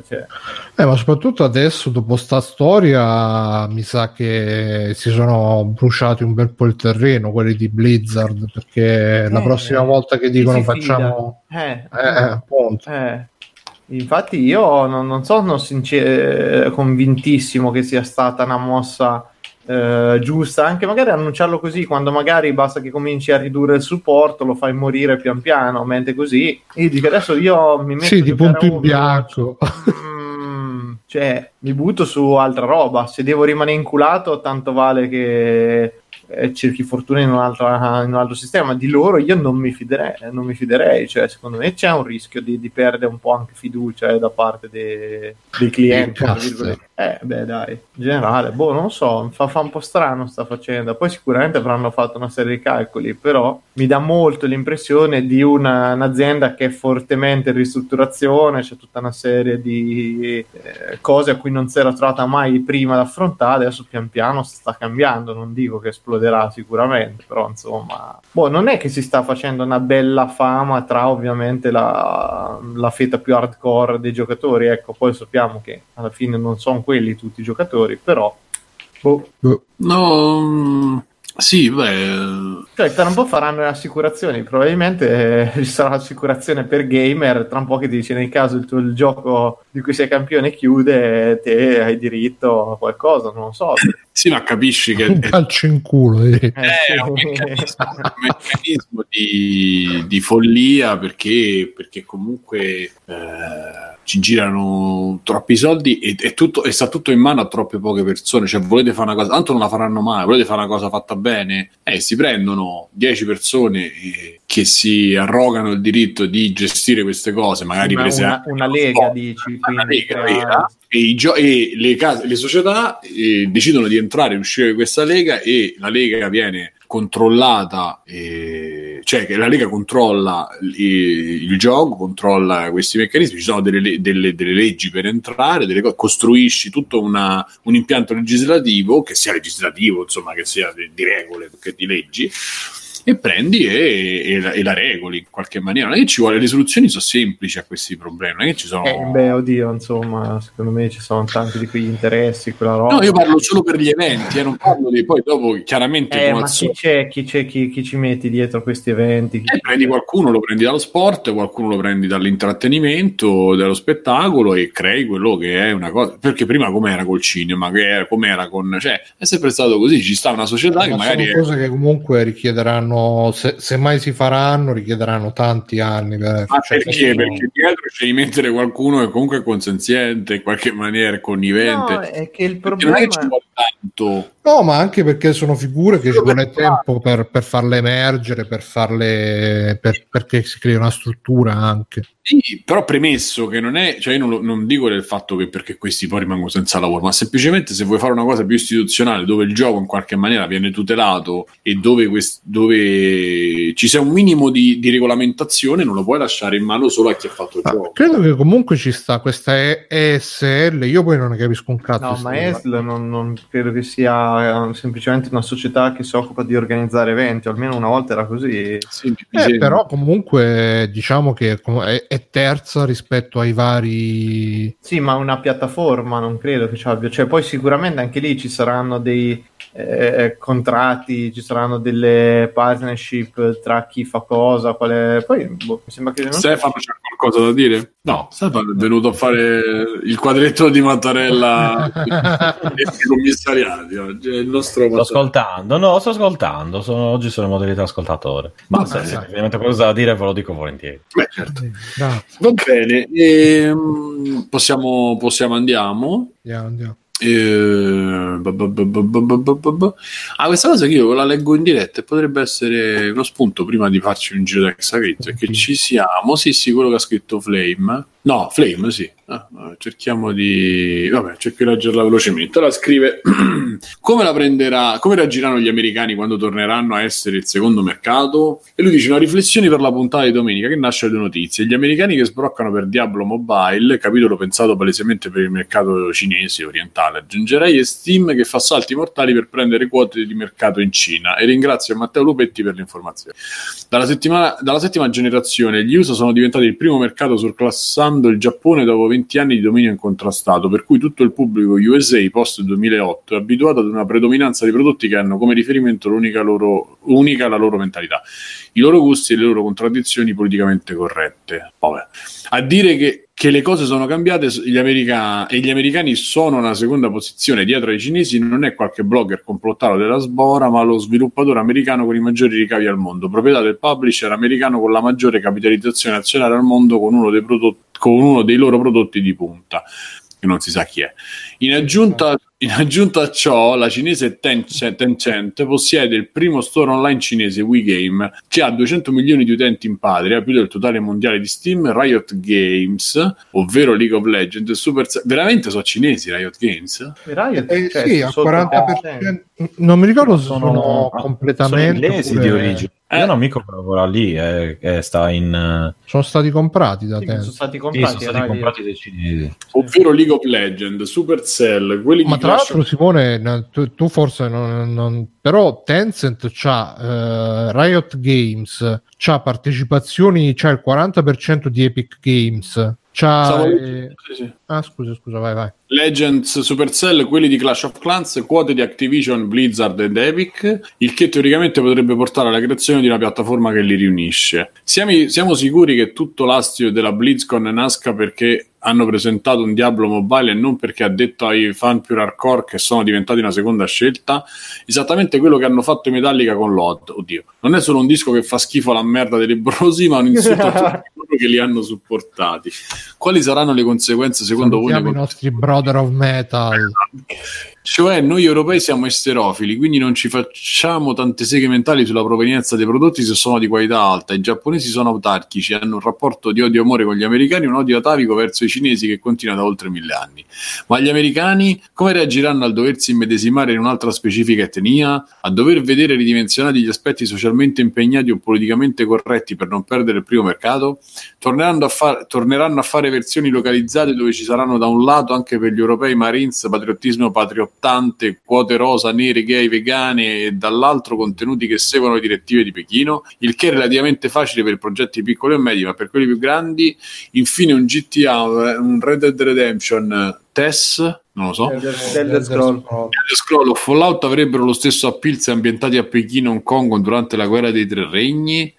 cioè. eh, ma soprattutto adesso dopo sta storia mi sa che si sono bruciati un bel po' il terreno quelli di Blizzard perché eh, la prossima volta che dicono facciamo eh, eh, appunto. Eh Infatti io non, non sono sincer- convintissimo che sia stata una mossa eh, giusta, anche magari annunciarlo così, quando magari basta che cominci a ridurre il supporto, lo fai morire pian piano, mentre così, io dico adesso io mi metto Sì, di punto in bianco. mm, cioè mi butto su altra roba, se devo rimanere inculato tanto vale che eh, cerchi fortuna in, un'altra, in un altro sistema, di loro io non mi fiderei, non mi fiderei. cioè secondo me c'è un rischio di, di perdere un po' anche fiducia eh, da parte dei, dei clienti. Eh, beh, dai, in generale, boh, non so, fa, fa un po' strano sta facendo. Poi sicuramente avranno fatto una serie di calcoli, però mi dà molto l'impressione di una- un'azienda che è fortemente in ristrutturazione, c'è tutta una serie di eh, cose a cui non si era trovata mai prima da affrontare, adesso pian piano sta cambiando, non dico che esploderà sicuramente, però insomma, boh, non è che si sta facendo una bella fama tra ovviamente la, la fetta più hardcore dei giocatori, ecco, poi sappiamo che alla fine non sono quelli tutti i giocatori, però boh, No, mm, sì, beh, Cioè, tra un po' faranno le assicurazioni. Probabilmente eh, ci sarà l'assicurazione per gamer. Tra un po' che ti dice nel caso il tuo il gioco di cui sei campione chiude, te hai diritto a qualcosa, non lo so. Sì, ma capisci che Un è, calcio in culo. eh. Eh, è un sì. meccanismo, un meccanismo di, di follia perché, perché comunque eh, ci girano troppi soldi e, e tutto, e sta tutto in mano a troppe poche persone. Cioè, volete fare una cosa, tanto non la faranno mai, volete fare una cosa fatta bene, eh, si prendono 10 persone eh, che si arrogano il diritto di gestire queste cose, magari Una- prese una- una lega, dici, una quindi lega vera, e, i gio- e le, case- le società eh, decidono di entrare e uscire di questa lega e la lega viene controllata, eh, cioè che la Lega controlla il, il gioco, controlla questi meccanismi, ci sono delle, le- delle- delle leggi per entrare, delle co- costruisci tutto una- un impianto legislativo, che sia legislativo, insomma, che sia di, di regole che di leggi, e prendi e, e la, e la regoli in qualche maniera. Non è che ci vuole, le soluzioni sono semplici a questi problemi, non è che ci sono... Eh, beh, oddio, insomma, secondo me ci sono tanti di quegli interessi, quella roba. No, io parlo solo per gli eventi, eh, non parlo di poi dopo chiaramente Eh, ma chi c'è, chi, c'è chi, chi ci metti dietro a questi eventi? Chi- eh, prendi qualcuno, lo prendi dallo sport, qualcuno lo prendi dall'intrattenimento, dallo spettacolo e crei quello che è una cosa. Perché prima com'era col cinema, che era, com'era con. cioè, è sempre stato così. Ci sta una società che Ma magari. sono è- cose che comunque richiederanno, se, se mai si faranno, richiederanno tanti anni. Per, Ma cioè, perché? Perché dietro c'è di mettere qualcuno che comunque è consenziente, in qualche maniera è connivente. No, è che il è problema che ci vuole tanto. No, ma anche perché sono figure che ci vuole tempo per, per farle emergere, per farle per- perché si crea una struttura anche. Sì, però premesso che non è, cioè io non, lo- non dico del fatto che perché questi poi rimangono senza lavoro, ma semplicemente se vuoi fare una cosa più istituzionale dove il gioco in qualche maniera viene tutelato e dove, quest- dove ci sia un minimo di, di regolamentazione, non lo puoi lasciare in mano solo a chi ha fatto il Ma gioco. credo che comunque ci sta questa E- ESL, io poi non ne capisco un cazzo. No, ma. ESL non, non credo che sia eh, semplicemente una società che si occupa di organizzare eventi, almeno una volta era così. Sì, Eh, però comunque diciamo che è, è terza rispetto ai vari Sì, ma una piattaforma non credo che ci abbia. Cioè, poi sicuramente anche lì ci saranno dei eh, contratti, ci saranno delle partnership tra chi fa cosa, quale... Poi boh, mi sembra che... non- Stefano c'è qualcosa da dire? No, Stefano è venuto a fare il quadretto di Mattarella dei commissariati oggi, è il nostro Sto ascoltando, no, sto ascoltando. Sono- oggi sono in modalità ascoltatore. Ma se, dai. ovviamente qualcosa da dire ve lo dico volentieri. Beh, certo. Va bene, ehm, possiamo, possiamo andiamo. Andiamo, andiamo. Eh. Ah, questa cosa che io la leggo in diretta e potrebbe essere uno spunto prima di farci un giro d'exagrizzo è che ci siamo, sì sì, quello che ha scritto Flame no, Flame sì. Ah, ah, cerchiamo di vabbè, cerco di leggerla velocemente. La scrive come la prenderà come reagiranno gli americani quando torneranno a essere il secondo mercato? E lui dice una riflessione per la puntata di domenica che nasce due notizie. Gli americani che sbroccano per Diablo Mobile capitolo pensato palesemente per il mercato cinese orientale. Aggiungerei e Steam che fa salti mortali per prendere quote di mercato in Cina. E ringrazio Matteo Lupetti per l'informazione. Dalla, settimana- dalla settima generazione gli USA sono diventati il primo mercato surclassando il Giappone dopo 20 anni di dominio incontrastato per cui tutto il pubblico USA post 2008 è abituato ad una predominanza di prodotti che hanno come riferimento l'unica loro, unica la loro mentalità i loro gusti e le loro contraddizioni politicamente corrette. Vabbè. A dire che, che le cose sono cambiate gli americani, e gli americani sono una seconda posizione dietro ai cinesi non è qualche blogger complottato della sbora, ma lo sviluppatore americano con i maggiori ricavi al mondo, proprietà del publisher americano con la maggiore capitalizzazione azionaria al mondo con uno dei, prodotti, con uno dei loro prodotti di punta che non si sa chi è. In aggiunta, in aggiunta a ciò, la cinese Tencent, Tencent, possiede il primo store online cinese WeGame, che ha 200 milioni di utenti in patria, più del totale mondiale di Steam, Riot Games, ovvero League of Legends, Super... veramente sono cinesi Riot Games? Riot, Eh, cioè, sì, al sotto 40%. Non mi ricordo se sono, sono completamente. sono inglesi oppure- di origine. Eh. Io un amico che lavora lì e, e sta in eh, Sono stati comprati da sì, te. sono stati sì, comprati, sono stati comprati dai cinesi Ovvero League of Legends, Supercell, quelli Ma di tra Clash l'altro, Simone, tu, tu forse non, non- Però Tencent c'ha eh, Riot Games, c'ha partecipazioni, c'ha il 40% di Epic Games. C'ha, eh, sì, sì. Ah, scusa, scusa, vai, vai. Legends, Supercell, quelli di Clash of Clans, quote di Activision, Blizzard ed Epic, il che teoricamente potrebbe portare alla creazione di una piattaforma che li riunisce. Siamo, siamo sicuri che tutto l'astio della BlizzCon nasca perché hanno presentato un Diablo Mobile e non perché ha detto ai fan più hardcore che sono diventati una seconda scelta? Esattamente quello che hanno fatto i Metallica con l'Od. Oddio, non è solo un disco che fa schifo alla merda dei lebrosi, ma un insulto a tutti coloro che li hanno supportati. Quali saranno le conseguenze secondo voi? Salutiamo i nei nostri brother of metal. Cioè, noi europei siamo esterofili, quindi non ci facciamo tante seghe mentali sulla provenienza dei prodotti se sono di qualità alta. I giapponesi sono autarchici, hanno un rapporto di odio e amore con gli americani, un odio atavico verso i cinesi che continua da oltre mille anni. Ma gli americani come reagiranno al doversi immedesimare in un'altra specifica etnia? A dover vedere ridimensionati gli aspetti socialmente impegnati o politicamente corretti per non perdere il primo mercato? Torneranno a, far- torneranno a fare versioni localizzate dove ci saranno da un lato anche per gli europei Marines patriottismo patriottante, quote rosa, nere, gay, vegane e dall'altro contenuti che seguono le direttive di Pechino, il che è relativamente facile per progetti piccoli e medi, ma per quelli più grandi, infine un GTA, un Red Dead Redemption, TES, non lo so, Elder- Elder Scroll. Elder Scroll o Fallout avrebbero lo stesso appeal se ambientati a Pechino, Hong Kong durante la guerra dei tre regni.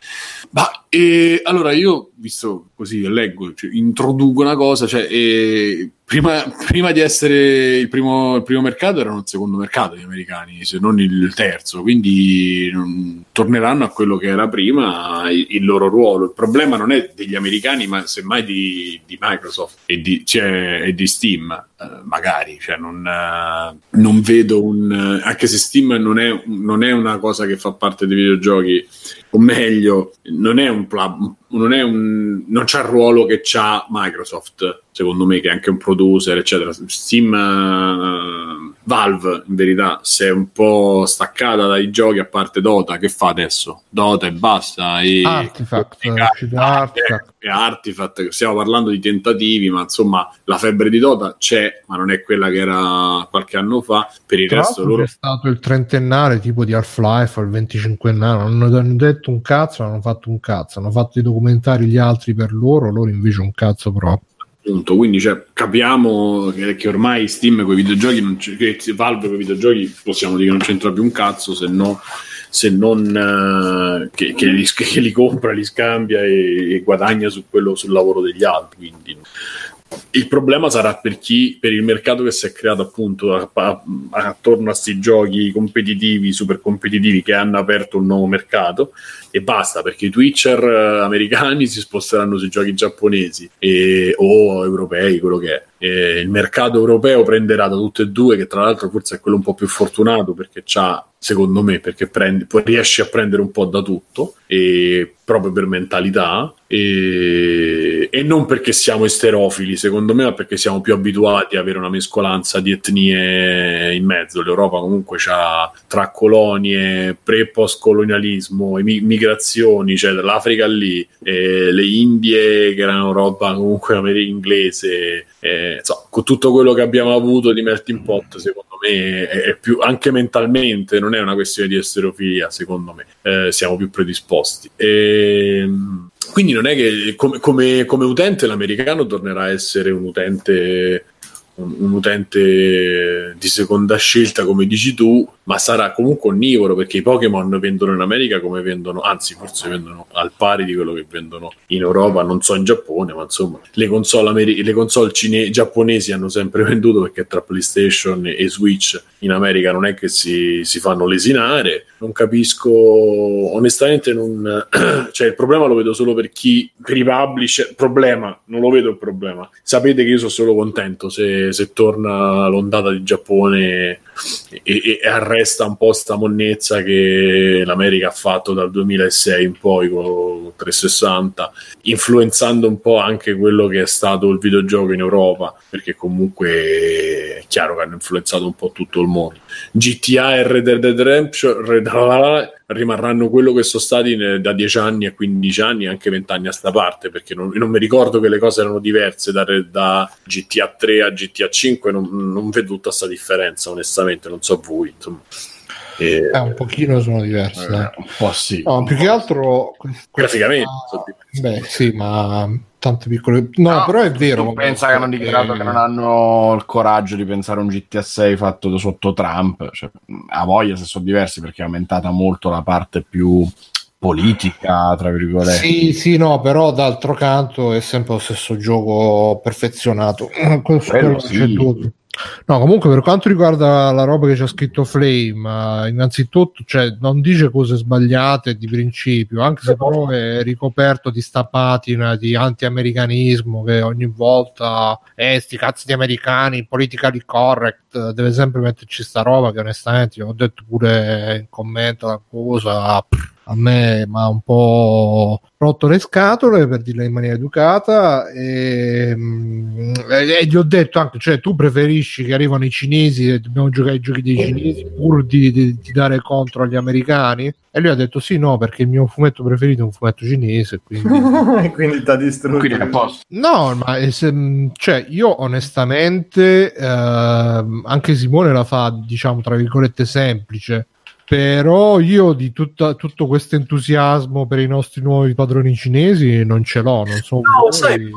Ma eh, allora io, visto così, leggo, cioè, introduco una cosa, cioè, prima, prima di essere il primo, il primo mercato erano il secondo mercato gli americani, se non il terzo, quindi non- torneranno a quello che era prima il, il loro ruolo. Il problema non è degli americani, ma semmai di, di Microsoft e di, cioè, e di Steam, eh, magari, cioè, non, eh, non vedo un... anche se Steam non è, non è una cosa che fa parte dei videogiochi, o meglio, non è un, pla- non, è un non c'ha il ruolo che c'ha Microsoft, secondo me, che è anche un producer, eccetera. Steam, eh, Valve, in verità, si è un po' staccata dai giochi a parte Dota. Che fa adesso? Dota e basta. E Artifact, e- è Artifact. e Artifact, stiamo parlando di tentativi, ma insomma, la febbre di Dota c'è, ma non è quella che era qualche anno fa. Per il Tra resto, loro c'è stato il trentennale tipo di Half-Life al 25ennale, non hanno detto un cazzo, non hanno fatto un cazzo, hanno fatto i documentari gli altri per loro, loro invece un cazzo proprio. Punto. Quindi cioè, capiamo che, che ormai Steam con i videogiochi, c- Valve con i videogiochi possiamo dire che non c'entra più un cazzo se, no, se non eh, che, che li, che li compra, li scambia e, e guadagna su quello, sul lavoro degli altri. Quindi, il problema sarà per chi, per il mercato che si è creato appunto a- a- attorno a questi giochi competitivi, super competitivi che hanno aperto un nuovo mercato e basta perché i Twitcher eh, americani si sposteranno sui giochi giapponesi e- o europei, quello che è. E il mercato europeo prenderà da tutte e due, che tra l'altro forse è quello un po' più fortunato perché c'ha, secondo me, perché prende, poi riesce a prendere un po' da tutto, e proprio per mentalità, e, e non perché siamo esterofili, secondo me, ma perché siamo più abituati ad avere una mescolanza di etnie in mezzo. L'Europa comunque ha tra colonie, pre e post colonialismo, migrazioni, cioè dall'Africa lì, eh, le Indie che erano roba comunque inglese, eh, insomma, con tutto quello che abbiamo avuto di melting pot, secondo me è, è più anche mentalmente, non è una questione di esterofilia, secondo me, eh, siamo più predisposti. E, quindi non è che come, come, come utente l'americano tornerà a essere un utente un, un utente di seconda scelta, come dici tu, ma sarà comunque onnivoro perché i Pokémon vendono in America come vendono, anzi forse vendono al pari di quello che vendono in Europa, non so in Giappone, ma insomma le console, ameri- le console cine- giapponesi hanno sempre venduto perché tra PlayStation e Switch. In America non è che si, si fanno lesinare, non capisco, onestamente non, cioè il problema lo vedo solo per chi, per i publisher, problema, non lo vedo il problema, sapete che io sono solo contento se, se torna l'ondata di Giappone e, e arresta un po' sta monnezza che l'America ha fatto dal 2006 in poi con 360, influenzando un po' anche quello che è stato il videogioco in Europa, perché comunque è chiaro che hanno influenzato un po' tutto il mondo. GTA e Red Dead Redemption Red rimarranno quello che sono stati da 10 anni a 15 anni, anche 20 anni a sta parte, perché non, non mi ricordo che le cose erano diverse da, da GTA 3 a GTA 5, non, non vedo tutta questa differenza, onestamente, non so voi. Insomma. E... Eh, un pochino sono diverse. Eh, un po' sì. No, più che altro... Graficamente. Questa... Beh, sì, ma tante piccole. No, no però è vero. Tu pensa che hanno dichiarato che non hanno il coraggio di pensare a un GTA 6 fatto sotto Trump. Cioè, a voglia se sono diversi perché è aumentata molto la parte più politica, tra virgolette. Sì, sì, no, però d'altro canto è sempre lo stesso gioco perfezionato. Quello, quello sì. No, comunque per quanto riguarda la roba che c'è scritto Flame, uh, innanzitutto cioè, non dice cose sbagliate di principio, anche se però è ricoperto di sta patina di anti-americanismo che ogni volta, eh, sti cazzi di americani, politically correct, deve sempre metterci sta roba che onestamente, ho detto pure in commento la cosa, pff, a me mi ha un po' rotto le scatole per dirla in maniera educata e, mm, e, e, gli ho detto anche cioè tu preferisci che arrivano i cinesi e dobbiamo giocare ai giochi dei cinesi pur di, di, di, dare contro agli americani? E lui ha detto sì no perché il mio fumetto preferito è un fumetto cinese quindi, quindi ti ha distrutto. Quindi no ma se, mm, cioè io onestamente eh, anche Simone la fa diciamo tra virgolette semplice però io di tutta, tutto questo entusiasmo per i nostri nuovi padroni cinesi non ce l'ho, non so no, voi... sai,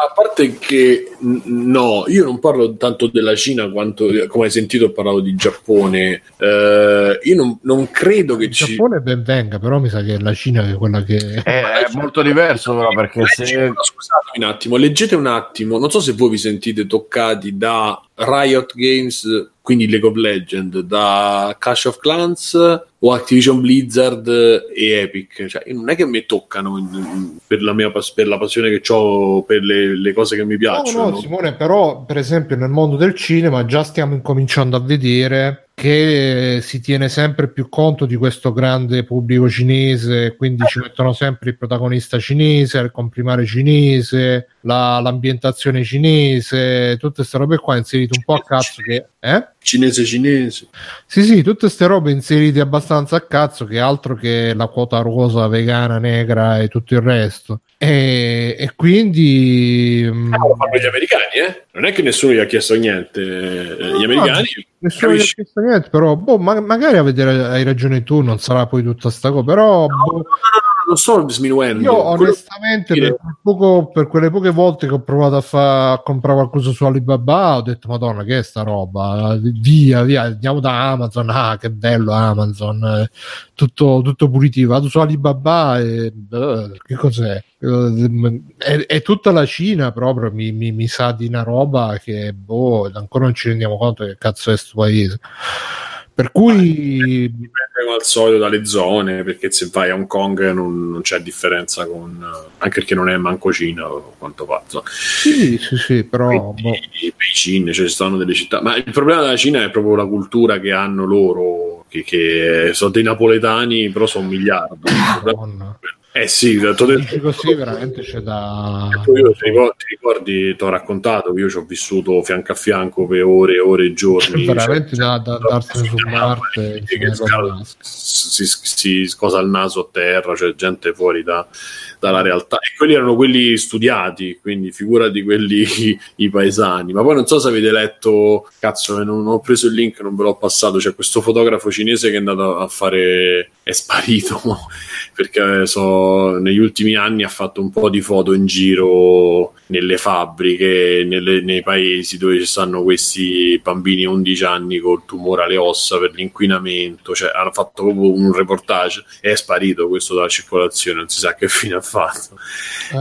a parte che no, io non parlo tanto della Cina quanto, come hai sentito, ho parlato di Giappone. Uh, io non, non, credo che il ci... Giappone ben venga, però mi sa che la Cina è quella che... È, è molto diverso però perché se... Scusate un attimo, leggete un attimo, non so se voi vi sentite toccati da Riot Games quindi League of Legends, da Clash of Clans o Activision Blizzard e Epic. Cioè, non è che mi toccano in, in, per, la mia, per la passione che ho per le, le, cose che mi piacciono. No, no, Simone, però, per esempio, nel mondo del cinema già stiamo incominciando a vedere che si tiene sempre più conto di questo grande pubblico cinese, quindi ci mettono sempre il protagonista cinese, il comprimare cinese, la, l'ambientazione cinese, tutte queste robe qua inserite un po' a cazzo che... Eh? Cinese cinese. Sì, sì, tutte queste robe inserite abbastanza a cazzo che altro che la quota rosa, vegana, negra e tutto il resto. E, e quindi mm, ah, lo fanno gli americani, eh? Non è che nessuno gli ha chiesto niente. Gli americani nessuno gli ha chiesto niente, però boh, ma, magari a vedere hai ragione tu, non sarà poi tutta sta cosa, però no, boh, no, no, non sto sminuendo. Io onestamente per, poco, per, quelle poche volte che ho provato a, fa, a comprare qualcosa su Alibaba ho detto madonna che è sta roba, via via, andiamo da Amazon, ah che bello Amazon, tutto, tutto pulitivo, vado su Alibaba e uh, che cos'è? È, è, tutta la Cina proprio, mi, mi, mi, sa di una roba che boh, ancora non ci rendiamo conto che cazzo è questo paese. Per cui dipende al solito dalle zone, perché se vai a Hong Kong non, non c'è differenza con anche perché non è manco Cina quanto pazzo. Sì, sì, sì, però boh. Beijing, cioè, ci stanno delle città, ma il problema della Cina è proprio la cultura che hanno loro, che, che sono dei napoletani, però sono un miliardo. Madonna. Eh sì, detto detto, così veramente c'è da... Io ti ricordi, ti ti ho raccontato che io ci ho vissuto fianco a fianco per ore e ore e giorni. Cioè, veramente cioè, da, da andarsene su Marte. Si, si, si, scosa il naso a terra, c'è cioè gente fuori da, dalla realtà. E quelli erano quelli studiati, quindi figurati quelli i paesani. Ma poi non so se avete letto, cazzo, non ho preso il link, non ve l'ho passato. C'è questo fotografo cinese che è andato a fare, è sparito perché so negli ultimi anni ha fatto un po' di foto in giro nelle fabbriche, nelle- nei paesi dove ci stanno questi bambini 11 anni col tumore alle ossa per l'inquinamento, cioè hanno fatto proprio un reportage e è sparito questo dalla circolazione, non si sa che fine ha fatto.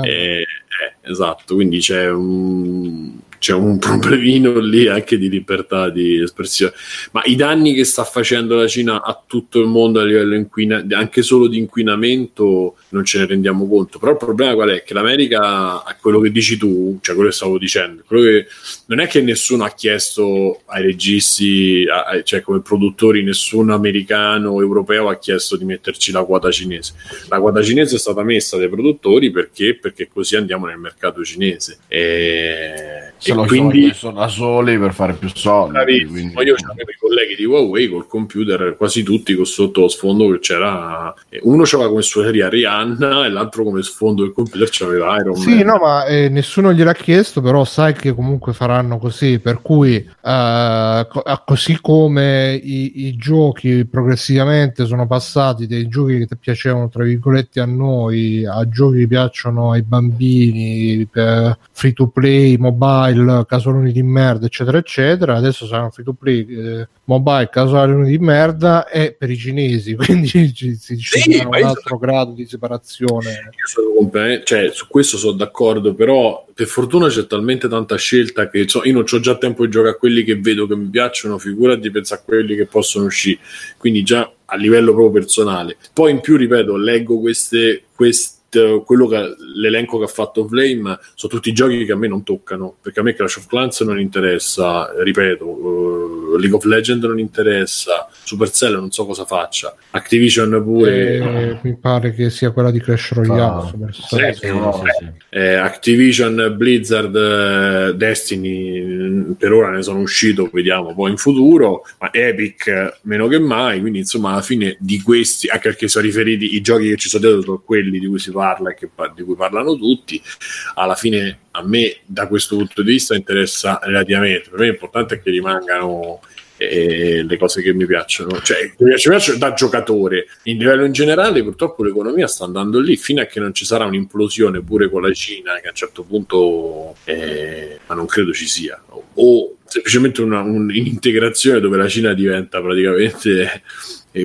Eh, Eh, eh, esatto, quindi c'è un, c'è un problemino lì anche di libertà di espressione. Ma i danni che sta facendo la Cina a tutto il mondo a livello inquina- anche solo di inquinamento, non ce ne rendiamo conto. Però il problema qual è? Che l'America, a quello che dici tu, cioè quello che stavo dicendo, che, non è che nessuno ha chiesto ai registi, a- cioè come produttori, nessun americano o europeo ha chiesto di metterci la quota cinese. La quota cinese è stata messa dai produttori perché? Perché così andiamo nel mercato cinese. E, Se lo quindi sono da soli per fare più soldi. Quindi- Io avevo i colleghi di Huawei col computer, quasi tutti con sotto lo sfondo che c'era. Uno c'aveva come suoneria Rihanna e l'altro come sfondo del computer c'aveva Iron Sì, Man. no, ma eh, nessuno gliel'ha chiesto, però sai che comunque faranno così, per cui eh, ah, così come i, i giochi progressivamente sono passati dai giochi che piacevano tra virgolette a noi a giochi che piacciono ai bambini per free to play, mobile, casoloni di merda, eccetera, eccetera, adesso saranno free to play, eh, mobile, casoloni di merda e per i cinesi, quindi ci, si sceglierà ma un altro grado di separazione. Io sono completamente- cioè, su questo sono d'accordo, però per fortuna c'è talmente tanta scelta che so, io non ho già tempo di giocare a quelli che vedo che mi piacciono, figurati pensare a quelli che possono uscire. Quindi già a livello proprio personale. Poi in più, ripeto, leggo queste, queste quello che l'elenco che ha fatto Flame sono tutti giochi che a me non toccano perché a me Clash of Clans non interessa ripeto uh, League of Legends non interessa Supercell non so cosa faccia Activision pure. Eh, mi pare che sia quella di Clash Royale. Ah, sì, Sì, no, sì, eh, Activision, Blizzard, eh, Destiny mh, per ora ne sono uscito, vediamo poi in futuro, ma Epic eh, meno che mai, quindi insomma alla fine di questi, anche perché sono riferiti i giochi che ci sono dietro sono quelli di cui si parla e che di cui parlano tutti, alla fine a me da questo punto di vista interessa relativamente, per me è che rimangano eh, le cose che mi piacciono, cioè mi piacciono, da giocatore. In livello in generale, purtroppo l'economia sta andando lì fino a che non ci sarà un'implosione pure con la Cina, che a un certo punto, eh, ma non credo ci sia, o semplicemente una, un'integrazione dove la Cina diventa praticamente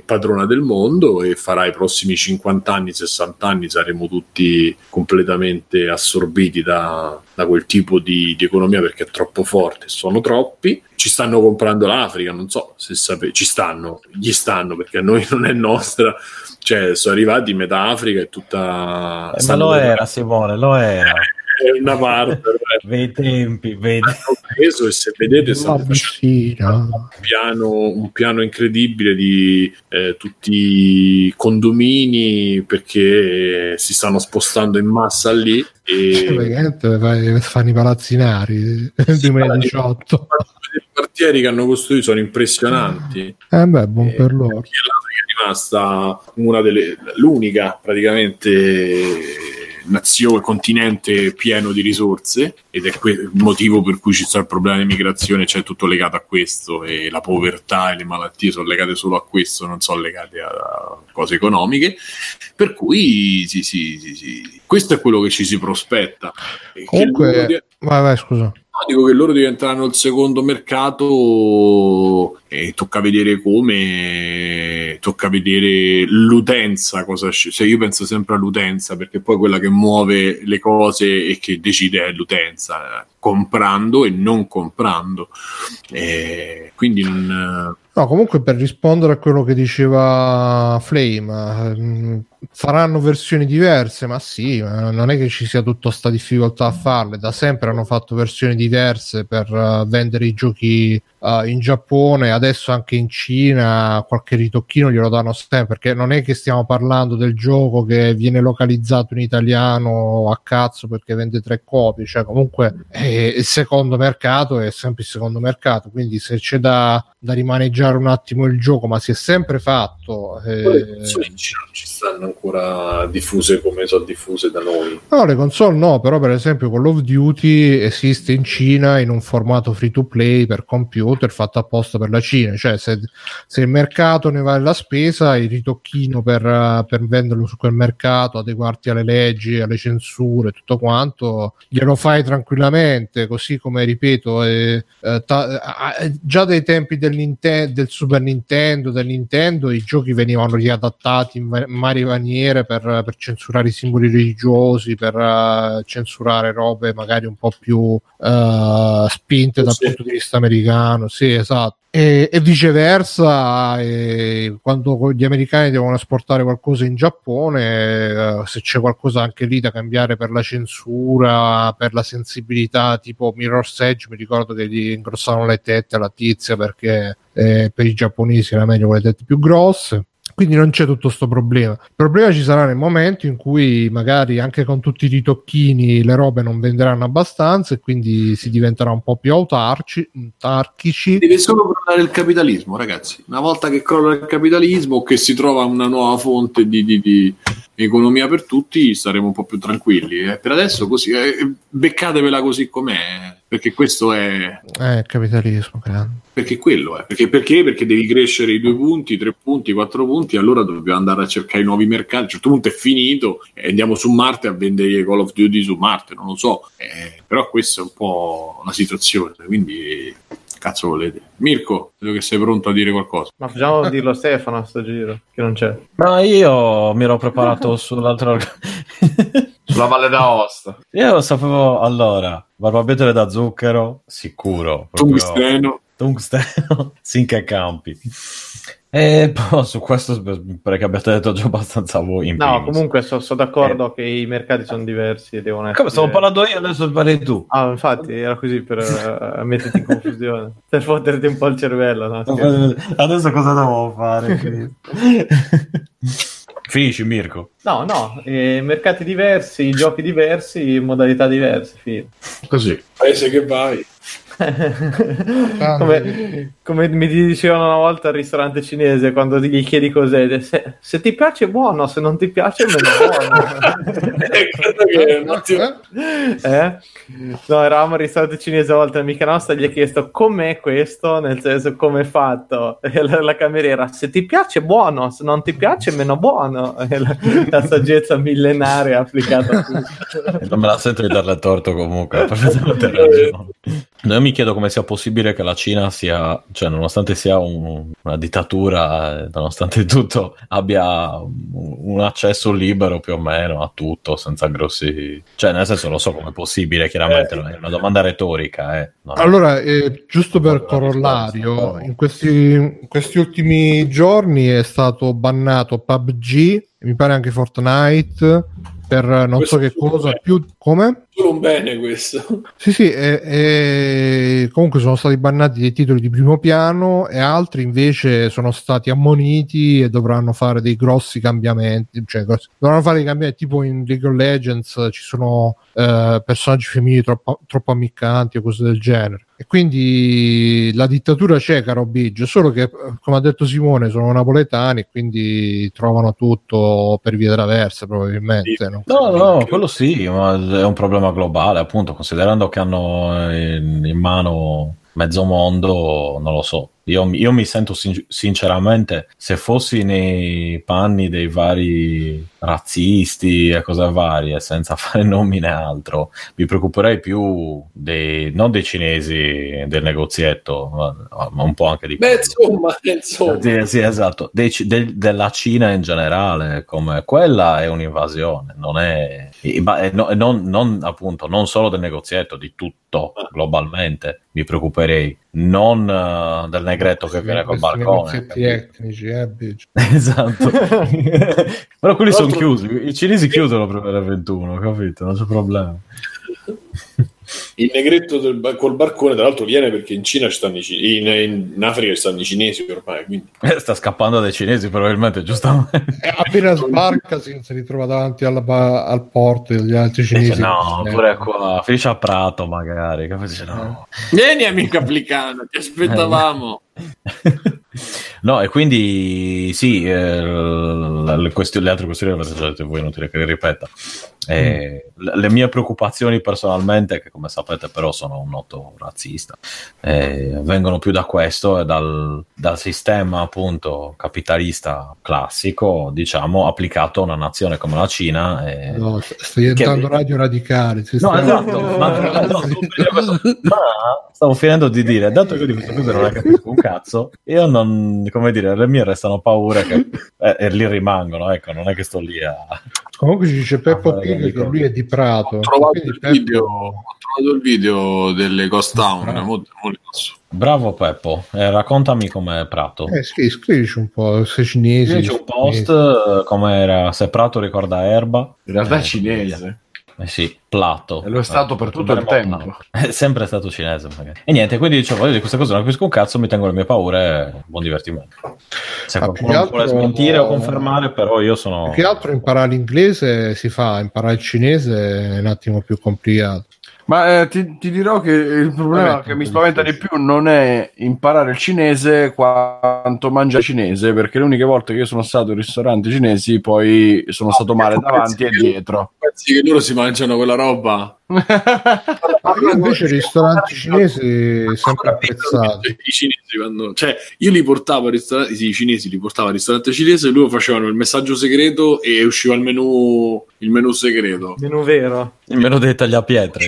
padrona del mondo e farà i prossimi 50 anni, 60 anni saremo tutti completamente assorbiti da, da quel tipo di, di economia perché è troppo forte, sono troppi. Ci stanno comprando l'Africa, non so se sapete, ci stanno, gli stanno perché a noi non è nostra, cioè sono arrivati metà Africa e tutta... Eh, ma lo era, Simone, lo era. È una parte, però è Bei tempi, vedi. hanno preso e se vedete stanno un piano, un piano incredibile di eh, tutti i condomini perché si stanno spostando in massa lì e fanno i palazzinari nel 2018. i quartieri che hanno costruito sono impressionanti Eh beh, buon Eh, per loro. l'Africa è rimasta una delle l'unica praticamente nazione, continente pieno di risorse ed è que- il motivo per cui ci sta il problema di migrazione, cioè tutto legato a questo e la povertà e le malattie sono legate solo a questo, non sono legate a cose economiche, per cui sì, sì, sì, sì. questo è quello che ci si prospetta. Comunque, di- vai, vai, scusa. No, dico che loro diventeranno il secondo mercato e tocca vedere come, tocca vedere l'utenza cosa sc- se io penso sempre all'utenza perché poi quella che muove le cose e che decide è l'utenza, comprando e non comprando. E quindi non, No, comunque per rispondere a quello che diceva Flame, ehm, faranno versioni diverse, ma sì, non è che ci sia tutta sta difficoltà a farle. Da sempre hanno fatto versioni diverse per eh, vendere i giochi eh, in Giappone, adesso anche in Cina, qualche ritocchino glielo danno sempre, perché non è che stiamo parlando del gioco che viene localizzato in italiano a cazzo perché vende tre copie, cioè comunque e il secondo mercato è sempre il secondo mercato, quindi se c'è da, da rimaneggiare un attimo il gioco, ma si è sempre fatto. Poi Eh, ci stanno ancora diffuse come sono diffuse da noi. No, le console no, però per esempio Call of Duty esiste in Cina in un formato free to play per computer fatto apposta per la Cina, cioè se, se il mercato ne vale la spesa, il ritocchino per, per venderlo su quel mercato, adeguarti alle leggi, alle censure, tutto quanto, glielo fai tranquillamente, così come ripeto, eh, eh, ta- eh, già dai tempi del, Ninten- del Super Nintendo, del Nintendo, i giochi venivano riadattati in va- varie maniere per, per censurare i simboli religiosi, per eh, censurare robe magari un po' più eh, spinte dal Sì. punto di vista americano, sì, esatto. E, e viceversa, e quando gli americani devono esportare qualcosa in Giappone, eh, se c'è qualcosa anche lì da cambiare per la censura, per la sensibilità, tipo Mirror's Edge, mi ricordo che gli ingrossavano le tette alla tizia perché eh, per i giapponesi era meglio con le tette più grosse. Quindi non c'è tutto questo problema. Il problema ci sarà nel momento in cui magari anche con tutti i ritocchini le robe non venderanno abbastanza e quindi si diventerà un po' più autarci, autarchici. Deve solo crollare il capitalismo, ragazzi. Una volta che crolla il capitalismo o che si trova una nuova fonte di, di- di economia per tutti, staremo un po' più tranquilli. eh. Per adesso così, eh, beccatevela così com'è, perché questo è... Eh, il capitalismo, grande. Perché quello è. Perché, perché? Perché devi crescere i due punti, tre punti, i quattro punti, allora dobbiamo andare a cercare i nuovi mercati. A un certo punto è finito e andiamo su Marte a vendere Call of Duty su Marte, non lo so. Eh, però questa è un po' la situazione, quindi cazzo volete. Mirko, vedo che sei pronto a dire qualcosa. Ma facciamo dirlo a Stefano a sto giro, che non c'è. Ma io mi ero preparato sull'altra. Sulla Valle d'Aosta. io sapevo allora, barbabietole da zucchero, sicuro. proprio- Tungsteno. Tungsteno, zinc e campi. E poi su questo pare che abbiate detto già abbastanza voi. In No, primis. comunque sono d'accordo che i mercati sono diversi e devono essere... Come stavo parlando io, adesso parli tu. Ah, infatti, era così per eh, metterti in confusione. per fotterti un po' il cervello, no? Adesso cosa devo fare? Finisci, Mirko. No, no, eh, mercati diversi, giochi diversi, modalità diverse, fine. Così. Paese che vai. Come, come mi dicevano una volta al ristorante cinese quando gli chiedi cos'è, se, se ti piace buono, se non ti piace meno buono. Eh, eh? No, eravamo al ristorante cinese una volta, amica nostra gli ha chiesto com'è questo, nel senso come è fatto. E la, la cameriera, se ti piace buono, se non ti piace meno buono. E la, la saggezza millenaria applicata a tutto. Non me la sento di darle torto comunque, perfettamente ragione. No, Io mi chiedo come sia possibile che la Cina sia, cioè nonostante sia un- una dittatura, eh, nonostante tutto abbia un, accesso libero più o meno a tutto, senza grossi... Cioè nel senso lo so come è possibile, chiaramente, Eh. è una domanda retorica. Eh. Non è- Allora, eh, giusto per corollario, in questi, in questi ultimi giorni è stato bannato PUBG, mi pare anche Fortnite, per non Questo so che cosa bene. più... Come? Solo un bene questo. Sì, sì, e, e comunque sono stati bannati dei titoli di primo piano e altri invece sono stati ammoniti e dovranno fare dei grossi cambiamenti, cioè dovranno fare dei cambiamenti tipo in League of Legends ci sono eh, personaggi femminili troppo, troppo ammiccanti o cose del genere. E quindi la dittatura c'è, caro Biggio, solo che, eh, come ha detto Simone, sono napoletani e quindi trovano tutto per via traverse, probabilmente. Sì. no? No, no, quello sì, ma è un problema globale, appunto, considerando che hanno in, in mano mezzo mondo, non lo so. Io, io mi sento sin- sinceramente, se fossi nei panni dei vari razzisti e cose varie, senza fare nomi né altro, mi preoccuperei più dei, non dei cinesi del negozietto, ma, ma un po' anche di Beh, quello. insomma, insomma. Sì, sì, esatto, Dei del- della Cina in generale, come quella è un'invasione, non è, e- è no- non, non, appunto, non solo del negozietto, di tutto globalmente, mi preoccuperei, non eh, del negretto che viene col balcone. etnici, eh. Esatto, però quelli sono chiusi, i cinesi chiudono prima delle 21, capito? Non c'è problema. il negretto del col barcone, tra l'altro, viene perché in Cina ci stanno i ci- in, in Africa ci stanno i cinesi ormai. Quindi. Eh, Sta scappando dai cinesi, probabilmente, giustamente. E appena sbarca si, si ritrova davanti alla al porto degli altri cinesi. Dice, no, Eh, pure qua, finisce a Prato magari. Dice, no. Vieni, amico applicano, ti aspettavamo. No, e quindi sì, eh, le, questi- le altre questioni le avete già dette voi, inutile che le ripeta. Eh, le, le mie preoccupazioni personalmente, che come sapete però sono un noto razzista, eh, vengono più da questo e dal, dal sistema appunto capitalista classico, diciamo, applicato a una nazione come la Cina. eh, no, sta diventando Che- radio radicale. No, esatto, ma, no, stavo finendo questo- ma stavo finendo di dire, dato che io di queste cose non ne capisco un cazzo, io non, come dire, le mie restano paure che eh, e lì rimangono, ecco, non è che sto lì a... Comunque ci dice Peppo Ah, Pig che lui è di Prato. Ho trovato, il Peppo- video, ho trovato il video delle Ghost Town. Mo- mo li passo. Bravo Peppo, eh, raccontami com'è Prato. Eh, scri- scrivici un po', sei cinesi. Io c'è un post, eh, com'era, se Prato ricorda Erba. In realtà Eh, è cinese. Eh sì, Plato. E lo è stato per tutto il tempo. È sempre stato cinese. magari. E niente, quindi dicevo, io di queste cose non capisco un cazzo, mi tengo le mie paure, buon divertimento. Se Ma qualcuno più che vuole altro- smentire o confermare, però io sono... Più che altro imparare l'inglese si fa, imparare il cinese è un attimo più complicato. Ma eh, ti, ti dirò che il problema Vabbè, che mi spaventa di più non è imparare il cinese quanto mangiare cinese, perché le uniche volte che io sono stato in ristoranti cinesi poi sono stato male davanti e dietro. Pensi che loro si mangiano quella roba? Io invece i ristoranti cinesi sempre apprezzati. I cinesi quando... Cioè, io li portavo al ristorante... Sì, i cinesi li portavo al ristorante cinese e loro facevano il messaggio segreto e usciva il menù, il menù segreto. Meno vero. Il meno dei tagliapietre.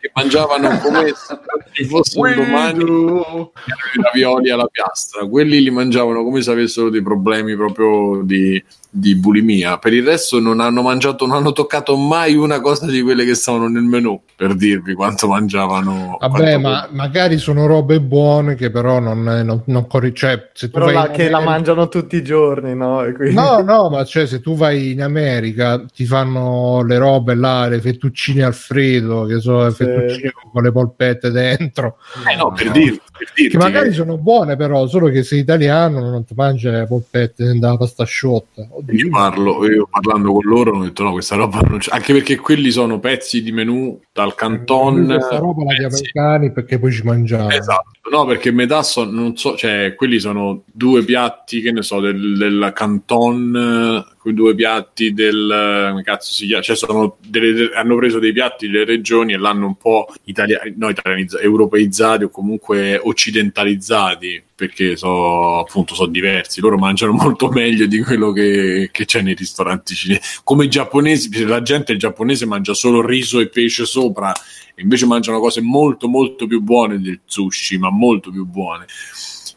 E mangiavano come se ci fosse un domani i ravioli alla piastra. Quelli li mangiavano come se avessero dei problemi proprio di, di bulimia. Per il resto non hanno mangiato, non hanno toccato mai una cosa di quelle che stavano nel menù, per dirvi quanto mangiavano. Vabbè, quanto- ma magari sono robe buone che però non, non, non corri- cioè, se tu Però vai la, che la America- mangiano tutti i giorni, no? E quindi- No, no, ma cioè se tu vai in America ti fanno le robe là, le fettuccine Alfredo, che sono le Sì. fettuccine con le polpette dentro, Eh no, per per dirti che magari sono buone però, solo che sei italiano non ti mangi le polpette della pasta. Oddio, Io parlo, io parlando con loro ho detto no, questa roba non c'è, anche perché quelli sono pezzi di menù dal canton. questa roba la di pezzi- americani perché poi ci mangiamo. Esatto, no, perché metà sono, non so, cioè, quelli sono due piatti, che ne so, del, del canton, quei due piatti del, eh, come cazzo si chiama, cioè sono delle- de- hanno preso dei piatti delle regioni e l'hanno un po' italiani, no, europeizzati o comunque occidentalizzati, perché so, appunto sono diversi, loro mangiano molto meglio di quello che, che c'è nei ristoranti cinesi. Come i giapponesi, la gente giapponese mangia solo riso e pesce sopra, e invece mangiano cose molto molto più buone del sushi, ma molto più buone.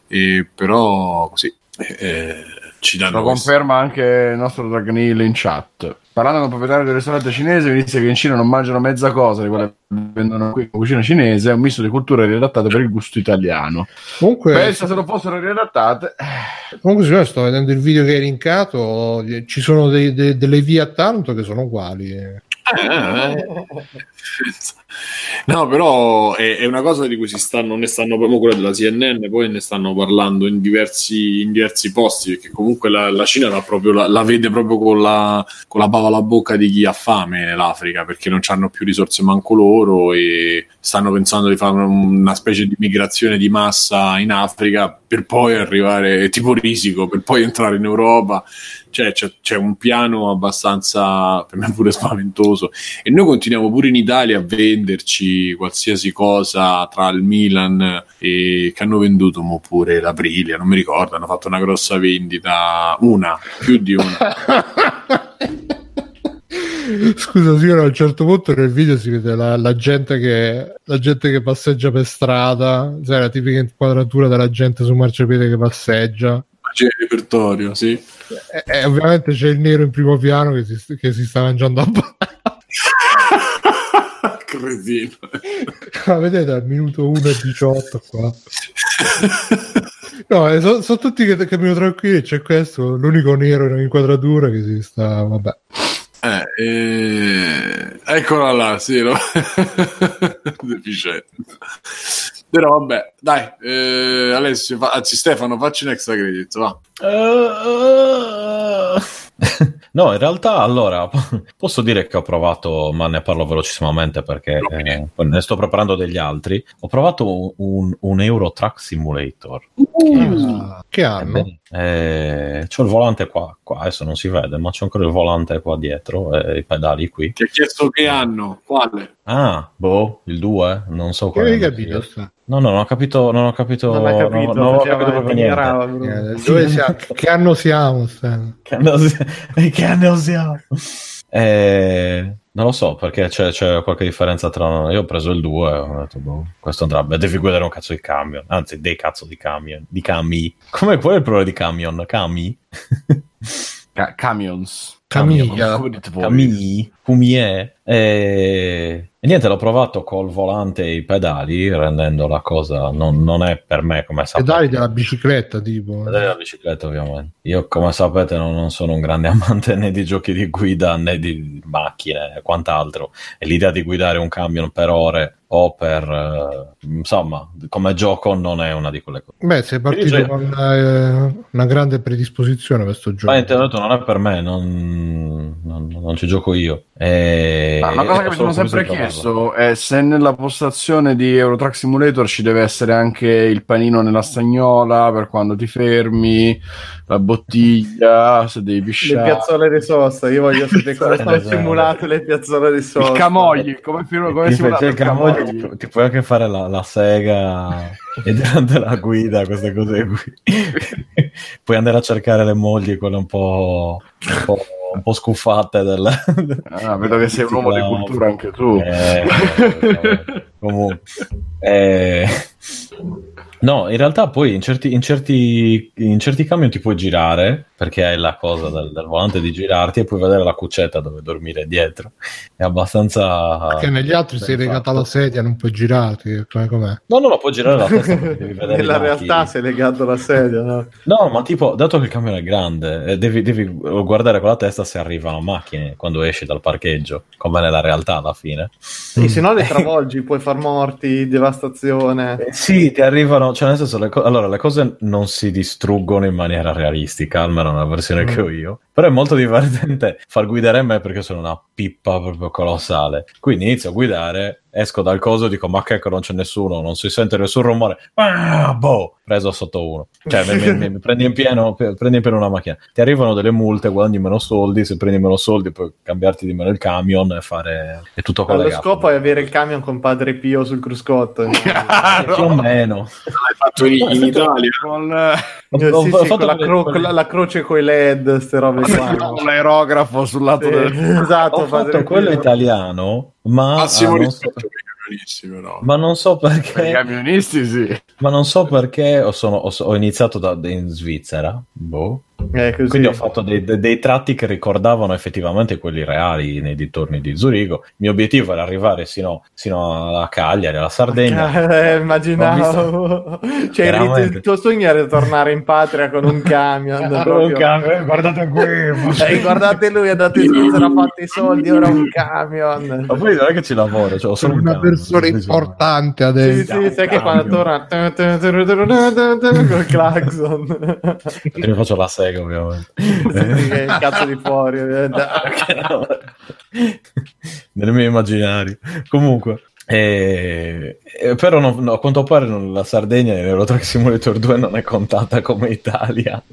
E però così eh, ci danno Lo questo. conferma anche il nostro Dragnil in chat. Parlando con il proprietario del ristorante cinese, mi disse che in Cina non mangiano mezza cosa di quelle che vendono qui in cucina cinese, è un misto di culture riadattate per il gusto italiano. Comunque, Pensa se non fossero riadattate. comunque signore, sto vedendo il video che hai linkato, ci sono dei- dei- delle vie a tanto che sono uguali. eh. Eh, eh. No, però è, è una cosa di cui si stanno, ne stanno proprio quella della CNN, poi ne stanno parlando in diversi, in diversi posti, perché comunque la, la Cina la, proprio, la, la vede proprio con la, con la bava alla bocca di chi ha fame l'Africa, perché non hanno più risorse manco loro e stanno pensando di fare una specie di migrazione di massa in Africa per poi arrivare, tipo risico, per poi entrare in Europa. Cioè, c'è, c'è un piano abbastanza, per me pure spaventoso, e noi continuiamo pure in Italia a venderci qualsiasi cosa tra il Milan e che hanno venduto mo pure l'Aprilia, non mi ricordo, hanno fatto una grossa vendita, una, più di una. Scusa, signore, a un certo punto nel video si vede la, la gente, che, la gente che passeggia per strada, sai, la tipica inquadratura della gente su marciapiede che passeggia. C'è il repertorio, sì. E, e ovviamente c'è il nero in primo piano che si, che si sta mangiando a banana. Cretino. Ah, vedete al minuto 1 e 18 qua. No, sono, sono tutti che camminano tranquilli. C'è questo, l'unico nero in inquadratura che si sta. Vabbè. Eh, eh, eccola là, sì, no? deficiente. Però vabbè, dai, eh, Alessio, fa- anzi Stefano, facci un extra credit, va. Eh, no, in realtà allora posso dire che ho provato, ma ne parlo velocissimamente perché eh, ne sto preparando degli altri. Ho provato un, un Euro Truck Simulator. Che hanno? Ebbene, eh, c'ho il volante qua, qua, adesso non si vede, ma c'ho ancora il volante qua dietro e i pedali qui. Ti ha chiesto che anno, quale? Ah, boh, il 2, non so Che quale. hai capito? sta? No, no, non ho capito, non ho capito, Non capito, non, non ho capito proprio niente. Bruno. Eh, dove siamo? che anno siamo? sta? Che anno, si- che anno siamo? Eh, non lo so perché c'è, c'è qualche differenza tra. Io ho preso il 2 e ho detto, boh, questo andrà. Beh, devi guidare un cazzo di camion, anzi, dei cazzo di camion, di cami. Come qual è il problema di camion? Cami? Ca- camions. Camiglia. Come dite voi? Cami? Cumie? E... e niente, l'ho provato col volante e i pedali, rendendo la cosa. Non, non è per me come sapete. Pedali della bicicletta, tipo. Pedali della bicicletta, ovviamente. Io, come sapete, non, non sono un grande amante né di giochi di guida né di macchine e quant'altro. E l'idea di guidare un camion per ore o per eh, insomma, come gioco non è una di quelle cose. Beh, sei partito Cioè- con eh, una grande predisposizione per questo gioco. Ma internet non è per me, non, non- non ci gioco io. E... Ah, una cosa che mi sono sempre chiesto è se nella postazione di Eurotrack Simulator ci deve essere anche il panino nella stagnola per quando ti fermi, la bottiglia, se devi Le pisciare. piazzole di sosta, io voglio sapere come sono Esatto. simulate le piazzole di sosta. Il camogli, come, film, come simulato fai- il camogli. Ti, ti puoi anche fare la, la sega e durante la guida, queste cose qui. puoi andare a cercare le mogli, quelle un po', un po', un po' scuffate del, Ah, vedo che sei un uomo di cultura anche tu. Eh, comunque, eh, no, in realtà poi in certi, in, certi, in certi camion ti puoi girare perché hai la cosa del, del volante di girarti e puoi vedere la cuccetta dove dormire dietro. È abbastanza. Perché negli altri sei legato fatto. alla sedia, non puoi girarti. Come, com'è? No, no, no, puoi girare la testa perché devi vedere Nella realtà sei legato alla sedia, no? No, ma tipo, dato che il camion è grande, eh, devi, devi guardare con la testa se arrivano macchine quando esci dal parcheggio, come nella realtà alla fine. E se no le travolgi, puoi far morti, devastazione. Eh, Sì, ti arrivano, cioè nel senso, le co- allora le cose non si distruggono in maniera realistica, almeno nella versione che ho io, però è molto divertente far guidare me perché sono una pippa proprio colossale. Quindi inizio a guidare, esco dal coso e dico ma che ecco, non c'è nessuno, non si sente nessun rumore, ah, boh, preso sotto uno. Cioè mi, mi- mi- mi prendi, in pieno, prendi in pieno una macchina, ti arrivano delle multe, guadagni meno soldi, se prendi meno soldi puoi cambiarti di meno il camion e fare... è tutto Lo collegato. scopo è avere il camion con Padre Pio sul cruscotto. Eh, Più o meno. L'hai fatto in, in Italia? Con, eh, Sì, Ho- ho sì, fatto con la, cro- con la- la croce con i led, ste robe qua. con l'aerografo sul lato Sì, del... esatto, Ho fatto quello italiano, ma, Massimo ah, non so, rispetto per i camionisti, però. ma non so Per i perché, camionisti sì. ma non so perché ho, sono- ho- ho iniziato da, in Svizzera, boh. Così. quindi ho fatto dei, dei- dei tratti che ricordavano effettivamente quelli reali nei dintorni di Zurigo. Il mio obiettivo era arrivare sino, sino alla Cagliari, alla Sardegna. Eh, immaginavo. Cioè, il, Veramente. il tuo sogno era tornare in patria con un camion. Con un proprio. camion, eh, guardate qui. Eh, guardate lui, è andato in Svizzera, ha fatto i soldi, ora un camion. Ma poi non è che ci lavoro, cioè, Sono un una camion, persona importante Sì, adesso. sì, sai che quando torna col clacson. Perché mi faccio la sega, ovviamente. Che è il cazzo di fuori. ovviamente. nel mio immaginario comunque eh, eh, però non- no, a quanto pare non- la Sardegna in Eurotrack Simulator 2 non è contata come Italia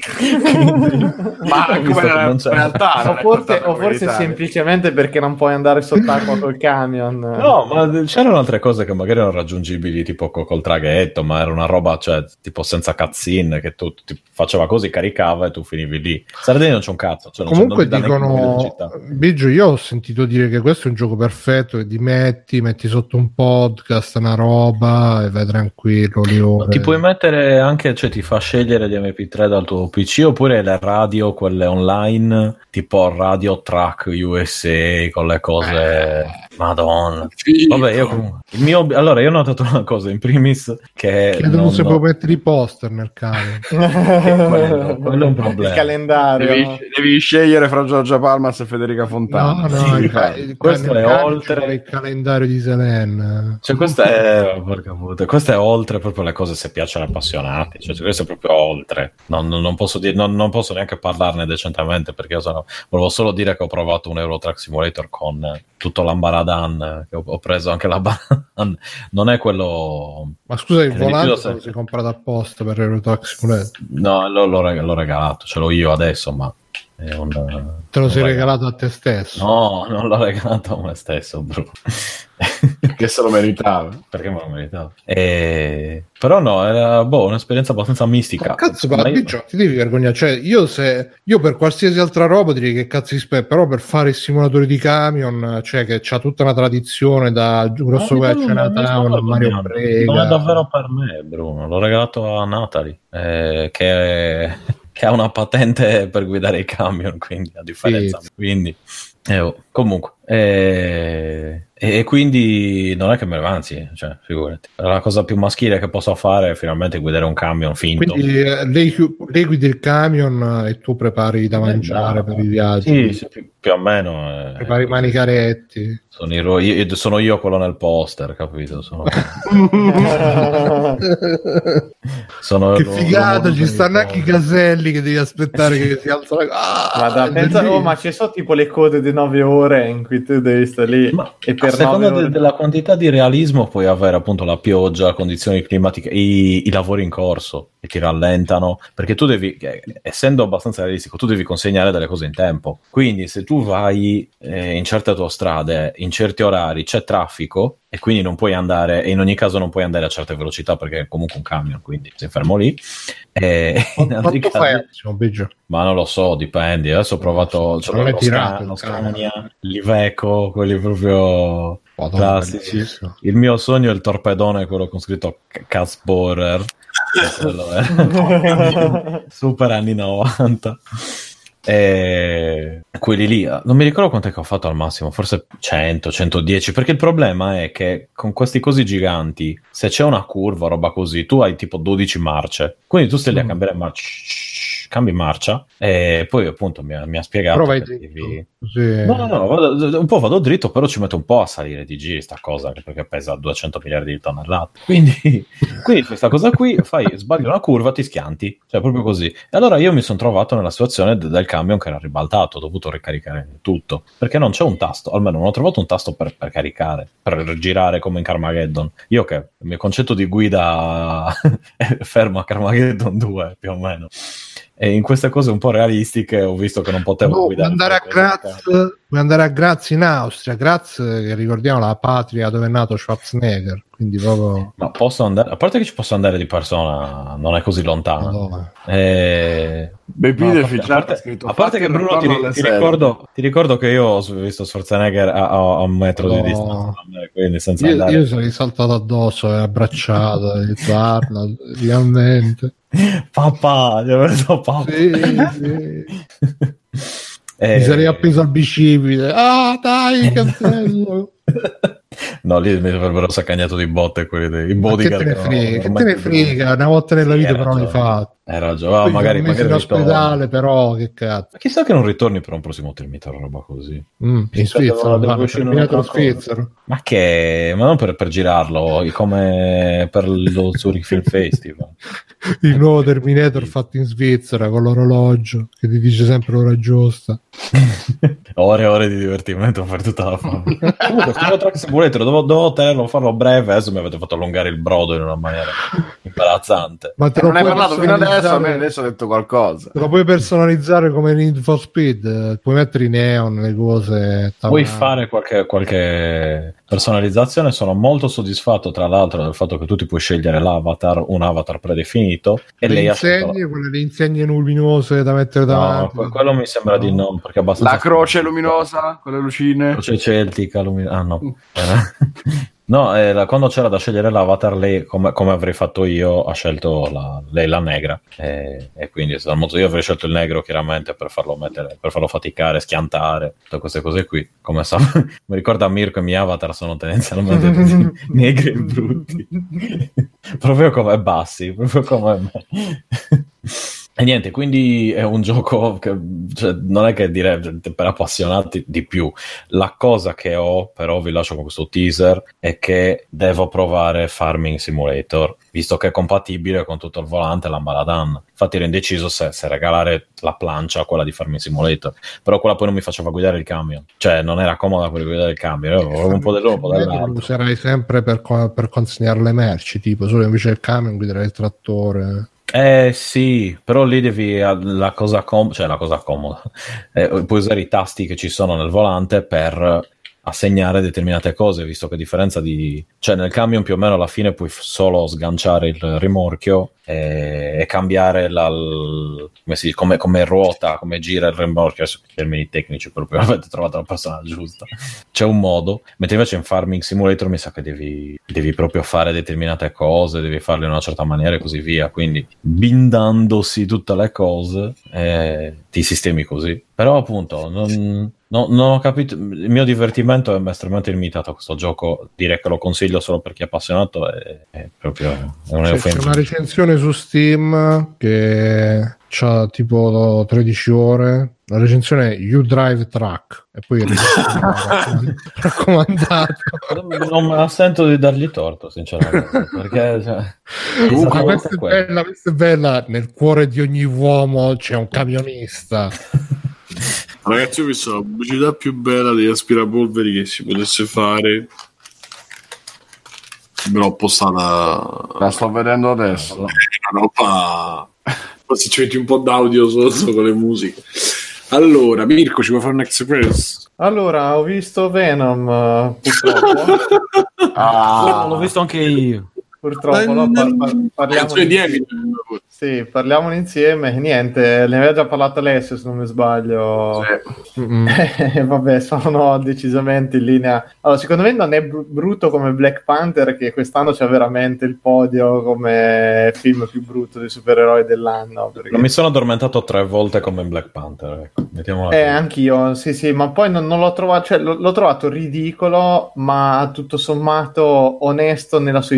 Ma come non c'è- realtà O forse, o forse semplicemente perché non puoi andare sott'acqua col camion. No, ma c'erano altre cose che magari erano raggiungibili, tipo co- col traghetto, ma era una roba, cioè, tipo senza cutscene, che tu ti faceva così, caricava e tu finivi lì. Sardegna non c'è un cazzo, cioè non c'è- Comunque dicono. Biggio, io ho sentito dire che questo è un gioco perfetto che ti metti, metti sotto un podcast, una roba e vai tranquillo. le ore. Ti puoi mettere anche, cioè ti fa scegliere gli MP3 dal tuo PC oppure le radio, quelle online, tipo Radio Track USA con le cose Madonna. Vabbè, io comunque. Il mio... Allora, io ho notato una cosa in primis che. Chiedo non- non si può mettere i poster nel cane. quello- quello è un problema. Il calendario. Devi, no? devi scegliere fra Giorgia Palmas e Federica Fontana. No, no, Sì, il, il, questo è oltre- il calendario di Selen. Cioè, questa è, porca puttana, questa è oltre proprio le cose se piacciono appassionati. Cioè, questo è proprio oltre. Non, non- posso dire, non, non posso neanche parlarne decentemente perché io sono, volevo solo dire che ho provato un Euro Truck Simulator con eh, tutto l'ambaradan. Eh, Che ho, ho preso anche l'ambaradan. Non è quello. Ma scusa, il volante so- lo sei comprato apposta per Simulator? No, l'ho, l'ho regalato, ce l'ho io adesso, ma è un. Te lo sei regalato a te stesso? No, non l'ho regalato a me stesso, bro. Che se lo meritava. Perché me lo meritavo. E... Però no, era boh, un'esperienza abbastanza mistica. Ma cazzo, Ma io- ti devi vergognare. Cioè, io, se, io per qualsiasi altra roba direi che cazzo di spero, però per fare il simulatore di camion, cioè che c'ha tutta una tradizione da Grosso non- non Chinatown, sto Mario. Brega. Non è davvero per me, Bruno. L'ho regalato a Natalie, eh, che, che ha una patente per guidare i camion, quindi a differenza. Sì. Quindi, eh, oh, comunque, eh, e, quindi non è che me ne anzi, cioè, figurati. La cosa più maschile che posso fare è finalmente guidare un camion finto. Quindi eh, lei, lei guida il camion eh, e tu prepari da mangiare Eh, per i viaggi. Sì, sì, più, o meno. eh, Prepari i manicaretti. sono, ro- io, sono io quello nel poster, capito? Sono, sono che figata, ci stanno anche i caselli che devi aspettare che si alza la... Ah, Ma, da, pensa, oh, ma ci sono tipo le code di 9 ore in cui tu devi stare lì Ma e a per 9 seconda de- ore della quantità di realismo puoi avere appunto la pioggia, condizioni climatiche, i, i lavori in corso che ti rallentano, perché tu devi, eh, essendo abbastanza realistico, tu devi consegnare delle cose in tempo. Quindi se tu vai eh, in certe autostrade, in certi orari, c'è traffico e quindi non puoi andare, e in ogni caso non puoi andare a certe velocità perché è comunque un camion, quindi sei fermo lì. E in altri Quanto casi- ma non lo so, dipende. Adesso ho provato c'ho Non è lo, tirato lo. Scania, l'Iveco, quelli proprio Madonna, classici. Il mio sogno è il torpedone, quello con scritto Casborer. È. Super anni 90. E quelli lì, non mi ricordo quanto è che ho fatto al massimo, forse 100, 110, perché il problema è che con questi cosi giganti, se c'è una curva, roba così, tu hai tipo 12 marce, quindi tu stai lì a Mm. cambiare marcia, cambi marcia e poi appunto mi ha, mi ha spiegato Però vai dritto. devi- Così- No, no, no, vado- un po' vado dritto, però ci metto un po' a salire di giri sta cosa, perché pesa 200 miliardi di tonnellate. Quindi, quindi questa cosa qui, fai, sbagli una curva, ti schianti, cioè proprio così. E allora io mi sono trovato nella situazione de- del camion che era ribaltato, ho dovuto ricaricare tutto, perché non c'è un tasto, almeno non ho trovato un tasto per, per caricare, per girare come in Carmageddon. Io che il mio concetto di guida è fermo a Carmageddon 2, più o meno. E in queste cose un po' realistiche ho visto che non potevo No, puoi guidare. andare a. Graz, puoi andare a Graz in Austria. Graz, che ricordiamo la patria dove è nato Schwarzenegger. Quindi proprio. Ma posso andare, a parte che ci posso andare di persona, non è così lontano. Madonna. Eh, Baby no, a parte, a parte- a parte "Fatti che Bruno ti, ti sere". ricordo, ti ricordo che io ho visto Schwarzenegger a, a- a un metro di No. distanza da me, quindi senza Io, andare. io sono risaltato addosso e abbracciato. Ho detto Arnold, finalmente. Papà, gli ho detto papà. Sì, sì. Eh, Mi sarei appeso al bicipite. Ah, dai, che bello. No, lì mi avrebbero saccagnato di botte quelli dei Ma che bodyguard. te ne frega? Che te ne frega? Una volta nella vita però l'hai fatto. Hai ragione, Poi magari, magari in ritorno. ospedale, però che cazzo. Ma chissà che non ritorni per un prossimo Terminator o roba così. Mm, in Svizzera, un'altra cosa. svizzero. Ma che? Ma non per, per girarlo, come per lo Zurich Film Festival. Il nuovo Terminator fatto in Svizzera con l'orologio che ti dice sempre l'ora giusta. ore e ore di divertimento per tutta la famiglia. Comunque, questo Track Simulator dovevo, dovevo tenerlo, farlo breve, adesso mi avete fatto allungare il brodo in una maniera imbarazzante. Ma te Eh, lo non hai parlato fino adesso, a me adesso ho detto qualcosa. Lo puoi personalizzare come Need for Speed, eh, puoi mettere i neon, le cose. Puoi tavanti. fare qualche, qualche personalizzazione, sono molto soddisfatto tra l'altro del fatto che tu ti puoi scegliere l'avatar, un avatar predefinito e le lei insegne, quelle le insegne luminose da mettere No, davanti. que- quello mi sembra di no, perché è abbastanza La croce luminosa con le lucine. Croce celtica, luminosa. Ah, no. No, eh, quando c'era da scegliere l'avatar, lei, come, come avrei fatto io, ha scelto la- lei la negra. E, e quindi, io avrei scelto il negro, chiaramente, per farlo mettere, per farlo faticare, schiantare, tutte queste cose qui. Come sa, mi ricorda Mirko e i miei avatar sono tendenzialmente negri e brutti. proprio come bassi, proprio come me. E niente, quindi è un gioco che cioè, non è che dire per appassionati di più. La cosa che ho, però vi lascio con questo teaser, è che devo provare Farming Simulator, visto che è compatibile con tutto il volante e l'ambaradan. Infatti ero indeciso se, se regalare la plancia a quella di Farming Simulator, però quella poi non mi faceva guidare il camion. Cioè, non era comoda per guidare il camion, io avevo un po' dell'uno, un po' Lo dell'altro. userai sempre per, per consegnare le merci, tipo solo invece del camion guiderai il trattore. Eh sì, però lì devi la cosa, com- cioè la cosa comoda. Eh, puoi usare i tasti che ci sono nel volante per assegnare determinate cose, visto che a differenza di... cioè nel camion più o meno alla fine puoi solo sganciare il rimorchio e, e cambiare la, come, si, come, come ruota, come gira il rimorchio, adesso in termini tecnici proprio avete trovato la persona giusta. C'è un modo, mentre invece in Farming Simulator mi sa che devi, devi proprio fare determinate cose, devi farle in una certa maniera e così via, quindi bindandosi tutte le cose eh, ti sistemi così. Però appunto non, no- non ho capito, il mio divertimento è estremamente limitato a questo gioco, direi che lo consiglio solo per chi è appassionato, è, è proprio è un C'è, una recensione su Steam che ha tipo 13 ore. La recensione è You Drive Truck e poi raccomandato. Non me la sento di dargli torto, sinceramente, perché cioè, esattamente questa è, bella, questa è bella. Nel cuore di ogni uomo c'è un camionista. Ragazzi, ho visto la pubblicità più bella degli aspirapolveri che si potesse fare. Me l'ho postata La sto vedendo adesso. una roba. Forse ci metti un po' d'audio sotto con le musiche. Allora, Mirko, ci vuoi fare un express? Allora, ho visto Venom, eh, purtroppo. Ah, l'ho visto anche io. Purtroppo, no? Par- par- parliamo di- Eminem. Sì, parliamone insieme. Niente, ne aveva già parlato Alessio, se non mi sbaglio. Eh, Vabbè, sono decisamente in linea. Allora, secondo me non è br- brutto come Black Panther, che quest'anno c'è veramente il podio come film più brutto dei supereroi dell'anno. perché- Non mi sono addormentato tre volte come Black Panther. Ecco. Eh, anch'io, sì, sì, ma poi non, non l'ho trovato, cioè, l'ho, l'ho trovato ridicolo, ma tutto sommato onesto nella sua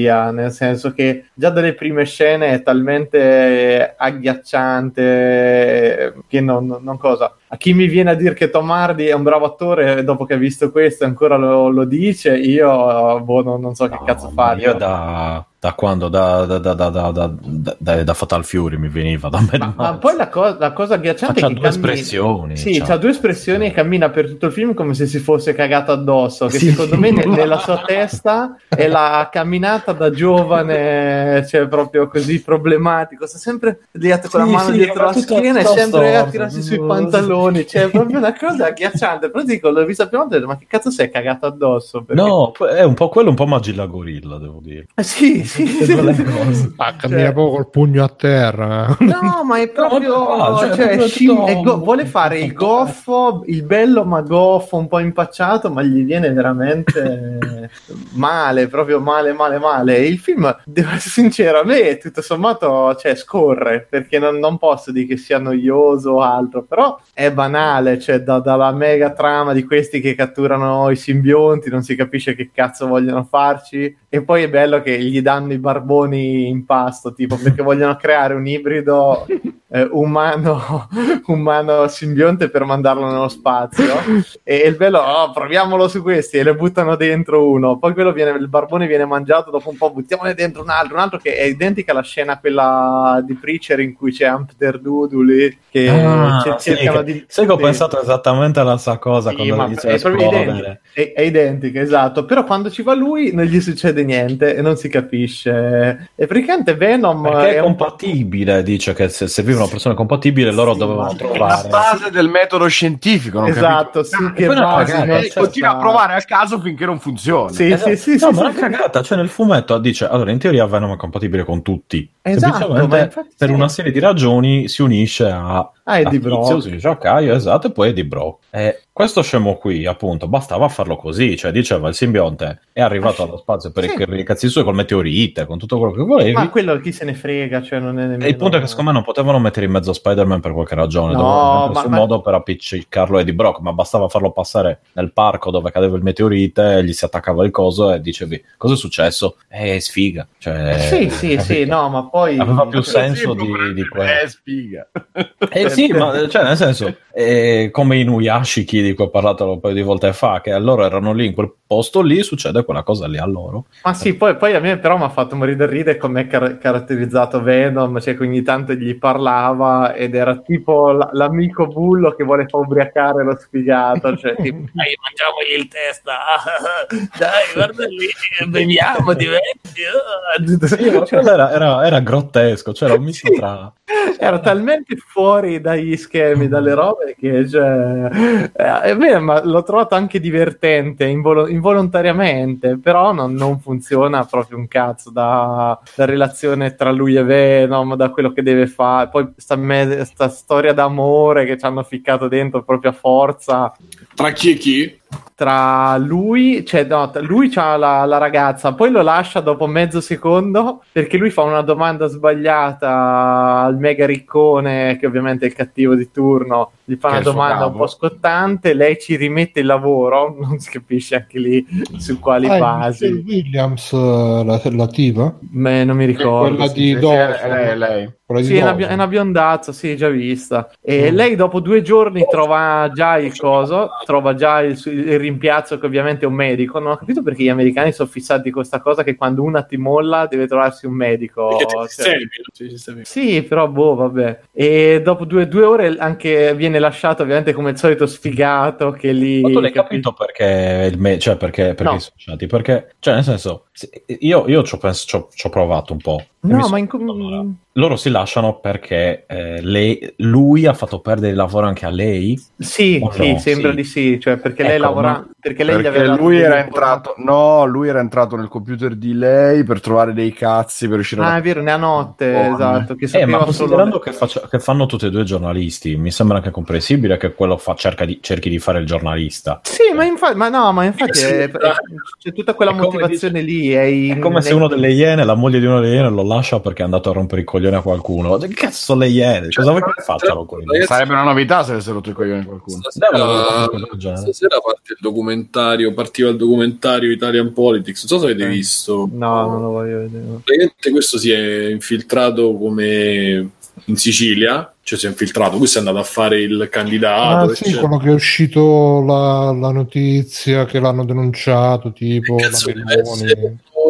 idiozia, nel senso che già dalle prime scene è talmente agghiacciante che non, non- cosa. A chi mi viene a dire che Tom Hardy è un bravo attore dopo che ha visto questo ancora lo, lo dice, io boh, non, non so che No, cazzo ma fare. Io da, da quando? Da, da, da, da, da, da, da- da Fatal Fury mi veniva da Mad Ma, ma poi la, co- la cosa agghiacciante C'ha è che due cammina- espressioni, Sì, c'ha. c'ha due espressioni e cammina per tutto il film come se si fosse cagato addosso. Che Sì. secondo me ne- nella sua testa è la camminata da giovane, cioè proprio così problematico. Sta sempre lì con la mano sì, dietro ma la schiena e sempre a tirarsi sui pantaloni. Cioè, è proprio una cosa agghiacciante. Però dico, l'ho vista prima ho detto, ma che cazzo sei cagato addosso? Perché- No, è un po' quello, un po' Magilla Gorilla, devo dire. Eh, sì, Quelle cose. Ah, cammina Cioè- proprio col pugno a terra. No, ma è proprio. ma qua, cioè, cioè, proprio scim- tutto- è go- vuole fare il goffo, il bello ma goffo, un po' impacciato, ma gli viene veramente male, proprio male, male, male. E il film, devo essere sincero, a me tutto sommato cioè, scorre perché non, non posso dire che sia noioso o altro, però è banale. Cioè, da- dalla mega trama di questi che catturano i simbionti, non si capisce che cazzo vogliono farci. E poi è bello che gli danno i barboni in pasto, tipo perché vogliono creare un ibrido eh, umano, umano simbionte per mandarlo nello spazio. E il bello, oh, proviamolo su questi e le buttano dentro uno. Poi quello viene, il barbone viene mangiato, dopo un po' buttiamone dentro un altro, un altro che è identica alla scena quella di Preacher in cui c'è Humpter Doodoo lì che Ah, cer- sì, cercano che- di... sai che ho pensato esattamente alla stessa cosa Sì, quando a è esplodere. identica, è, è identica, esatto. Però quando ci va lui non gli succede niente e non si capisce. E praticamente Venom Perché è è un compatibile, dice che se serviva una persona compatibile loro Sì, dovevano ma- È la trovare. base del metodo scientifico, non Esatto, capito? sì, che poi una base, cagata? E continua a provare a caso finché non funziona. Sì, Esatto. sì, sì, no, sì, ma sì, una sì. cagata, cioè nel fumetto dice, allora in teoria Venom è compatibile con tutti, Esatto, semplicemente ma infatti per sì. una serie di ragioni si unisce a Ah, è di a Tizio, Brock. si dice ok, esatto, e poi è di Brock. E questo scemo qui, appunto, bastava farlo così, cioè diceva il simbionte è arrivato allo spazio per Sì. i, cazzi suoi col meteorite, con tutto quello che volevi. Ma quello chi se ne frega, cioè non è nemmeno... E il punto è che secondo me non potevano mettere in mezzo Spider-Man per qualche ragione, No, dovevano ma- su ma- modo per appiccicarlo Eddie Brock, ma bastava farlo passare nel parco dove cadeva il meteorite, gli si attaccava il coso e dicevi cosa è successo? È sfiga. Cioè, Sì, sì, sì, capito? no, ma poi... Aveva più senso Sì, di, di quello. Eh, spiga. Eh sì, ma cioè, nel senso, eh, come i Nuyashiki di cui ho parlato un paio di volte fa, che loro erano lì in quel posto lì, succede quella cosa lì a loro. Ma sì, poi, poi a me però mi ha fatto morire da ridere come è car- caratterizzato Venom, cioè che ogni tanto gli parlava ed era tipo l- l'amico bullo che vuole far ubriacare lo sfigato, cioè tipo, dai mangiamogli il testa, dai guarda lì, beviamo, diverti. Sì, ma quello era, era- era grottesco, cioè era un misto Sì. tra... Era talmente fuori dagli schemi, dalle robe che cioè, eh, è vero, ma l'ho trovato anche divertente involo- involontariamente, però non, non funziona proprio un cazzo da, da relazione tra lui e Venom, da quello che deve fare. Poi sta, me- sta storia d'amore che ci hanno ficcato dentro proprio a forza Tra chi e chi? Tra lui, cioè no, lui c'ha la, la ragazza, poi lo lascia dopo mezzo secondo perché lui fa una domanda sbagliata al mega riccone, che ovviamente è il cattivo di turno, gli fa Che è una domanda un po' scottante, lei ci rimette il lavoro, non si capisce anche lì su quali Ah, è basi, Williams, eh, la, la tipa? Me- non mi ricordo. quella sì, di è lei, è lei. Quella Sì, è una, è una biondazza, sì, già vista. E Mm. lei dopo due giorni trova già il coso, trova già il, il rimpiazzo che ovviamente è un medico. Non ho capito perché gli americani sono fissati con questa cosa che quando una ti molla deve trovarsi un medico. Cioè. sistemi. Sì, però boh, vabbè. E dopo due, due ore anche viene lasciato ovviamente come il solito sfigato che lì... Ma tu l'hai capi- capito perché il me- cioè perché, perché No. i sociati? Perché, cioè, nel senso, se- io, io ci ho provato un po'. No, ma in... allora, loro si lasciano perché eh, lei- lui ha fatto perdere il lavoro anche a lei. Sì, no, sembra sì. di sì, cioè perché lei Ecco, lavora... ma- Perché lei gli Perché aveva dato lui era entrato, no, lui era entrato nel computer di lei per trovare dei cazzi per riuscire Ah, a è vero, ne ha notte, Oh, esatto. Che Eh, ma solo... considerando che, faccia- che fanno tutti e due giornalisti, mi sembra anche comprensibile che quello fa- cerca di- cerchi di fare il giornalista. Sì, ma infatti, ma no, ma infatti Sì, è- è- c'è tutta quella motivazione lì. È, in- È come se uno delle iene, la moglie di uno delle iene, lo lascia perché è andato a rompere i coglioni a qualcuno. Che cazzo sono le iene? Cosa vuoi che? Ragazzi, Sarebbe una novità se avesse rotto i coglioni qualcuno. Aver fatto Stasera, genere. stasera parte il documentario, partiva il documentario Italian Politics, non so se avete Eh. visto. No, non lo voglio vedere. Praticamente questo si è infiltrato come in Sicilia, cioè si è infiltrato, questo è andato a fare il candidato. Ah, sì, quello che è uscito la, la notizia che l'hanno denunciato, tipo la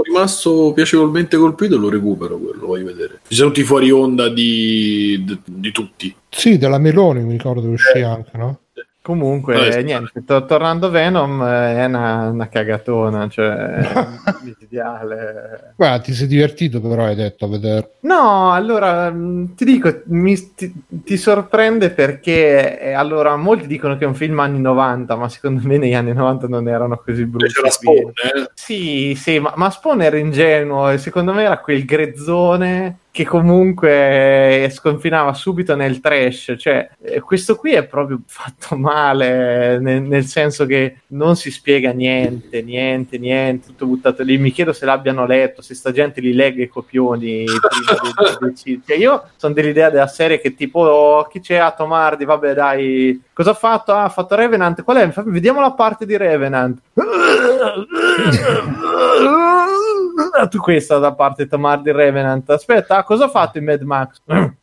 Rimasto piacevolmente colpito lo recupero quello, voglio vedere. Ci sono tutti fuori onda di, di, di tutti. Sì, della Meloni mi ricordo che uscì Eh. anche, no? Comunque, Vabbè, niente, to- tornando Venom, eh, è una, una cagatona, cioè, micidiale. Guarda, ti sei divertito però hai detto a vedere. No, allora mh, ti dico, mi- ti, ti sorprende perché eh, allora molti dicono che è un film anni 90, ma secondo me negli anni 90 non erano così brutti. C'era Spawn, eh? Sì, sì, ma, ma Spawn era ingenuo e secondo me era quel grezzone che comunque eh, sconfinava subito nel trash. Cioè, eh, questo qui è proprio fatto male, nel, nel senso che non si spiega niente, niente, niente, tutto buttato lì. Mi chiedo se l'abbiano letto, se sta gente li legge i copioni prima di, di decidere. Cioè, io sono dell'idea della serie che tipo, oh, chi c'è a Tomardi? Vabbè, dai, cosa ha fatto? Ah, ha fatto Revenant. Qual è? Vediamo la parte di Revenant. tu questa da parte Tomardi Revenant. Aspetta, cosa ha fatto in Mad Max?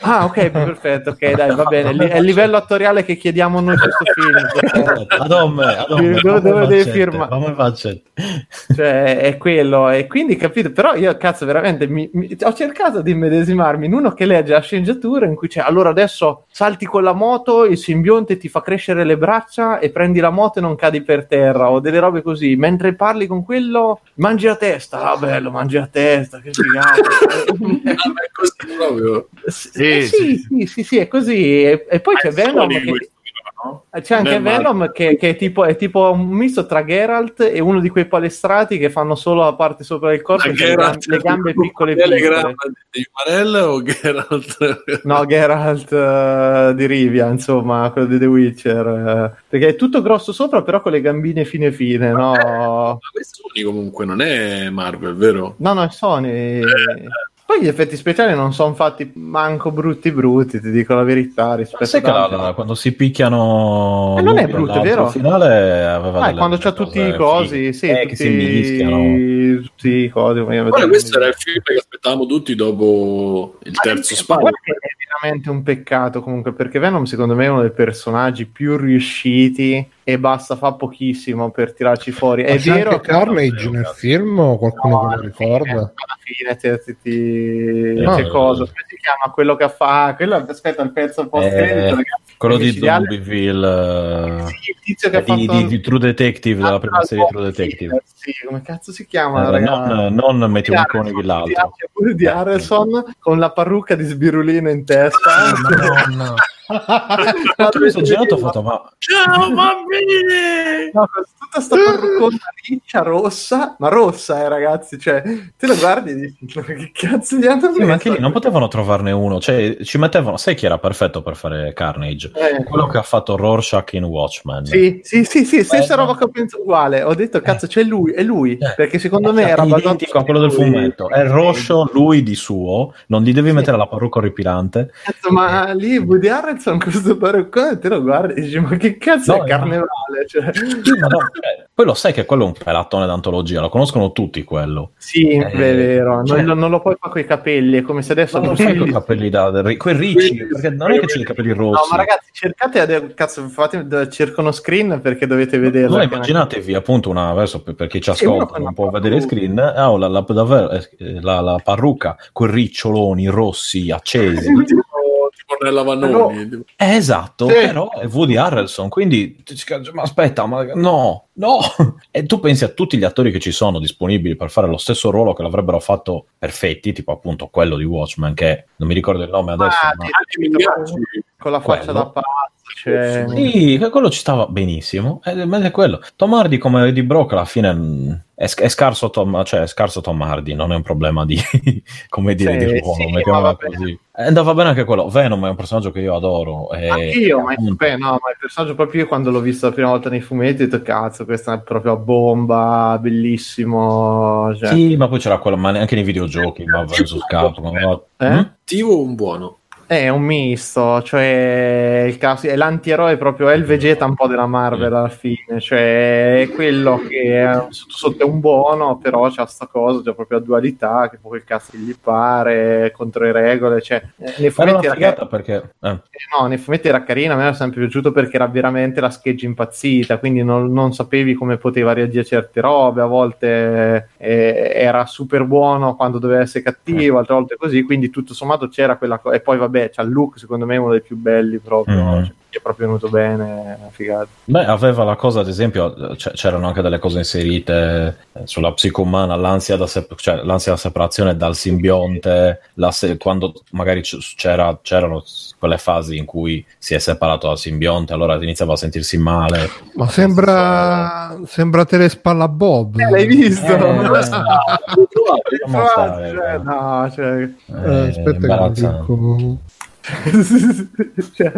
Ah, ok, perfetto. Ok, dai, va bene. Li- È il livello attoriale che chiediamo noi questo film. Adomme, adomme, Dove- dove devi firmare? Come faccio? Cioè, è quello. E quindi, capito? Però io, cazzo, veramente mi- mi- ho cercato di immedesimarmi in uno che legge la sceneggiatura in cui c'è allora adesso salti con la moto, il simbionte ti fa crescere le braccia e prendi la moto e non cadi per terra o delle robe così. Mentre parli con quello, mangi la testa. Ah, bello, mangi la testa, che figata. Ma è così proprio. sì, sì, sì, sì, sì, sì, è così. E, e poi c'è Venom che... Eh, C'è anche. Venom che, che è, tipo, è tipo un misto tra Geralt e uno di quei palestrati che fanno solo la parte sopra del corpo e le gambe, le gambe piccole piccole. Telegram di Marella o Geralt? No, Geralt eh, di Rivia, insomma, quello di The Witcher. eh, perché è tutto grosso sopra, però con le gambine fine fine, no? Ma questo Sony comunque non è Marvel, vero? No, no, è Sony. Poi gli effetti speciali non sono fatti manco brutti brutti, ti dico la verità. Rispetto Sai che quando si picchiano Eh, non è brutto, vero? finale aveva Ah, quando c'ha tutti i cosi, sì, Eh, tutti, che si mischiano tutti i cosi. come Guarda, questo era il film che aspettavamo tutti dopo il terzo Ma Veramente un peccato comunque perché Venom secondo me è uno dei personaggi più riusciti e basta fa pochissimo per tirarci fuori. Ma è c'è vero anche Carnage nel film o qualcuno che lo ricorda? alla fine ti, ti, ti- No, c'è eh. cosa come si chiama quello che fa? Quello aspetta il pezzo post Eh, quello di micidiale. Zombieville sì, il tizio che eh, ha fatto di, di- di True Detective della prima serie di True Detective sì, come cazzo si chiama Eh, non, non Matthew Di McConaughey Harrison, l'altro di- di Harrison con la parrucca di sbirulino in testa Madonna. Quando mi sono girato ho fatto ma Ciao bambini! No, tutta sta parruccona riccia rossa, ma rossa, eh, ragazzi. Cioè, te lo guardi e dici, ma che cazzo gli hanno sì, ma anche lì non potevano trovarne uno cioè ci mettevano sai chi era perfetto per fare Carnage Eh, quello che ha fatto Rorschach in Watchmen Sì, sì, sì, sì, stessa Eh, roba no. che ho pensato uguale. Ho detto, cazzo, c'è lui, è lui. Eh. Perché secondo me Cioè, era è basato identico a quello del lui. fumetto è rosso lui di suo non gli devi Sì. mettere la parrucca orripilante Cazzo, ma lì Woody Harrelson con questo parruccone te lo guardi e dici, ma che cazzo No, è no. carnevale? Cioè, ma no, cioè, poi lo sai che quello è un pelattone d'antologia lo conoscono tutti quello sì, Eh, è vero. Non, cioè- lo- non lo puoi fare con i capelli. È come se adesso non lo con i capelli da, quei ricci perché non è che c'è i capelli rossi No, ma ragazzi, cercate ade- cazzo, fate cerco uno screen perché dovete vederlo. No, immaginatevi appunto una adesso per, chi ci ascolta non una può vedere il screen ah, la, la- davvero, eh, la- la parrucca con riccioloni rossi accesi Tipo- Tipo nella Vanoni. tipo- Eh, esatto, Sì. però è Woody Harrelson, quindi ma aspetta, ma no, no. E tu pensi a tutti gli attori che ci sono disponibili per fare lo stesso ruolo che l'avrebbero fatto perfetti, tipo appunto quello di Watchmen, che non mi ricordo il nome adesso, Ah, ma... con la faccia Quello. da pazzo. Cioè... Sì, quello ci stava benissimo. Eh, ma è quello. Tom Hardy come Eddie Brock alla fine mh, è, è scarso Tom, cioè è scarso Tom Hardy, non è un problema di come dire Sì, di ruolo, sì, va così. E andava bene anche quello. Venom è un personaggio che io adoro. E, Anch'io, ma, appunto, beh, no, ma il personaggio proprio io quando l'ho visto la prima volta nei fumetti ho detto cazzo, questa è proprio bomba, bellissimo. Cioè, Sì, ma poi c'era quello, ma neanche nei videogiochi, ma versus Capcom. no? Eh? Mm? Cattivo o un buono? È un misto, cioè il caso, è l'antieroe proprio, è il Vegeta un po' della Marvel alla fine, cioè è quello che è, sotto sotto è un buono, però c'ha sta cosa, c'ha proprio la dualità, che può quel cazzo gli pare, contro le regole, cioè eh, nei Era fumetti era figata perché... eh. Eh, No, nei fumetti era carina, a me era sempre piaciuto perché era veramente la scheggia impazzita, quindi non, non sapevi come poteva reagire a certe robe, a volte eh, era super buono quando doveva essere cattivo, altre volte così, quindi tutto sommato c'era quella cosa, e poi vabbè, c'ha il look secondo me uno dei più belli proprio, Mhm. cioè, gli è proprio venuto bene, figata. Beh, aveva la cosa, ad esempio, c- c'erano anche delle cose inserite eh, sulla psico umana, l'ansia, da sep- cioè, l'ansia da separazione dal simbionte, la se- quando magari c- c'era, c'erano quelle fasi in cui si è separato dal simbionte, allora iniziava a sentirsi male. Ma sembra, sembra Tele Spalla Bob. Eh, l'hai visto? Eh, eh, Cioè, no, cioè... Eh, aspetta che dico. Cioè,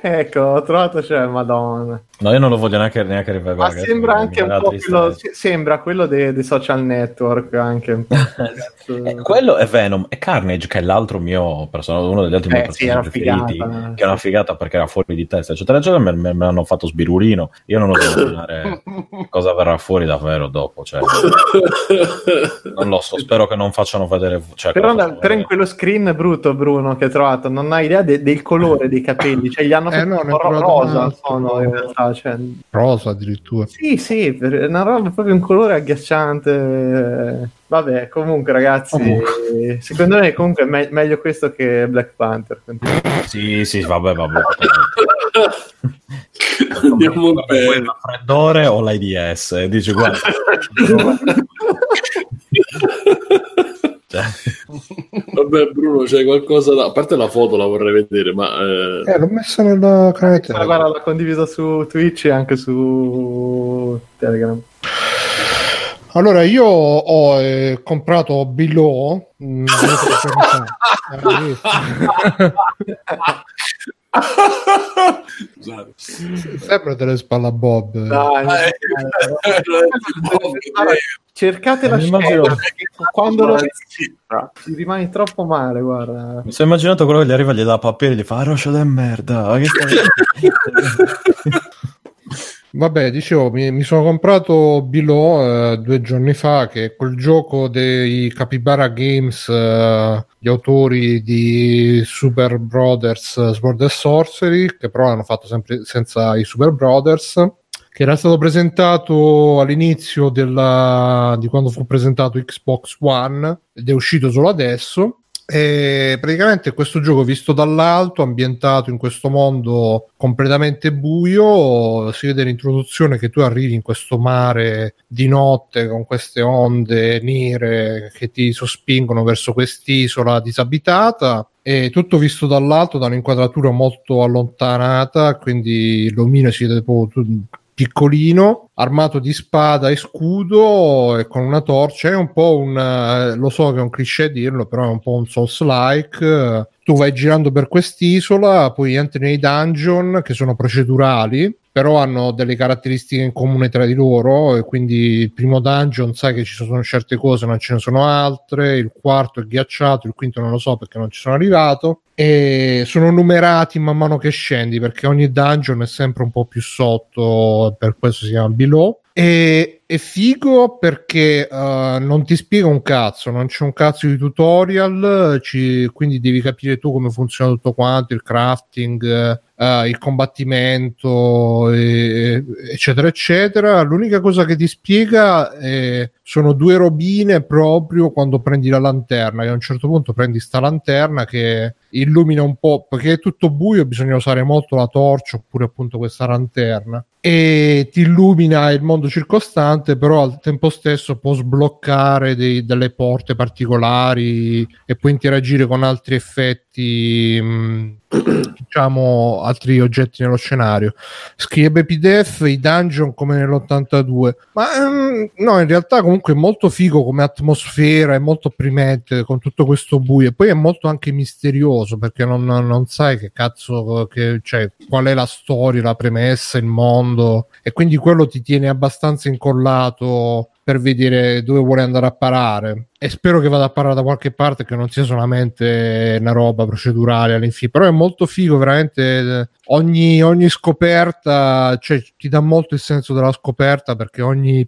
ecco, ho trovato, cioè, madonna. No, io non lo voglio neanche, neanche rivedere. Ma sembra anche un po' quello, se- sembra quello dei, dei social network anche. Eh, quello è Venom e Carnage che è l'altro mio personaggio uno degli altri miei Eh, sì, personaggi era preferiti figata. che è una figata perché era fuori di testa eccetera eccetera me, me, me l'hanno fatto sbirulino io non oso immaginare cosa verrà fuori davvero dopo cioè, non lo so spero che non facciano vedere cioè, Però, lo facciano però in quello screen brutto, Bruno, che hai trovato, non hai idea de- del colore dei capelli, cioè gli hanno Eh, fatto no, trovato rosa, sono in realtà. Cioè, Rosa addirittura. sì, sì, per- è una roba proprio un colore agghiacciante. Vabbè, comunque, ragazzi, secondo me comunque è me- meglio questo che Black Panther. Continua. sì sì vabbè vabbè Andiamo bene. vuoi il raffreddore o l'AIDS E dici guarda cioè, Vabbè, Bruno, c'è qualcosa da. A parte la foto, la vorrei vedere, ma. Eh... Eh, l'ho messa nella canale Ah, guarda, l'ho condiviso su Twitch e anche su Telegram. Allora, io ho eh, comprato Below mm, due o tre giorni fa. Visto? Scusate. Sempre te le spalla Bob. Dai, Ah, eh, cercate la scena quando lo ci rimani troppo male, guarda. Mi sono immaginato quello che gli arriva gli dà papiri e gli fa "Ah, roscia de merda. Che. Vabbè, dicevo, mi, mi sono comprato Below eh, due giorni fa, che è quel gioco dei Capybara Games, eh, gli autori di Super Brothers eh, Sword and Sorcery, che però hanno fatto sempre senza i Super Brothers, che era stato presentato all'inizio della- di quando fu presentato Xbox One ed è uscito solo adesso. E praticamente questo gioco visto dall'alto, ambientato in questo mondo completamente buio, si vede l'introduzione che tu arrivi in questo mare di notte con queste onde nere che ti sospingono verso quest'isola disabitata. E tutto visto dall'alto da un'inquadratura molto allontanata, quindi l'omino si vede piccolino, armato di spada e scudo e con una torcia. È un po' un eh, lo so che è un cliché dirlo, però è un po' un Souls-like. Tu vai girando per quest'isola, poi entri nei dungeon che sono procedurali, però hanno delle caratteristiche in comune tra di loro. E quindi il primo dungeon sai che ci sono certe cose, non ce ne sono altre. Il quarto è ghiacciato, il quinto non lo so perché non ci sono arrivato. E sono numerati man mano che scendi perché ogni dungeon è sempre un po' più sotto, per questo si chiama below. E è figo perché eh, non ti spiega un cazzo, non c'è un cazzo di tutorial, ci- quindi devi capire tu come funziona tutto quanto, il crafting, eh, il combattimento, e- eccetera, eccetera. L'unica cosa che ti spiega è- sono due robine proprio quando prendi la lanterna, che a un certo punto prendi sta lanterna che illumina un po', perché è tutto buio, bisogna usare molto la torcia oppure appunto questa lanterna e ti illumina il mondo circostante, però al tempo stesso può sbloccare dei- delle porte particolari e può interagire con altri effetti, mh, diciamo, altri oggetti nello scenario. Scrive PDF i dungeon come nell'82, ma ehm, no, in realtà comunque è molto figo come atmosfera, è molto opprimente con tutto questo buio. E poi è molto anche misterioso perché non, non sai che cazzo, che, cioè, qual è la storia, la premessa, il mondo. E quindi quello ti tiene abbastanza incollato per vedere dove vuole andare a parare e spero che vada a parare da qualche parte che non sia solamente una roba procedurale all'infinito. Però è molto figo veramente eh, ogni, ogni scoperta cioè, ti dà molto il senso della scoperta perché ogni,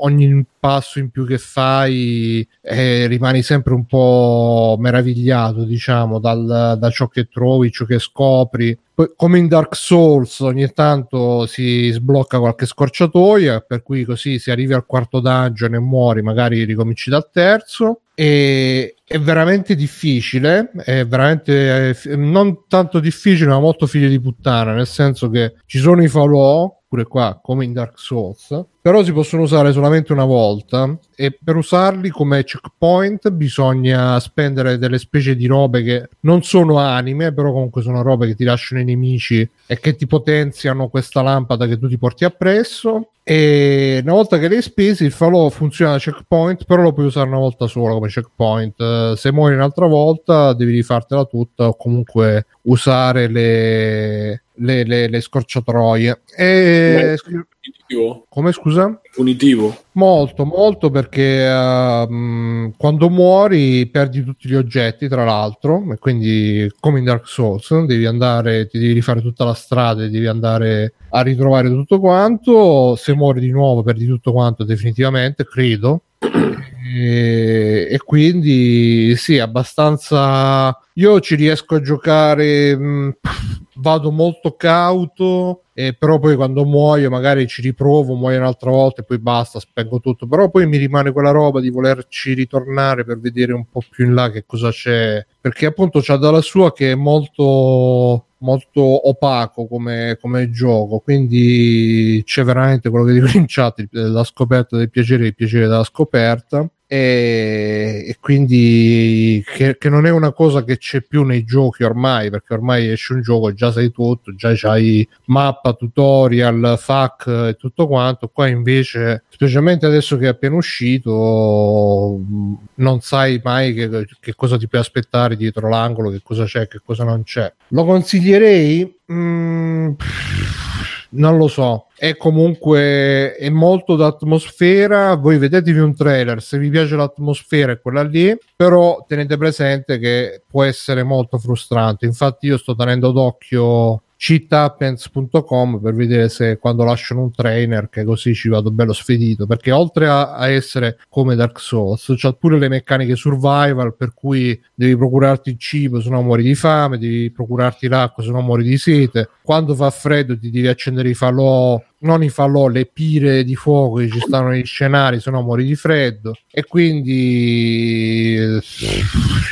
ogni passo in più che fai eh, rimani sempre un po' meravigliato diciamo dal, da ciò che trovi ciò che scopri. Come in Dark Souls ogni tanto si sblocca qualche scorciatoia per cui così se arrivi al quarto dungeon e muori magari ricominci dal terzo e è veramente difficile è veramente eh, non tanto difficile ma molto figlio di puttana nel senso che ci sono i falò pure qua come in Dark Souls però si possono usare solamente una volta e per usarli come checkpoint bisogna spendere delle specie di robe che non sono anime però comunque sono robe che ti lasciano i nemici e che ti potenziano questa lampada che tu ti porti appresso. E una volta che le hai spesi il falò funziona da checkpoint però lo puoi usare una volta sola come checkpoint. Eh, se muori un'altra volta devi rifartela tutta o comunque usare le, le, le, le scorciatoie e Punitivo? come scusa? Punitivo? Molto, molto perché ehm, quando muori perdi tutti gli oggetti, tra l'altro, e quindi come in Dark Souls, devi andare, ti devi rifare tutta la strada e devi andare a ritrovare tutto quanto. Se muori di nuovo perdi tutto quanto definitivamente, credo. E, e quindi sì, abbastanza. Io ci riesco a giocare, mh, vado molto cauto, e però poi quando muoio magari ci riprovo, muoio un'altra volta e poi basta, spengo tutto. Però poi mi rimane quella roba di volerci ritornare per vedere un po' più in là che cosa c'è, perché appunto c'ha dalla sua che è molto molto opaco come, come gioco quindi c'è veramente quello che dico in chat la scoperta del piacere il piacere della scoperta e, e quindi che, che, non è una cosa che c'è più nei giochi ormai perché ormai esce un gioco già sai tutto già c'hai mappa tutorial FAQ e tutto quanto. Qua invece specialmente adesso che è appena uscito non sai mai che, che cosa ti puoi aspettare dietro l'angolo che cosa c'è che cosa non c'è. Lo consiglierei? Mm, non lo so. È comunque è molto d'atmosfera. Voi vedetevi un trailer se vi piace l'atmosfera è quella lì però tenete presente che può essere molto frustrante. Infatti io sto tenendo d'occhio cheathappens.com per vedere se quando lasciano un trainer che così ci vado bello sfedito perché oltre a, a essere come Dark Souls c'ha pure le meccaniche survival per cui devi procurarti il cibo se no muori di fame devi procurarti l'acqua se no muori di sete quando fa freddo ti devi accendere i falò non i falò, le pire di fuoco che ci stanno negli scenari, se no muori di freddo. E quindi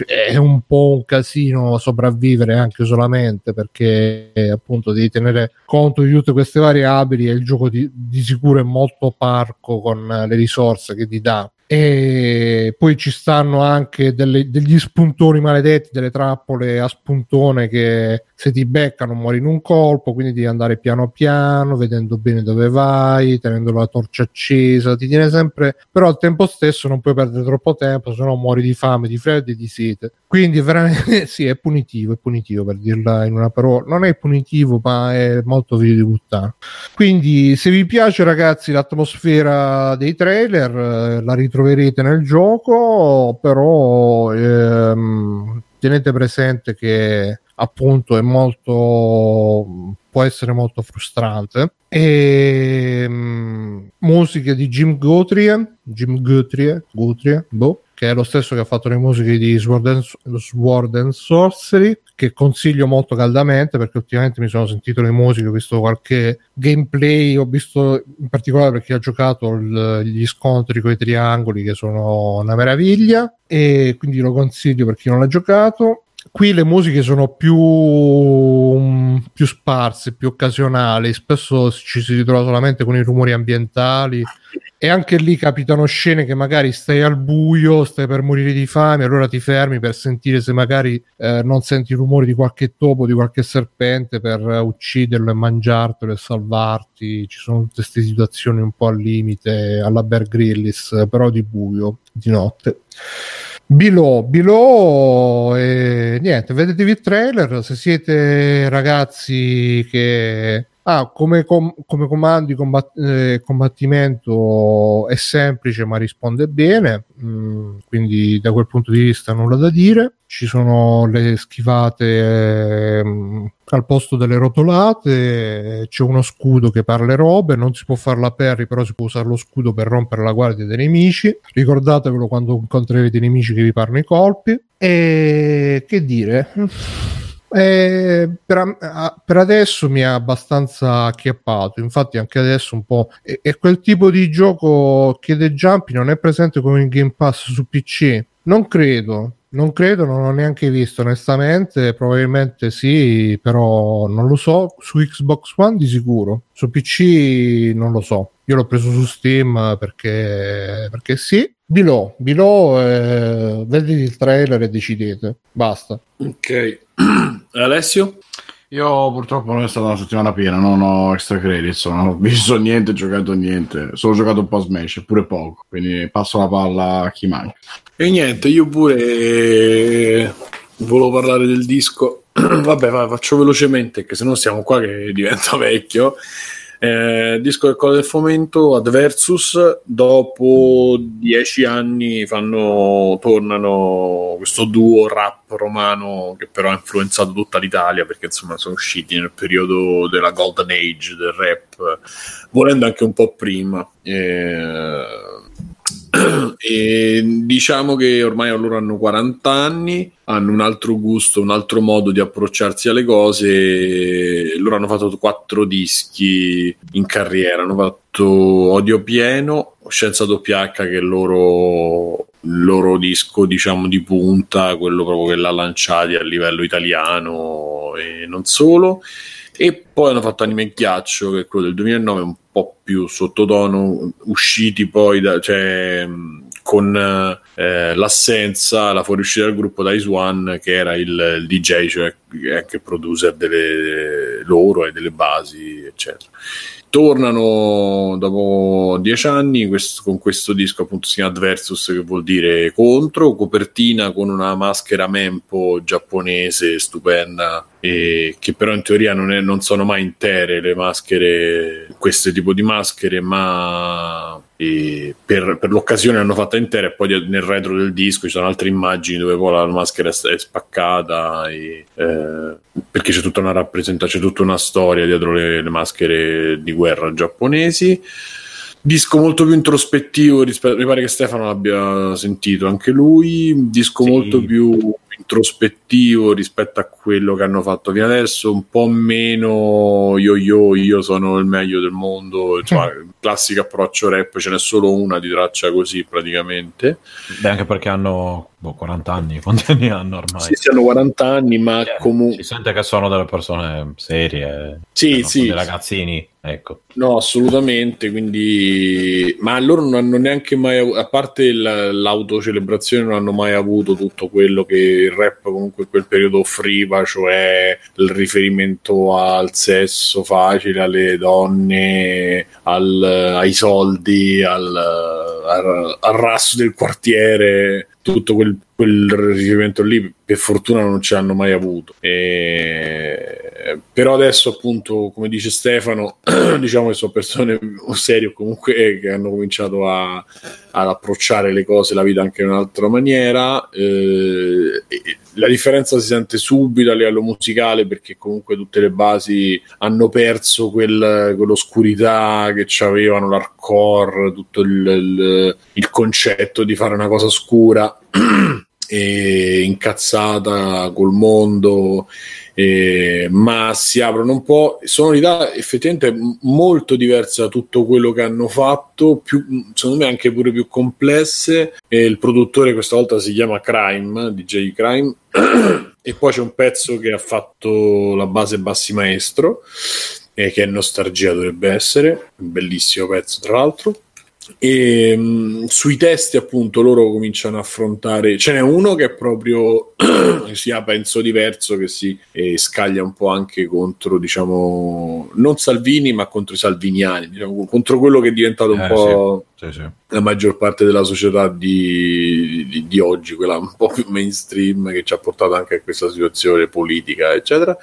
è un po' un casino sopravvivere anche solamente perché appunto devi tenere conto di tutte queste variabili e il gioco di, di sicuro è molto parco con le risorse che ti dà e poi ci stanno anche delle, degli spuntoni maledetti, delle trappole a spuntone che se ti beccano muori in un colpo, quindi devi andare piano piano, vedendo bene dove vai, tenendo la torcia accesa, ti tiene sempre, però al tempo stesso non puoi perdere troppo tempo, se no muori di fame, di freddo e di sete. Quindi veramente sì, è punitivo, è punitivo per dirla in una parola, non è punitivo, ma è molto figlio di puttana. Quindi se vi piace ragazzi l'atmosfera dei trailer, eh, la ritroverete troverete nel gioco, però ehm, tenete presente che appunto è molto può essere molto frustrante. E um, musiche di Jim Guthrie Jim Guthrie, Guthrie boh, che è lo stesso che ha fatto le musiche di Sword and, Sword and Sorcery che consiglio molto caldamente perché ultimamente mi sono sentito le musiche, ho visto qualche gameplay, ho visto in particolare perché ha giocato il, gli scontri con i triangoli che sono una meraviglia e quindi lo consiglio per chi non l'ha giocato qui le musiche sono più, um, più sparse, più occasionali, spesso ci si ritrova solamente con i rumori ambientali e anche lì capitano scene che magari stai al buio, stai per morire di fame, allora ti fermi per sentire se magari eh, non senti i rumori di qualche topo, di qualche serpente per ucciderlo e mangiartelo e salvarti. Ci sono tutte queste situazioni un po' al limite, alla Bear Grylls, però di buio, di notte. Below, Below e niente, vedetevi il trailer se siete ragazzi che ah, come, com- come comandi combat- eh, combattimento è semplice ma risponde bene. Mm, quindi da quel punto di vista nulla da dire. Ci sono le schivate eh, al posto delle rotolate c'è uno scudo che parla robe non si può fare la parry però si può usare lo scudo per rompere la guardia dei nemici. Ricordatevelo quando incontrerete i nemici che vi parlano i colpi. E che dire eh, per, per, adesso mi ha abbastanza acchiappato, infatti anche adesso un po' è, è quel tipo di gioco che The Jump non è presente come in Game Pass su PC. Non credo, non credo, non l'ho neanche visto onestamente, probabilmente sì, però non lo so, su Xbox One di sicuro, su PC non lo so, io l'ho preso su Steam perché, perché sì. Below, Below eh, vedete il trailer e decidete, basta. Ok, Alessio? Io purtroppo non è stata una settimana piena, non ho extra credits, non ho visto niente, giocato niente, solo giocato un po' Smash, pure poco, quindi passo la palla a chi manca. E niente, io pure eh, volevo parlare del disco, vabbè vai, faccio velocemente, che se no stiamo qua che diventa vecchio. Eh, disco del Colle del Fomento ad Versus dopo dieci anni fanno, tornano questo duo rap romano che però ha influenzato tutta l'Italia perché insomma sono usciti nel periodo della golden age del rap volendo anche un po' prima. Eh, e diciamo che ormai loro hanno 40 anni, hanno un altro gusto, un altro modo di approcciarsi alle cose. Loro hanno fatto quattro dischi in carriera, hanno fatto Odio Pieno, Scienza WH che è il loro, il loro disco diciamo di punta, quello proprio che l'ha lanciati a livello italiano e non solo. E poi hanno fatto Anime Ghiaccio, che è quello del 2009, un po' più sottotono, usciti poi da, cioè, con eh, l'assenza, la fuoriuscita del gruppo da Ice One che era il, il DJ, cioè anche producer delle loro e delle basi, eccetera. Tornano dopo dieci anni questo, con questo disco appunto si Adversus che vuol dire contro copertina con una maschera mempo giapponese stupenda che però in teoria non, è, non sono mai intere le maschere questo tipo di maschere ma per, per, l'occasione l'hanno fatta intera e poi nel retro del disco ci sono altre immagini dove poi la maschera è spaccata e, eh, perché c'è tutta una rappresentazione, c'è tutta una storia dietro le, le maschere di guerra giapponesi disco molto più introspettivo rispetto, mi pare che Stefano l'abbia sentito anche lui disco sì. molto più introspettivo rispetto a quello che hanno fatto fino adesso, un po' meno yo yo, io sono il meglio del mondo, insomma, mm. classico approccio rap, ce n'è solo una di traccia così praticamente. Beh, anche perché hanno boh, 40 anni, quanti anni hanno ormai? Sì, sì hanno 40 anni, ma yeah, comunque... Si sente che sono delle persone serie, sì, sì, dei ragazzini, ecco. No, assolutamente, quindi... Ma loro non hanno neanche mai, a parte l'autocelebrazione, non hanno mai avuto tutto quello che il rap comunque in quel periodo offriva, cioè il riferimento al sesso facile, alle donne, al, ai soldi, al, al, al rasso del quartiere tutto quel, quel riferimento lì per fortuna non ce l'hanno mai avuto. E... però adesso appunto come dice Stefano diciamo che sono persone serie comunque che hanno cominciato a, ad approcciare le cose la vita anche in un'altra maniera. Eh, la differenza si sente subito a livello musicale perché comunque tutte le basi hanno perso quel, quell'oscurità che avevano l'hardcore tutto il, il, il concetto di fare una cosa scura e incazzata col mondo, eh, ma si aprono un po'. Sonorità effettivamente molto diverse da tutto quello che hanno fatto, più, secondo me anche pure più complesse. E il produttore questa volta si chiama Crime, DJ Crime. e poi c'è un pezzo che ha fatto la base Bassi Maestro, eh, che è Nostalgia dovrebbe essere, un bellissimo pezzo tra l'altro e mh, mm, sui testi appunto loro cominciano a affrontare ce n'è uno che è proprio sia penso diverso che si eh, scaglia un po' anche contro diciamo non Salvini ma contro i salviniani diciamo, contro quello che è diventato un eh, po' sì. Sì, sì. la maggior parte della società di, di, di, oggi quella un po' più mainstream che ci ha portato anche a questa situazione politica eccetera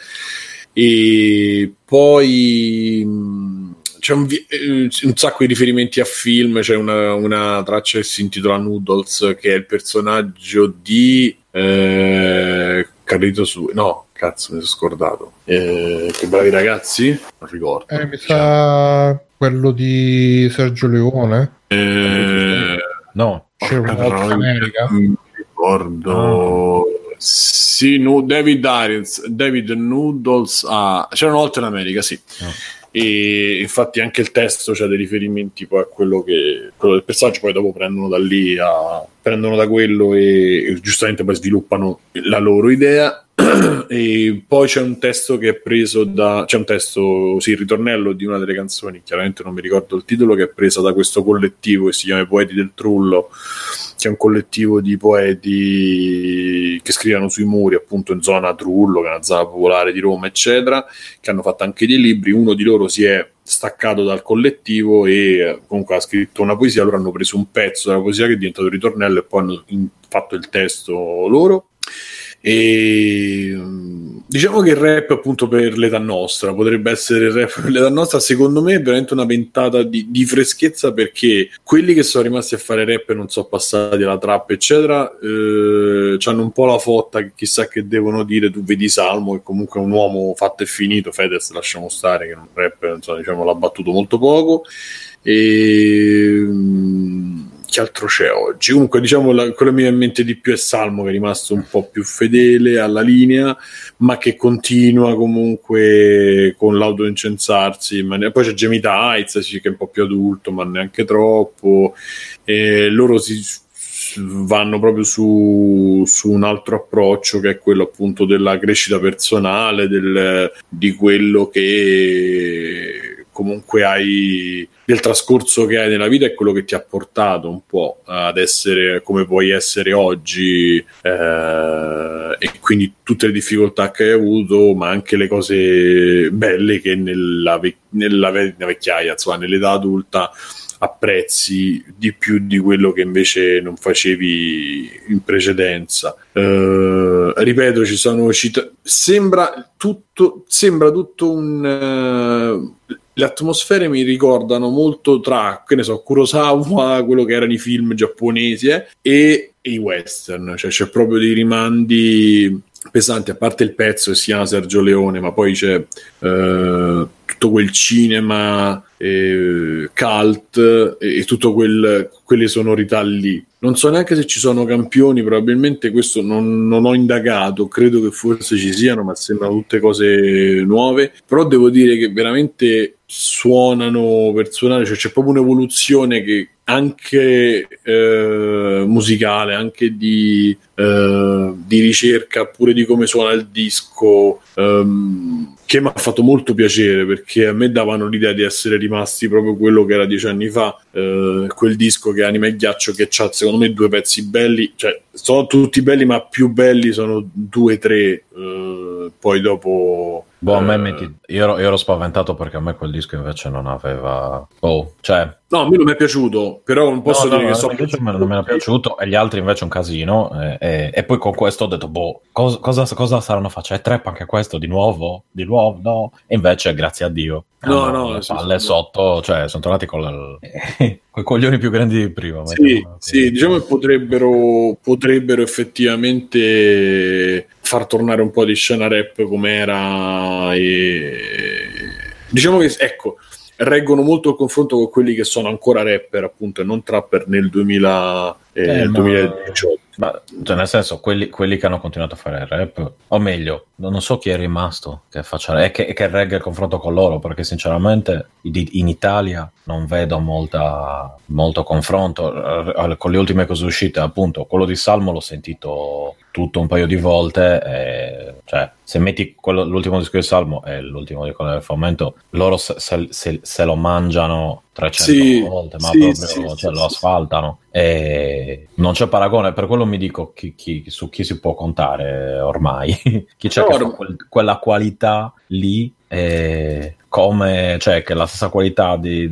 e poi mm, c'è un, eh, un, sacco di riferimenti a film, c'è una, una, traccia che si intitola Noodles, che è il personaggio di eh, Carlito su... No, cazzo, mi sono scordato. Eh, che bravi ragazzi, non ricordo. Eh, mi sa quello di Sergio Leone. Eh, no, c'è una volta America. Non ricordo. Oh. Sì, no, David Arians, David Noodles a... C'era una volta in America, sì. Oh e infatti anche il testo c'ha dei riferimenti poi a quello che quello del personaggio poi dopo prendono da lì a, prendono da quello e, e giustamente poi sviluppano la loro idea. E poi c'è un testo che è preso da c'è un testo sì il ritornello di una delle canzoni chiaramente non mi ricordo il titolo che è presa da questo collettivo che si chiama I Poeti del Trullo è un collettivo di poeti che scrivono sui muri appunto in zona Trullo che è una zona popolare di Roma eccetera che hanno fatto anche dei libri. Uno di loro si è staccato dal collettivo e comunque ha scritto una poesia. Allora hanno preso un pezzo della poesia che è diventato ritornello e poi hanno fatto il testo loro e diciamo che il rap appunto per l'età nostra potrebbe essere il rap per l'età nostra secondo me è veramente una ventata di, di freschezza perché quelli che sono rimasti a fare rap e non sono passati alla trap eccetera eh, hanno un po' la fotta che chissà che devono dire tu vedi Salmo che comunque è un uomo fatto e finito Fedez lasciamo stare che un rap insomma, diciamo, l'ha battuto molto poco. E che altro c'è oggi? Comunque, diciamo, la, quello che mi viene in mente di più è Salmo, che è rimasto un po' più fedele alla linea, ma che continua comunque con l'autoincensarsi. Ne... Poi c'è Gemita Heights, sì, che è un po' più adulto, ma neanche troppo. E loro si vanno proprio su, su, un altro approccio che è quello appunto della crescita personale, del, di quello che comunque hai del trascorso che hai nella vita è quello che ti ha portato un po' ad essere come puoi essere oggi eh, e quindi tutte le difficoltà che hai avuto ma anche le cose belle che nella, vec- nella ve- vecchiaia insomma nell'età adulta apprezzi di più di quello che invece non facevi in precedenza. Eh, ripeto, ci sono cita- sembra tutto, sembra tutto un. eh, le atmosfere mi ricordano molto tra, che ne so, Kurosawa, quello che erano i film giapponesi eh, e, i western, cioè c'è proprio dei rimandi pesanti, a parte il pezzo che si chiama Sergio Leone, ma poi c'è eh, tutto quel cinema eh, cult e, e tutto quel, quelle sonorità lì. Non so neanche se ci sono campioni, probabilmente questo non, non ho indagato, credo che forse ci siano, ma sembrano tutte cose nuove. Però devo dire che veramente suonano per suonare, cioè c'è proprio un'evoluzione che anche eh, musicale, anche di, eh, di ricerca, pure di come suona il disco, ehm, che mi ha fatto molto piacere perché a me davano l'idea di essere rimasti proprio quello che era dieci anni fa, eh, quel disco che è Anima e Ghiaccio che ha secondo me due pezzi belli, cioè sono tutti belli ma più belli sono due tre, eh, poi dopo... Boh, a me eh, metti- io, ero, io ero spaventato perché a me quel disco invece non aveva. Oh, cioè. No, a me non mi è piaciuto, però non posso no, dire no, che so me- non mi era piaciuto e gli altri invece un casino. E, e- e poi con questo ho detto, boh, cos- cosa, cosa saranno facendo? È trap anche questo di nuovo? Di nuovo? No. E invece, grazie a Dio. No, no, le sì, palle sì, sotto, cioè sono tornati con i coglioni più grandi di prima. Sì, sì, diciamo che potrebbero, potrebbero effettivamente far tornare un po' di scena rap come era e diciamo che ecco reggono molto il confronto con quelli che sono ancora rapper appunto e non trapper nel 2000, eh, Eh, nel ma- 2018 Ma, cioè, nel senso, quelli, quelli che hanno continuato a fare rap, o meglio, non so chi è rimasto che faccia e che, che regga il confronto con loro, perché sinceramente in Italia non vedo molta, molto confronto. Con le ultime cose uscite, appunto, quello di Salmo l'ho sentito tutto un paio di volte, e, cioè, se metti quello- l'ultimo disco di Salmo e l'ultimo di quello del Fomento, loro se, se- se- lo mangiano 300 Sì, volte, ma sì, proprio sì, cioè, lo asfaltano. E non c'è paragone per quello mi dico chi- chi- su chi si può contare ormai. Chi c'è No, quel- quella qualità lì eh, come cioè che è la stessa qualità di,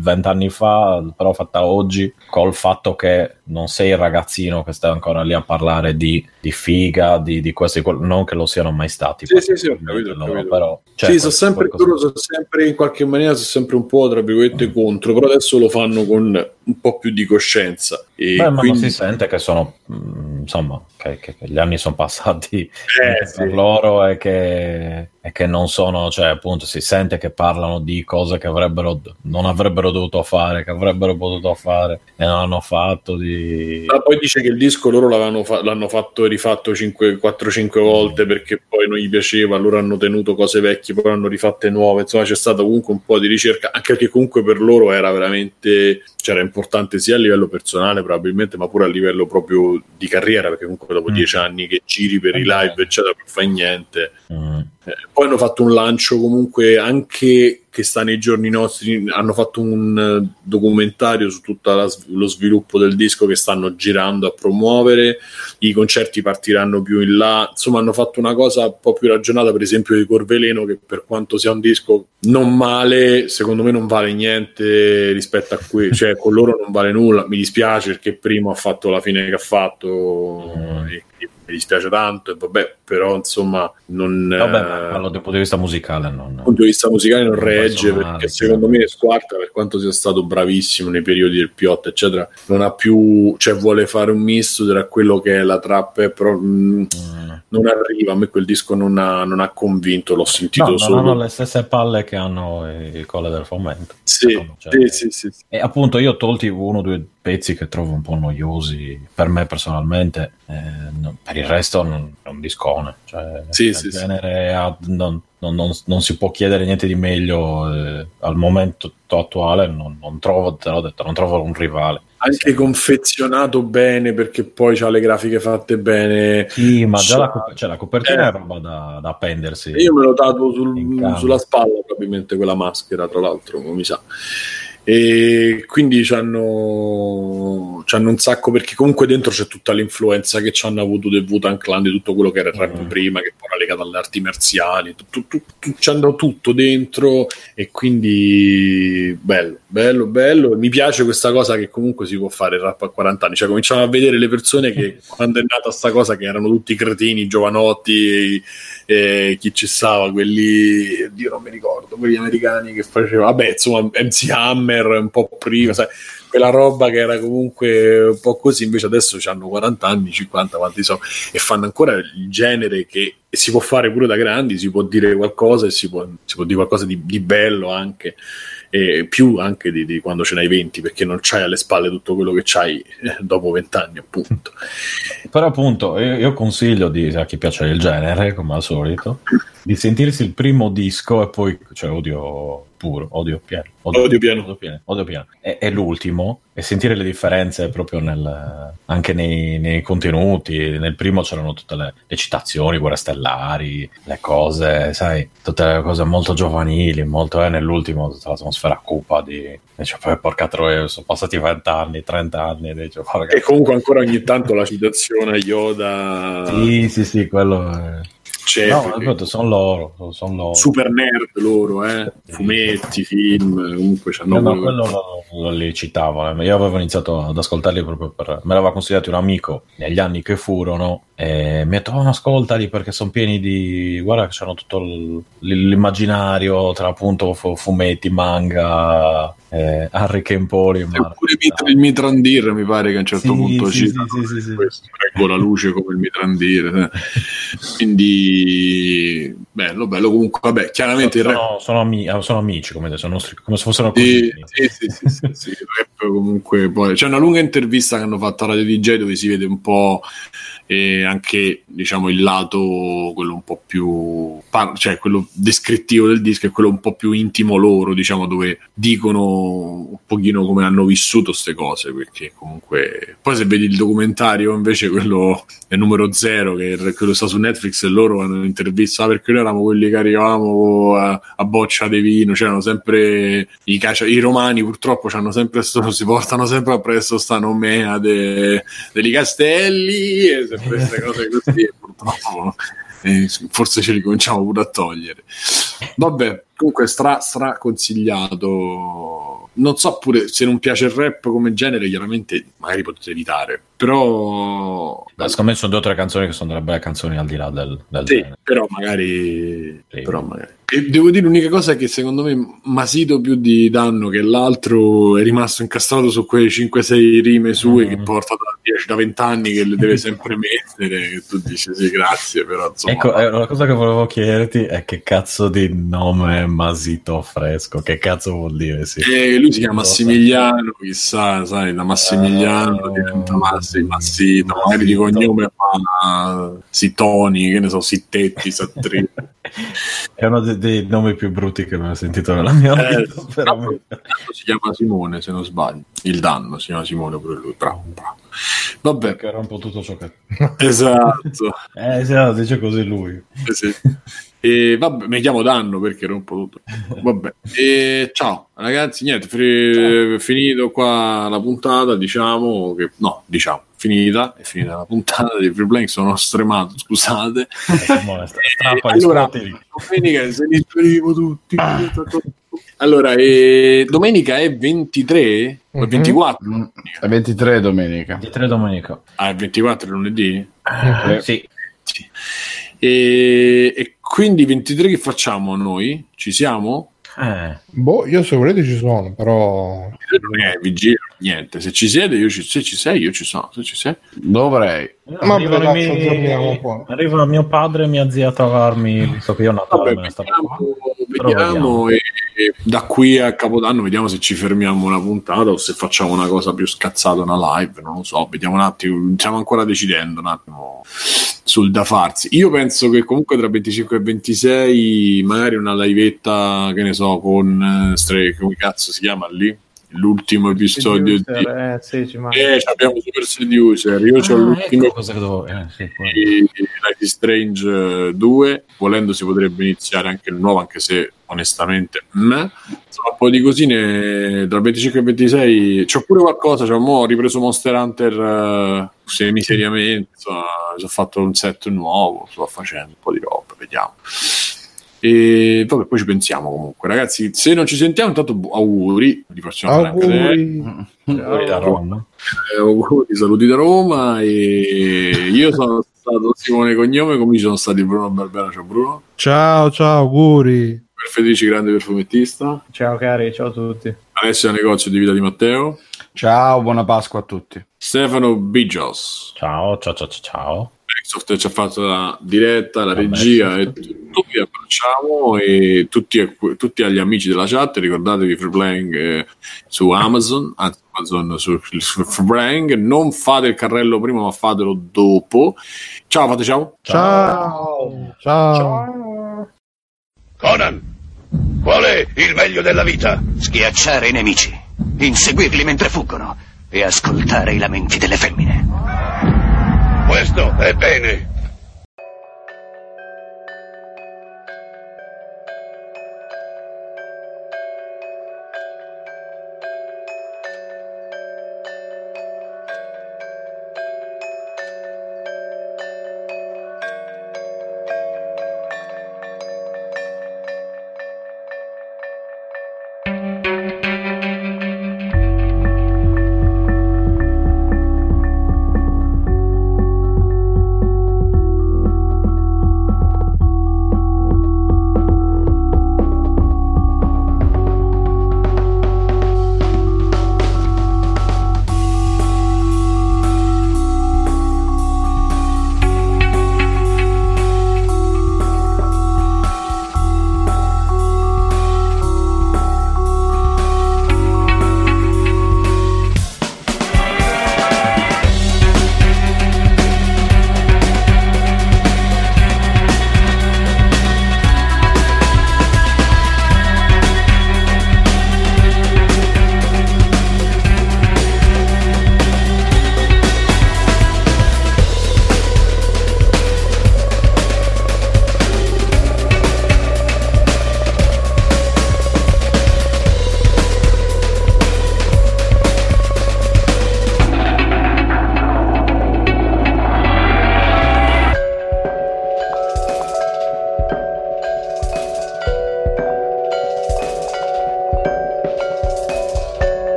vent'anni fa però fatta oggi col fatto che non sei il ragazzino che sta ancora lì a parlare di, di figa di, di questo e non che lo siano mai stati Sì, sì, sì, ho capito, ho loro, capito. però cioè, sì, sono sempre, qualcosa- sono sempre in qualche maniera sono sempre un po' tra virgolette contro, però adesso lo fanno con un po' più di coscienza. E Beh, ma quindi, si sente che sono, mm, insomma, che, che- gli anni sono passati Eh, sì. per loro e che, e che non sono, cioè appunto si sente che parlano di cose che avrebbero, non avrebbero dovuto fare, che avrebbero potuto fare e non hanno fatto. Di... Ah, poi dice che il disco loro fa- l'hanno fatto e rifatto 4-5 volte perché poi non gli piaceva, allora hanno tenuto cose vecchie, poi hanno rifatte nuove, insomma c'è stata comunque un po' di ricerca, anche perché comunque per loro era veramente, cioè era importante sia a livello personale probabilmente, ma pure a livello proprio di carriera, perché comunque dopo Mm. dieci anni che giri per i live eccetera non fai niente. Mm. Eh, poi hanno fatto un lancio comunque anche che sta nei giorni nostri, hanno fatto un eh, documentario su tutto lo sviluppo del disco che stanno girando a promuovere, i concerti partiranno più in là, insomma hanno fatto una cosa un po' più ragionata per esempio di Corveleno che per quanto sia un disco non male, secondo me non vale niente rispetto a qui, cioè con loro non vale nulla, mi dispiace perché primo ha fatto la fine che ha fatto e mi dispiace tanto e vabbè, però insomma non... Vabbè, eh, ma parlo dal punto di vista musicale, non... dal punto di vista musicale non Non regge personale, perché secondo me Squarta per quanto sia stato bravissimo nei periodi del Piotto eccetera non ha più cioè vuole fare un misto tra quello che è la trap eh, però mh, Mm. Non arriva a me quel disco non ha, non ha convinto l'ho sentito No, non solo hanno le stesse palle che hanno i colle del fomento. sì, Cioè, sì, sì, sì, sì. E appunto io ho tolti uno o due pezzi che trovo un po' noiosi per me personalmente, eh, per il resto non, è un discone. Cioè, Sì, il sì, sì. genere ha- non, non- non- non si può chiedere niente di meglio eh, al momento attuale, non, non trovo, te l'ho detto, non trovo un rivale. Anche confezionato bene perché poi ha le grafiche fatte bene. Sì, ma già la, cop- cioè, la copertina Eh. è roba da, da appendersi. Io me l'ho dato sul- sulla spalla probabilmente quella maschera, tra l'altro, come mi sa. E quindi c'hanno, c'hanno un sacco perché comunque dentro c'è tutta l'influenza che ci hanno avuto del Wutan Clan, di tutto quello che era il rap Mm. prima, che poi era legato alle arti marziali, tu- tu- tu- c'hanno tutto dentro e quindi bello, bello, bello. Mi piace questa cosa che comunque si può fare il rap a 40 anni, cioè cominciamo a vedere le persone che quando è nata sta cosa che erano tutti cretini, giovanotti, e, e chi ci stava, quelli, Dio non mi ricordo, quelli americani che facevano, vabbè insomma MC Hammer un po' prima, sai, quella roba che era comunque un po' così, invece adesso hanno 40 anni, 50, quanti so, e fanno ancora il genere che si può fare pure da grandi, si può dire qualcosa e si può, si può dire qualcosa di, di bello anche, e più anche di, di quando ce n'hai 20, perché non c'hai alle spalle tutto quello che c'hai eh, dopo 20 anni, appunto. Però appunto io, io consiglio di, a chi piace il genere, come al solito, di sentirsi il primo disco e poi, cioè odio puro, odio pieno. Odio pieno. Odio pieno, odio pieno. E, e l'ultimo, e sentire le differenze proprio nel, anche nei, nei contenuti. Nel primo c'erano tutte le, le citazioni, guerre stellari, le cose, sai, tutte le cose molto giovanili, molto, eh, nell'ultimo tutta l'atmosfera cupa di... Dice, poi porca troia, sono passati 20 anni, 30 anni, dice, porca E comunque ancora ogni tanto la citazione a Yoda Sì, sì, sì, quello è... c'è. No, perché- sono loro, sono loro. super nerd loro, eh? fumetti, film, comunque c'hanno No, no, quello- quello lo, lo li citavo. eh. Io avevo iniziato ad ascoltarli proprio per. Me l'aveva consigliato un amico negli anni che furono. E mi ha detto: oh, ascoltali perché sono pieni di. Guarda, che c'hanno tutto l'immaginario tra appunto fu- fumetti, manga, eh, Harry Kempoli. E pure il Mitrandir mi pare che a un certo Sì, punto sì, cita sì, sì, sì, sì. questo, reggo la luce come il Mitrandir eh. quindi bello bello comunque vabbè chiaramente il rap sono, sono, ami- eh, sono amici, come, sono nostri- come se fossero Sì, sì, sì, sì, sì, sì, comunque poi c'è una lunga intervista che hanno fatto a Radio DJ dove si vede un po' eh, anche diciamo il lato quello un po' più par- cioè quello descrittivo del disco e quello un po' più intimo loro diciamo dove dicono un pochino come hanno vissuto queste cose perché comunque poi se vedi il documentario invece quello è numero zero che è quello sta su Netflix e loro hanno intervistato perché noi eravamo quelli che arrivavamo a, a boccia di vino c'erano sempre i, cacia- i romani purtroppo c'hanno sempre sto, si portano sempre appresso sta nomea de- degli castelli e sempre queste cose così e purtroppo eh, forse ce li cominciamo pure a togliere. Vabbè comunque stra, stra consigliato. Non so pure se non piace il rap come genere chiaramente magari potete evitare però Beh, secondo me sono due o tre canzoni che sono delle belle canzoni al di là del, del sì, genere. però magari, Sì. però magari. E devo dire l'unica cosa è che secondo me Masito più di danno che l'altro è rimasto incastrato su quelle 5-6 rime sue Mm. che porta da 10 da 20 anni che le deve sempre mettere che tu dici sì grazie però insomma Ecco, eh, una cosa che volevo chiederti è che cazzo di nome è Masito Fresco? Che cazzo vuol dire? Sì. Eh, lui si chiama. Massimiliano, chissà, sai, da Massimiliano Ah, diventa Massi, Massito, magari di cognome fa Sitoni, che ne so, Sittetti, Sattri. È uno dei, dei nomi più brutti che ho sentito nella mia Eh, vita. veramente. Tanto si chiama Simone, se non sbaglio. Il danno si chiama Simone pure lui. Bravo, bravo. Vabbè, Perché era un po' tutto ciò che... esatto. Eh, sì, no, dice così lui. Eh sì. E vabbè, mi chiamo Danno perché rompo tutto. Vabbè. E ciao ragazzi, niente, fi- finito qua la puntata, diciamo che no, diciamo, finita, è finita la puntata di Free Blank, sono stremato, scusate. Eh, allora, scotteri. domenica se li esprimo tutti. Allora, eh, domenica è 23 o è Mhm. 24? Mm, È 23 domenica. Di tre domenica. Ah, è 24 è lunedì? Mhm. Sì. Sì. E, e quindi 23 che facciamo noi? Ci siamo? Eh, Boh, io se volete ci sono, però... Non è vigilia, niente. Se ci siede, io ci, se ci sei, io ci sono. Se ci sei. Dovrei. Ma arrivano, dai, i miei- aggiorniamo poi. arriva mio padre e mia zia a trovarmi, visto che io Natale Vabbè, me vediamo, vediamo e, e da qui a Capodanno vediamo se ci fermiamo una puntata o se facciamo una cosa più scazzata, una live, non lo so, vediamo un attimo, stiamo ancora decidendo un attimo sul da farsi. Io penso che comunque tra 25 e 26 magari una livetta, che ne so, con eh, Stre- come cazzo si chiama lì? L'ultimo episodio di... Seducer, eh, sì, ci. Eh, abbiamo Super Seducer, io ho Ah, l'ultimo ecco cosa che devo... eh, sì, di Life is Strange eh, 2, volendo si potrebbe iniziare anche il nuovo, anche se onestamente insomma un po' di cosine tra il 25 e il 26 c'ho pure qualcosa, cioè, mo ho ripreso Monster Hunter eh, semi-seriamente, insomma, sono fatto un set nuovo, sto facendo un po' di roba, vediamo. E vabbè, poi ci pensiamo comunque, ragazzi. Se non ci sentiamo, intanto auguri. Li facciamo fare anche te. Auguri. Da Roma. Eh, auguri, saluti da Roma. E io sono stato Simone Cognome, come ci sono stati Bruno Barbera. Ciao Bruno. Ciao, ciao, auguri. Per Federici, grande perfumettista. Ciao cari, ciao a tutti. Alessio Negozio di Vita di Matteo. Ciao, buona Pasqua a tutti. Stefano Bigios. Ciao, ciao, ciao, ciao, ciao. Microsoft ci ha fatto la diretta, la regia e tutto. Vi abbracciamo e tutti, a- tutti agli amici della chat. Ricordatevi Free Playing eh, su Amazon, anzi Amazon su, su Free Playing. Non fate il carrello prima, ma fatelo dopo. Ciao, fate ciao. Ciao. Ciao. Conan, qual è il meglio della vita? Schiacciare i nemici, inseguirli mentre fuggono e ascoltare i lamenti delle femmine. Questo è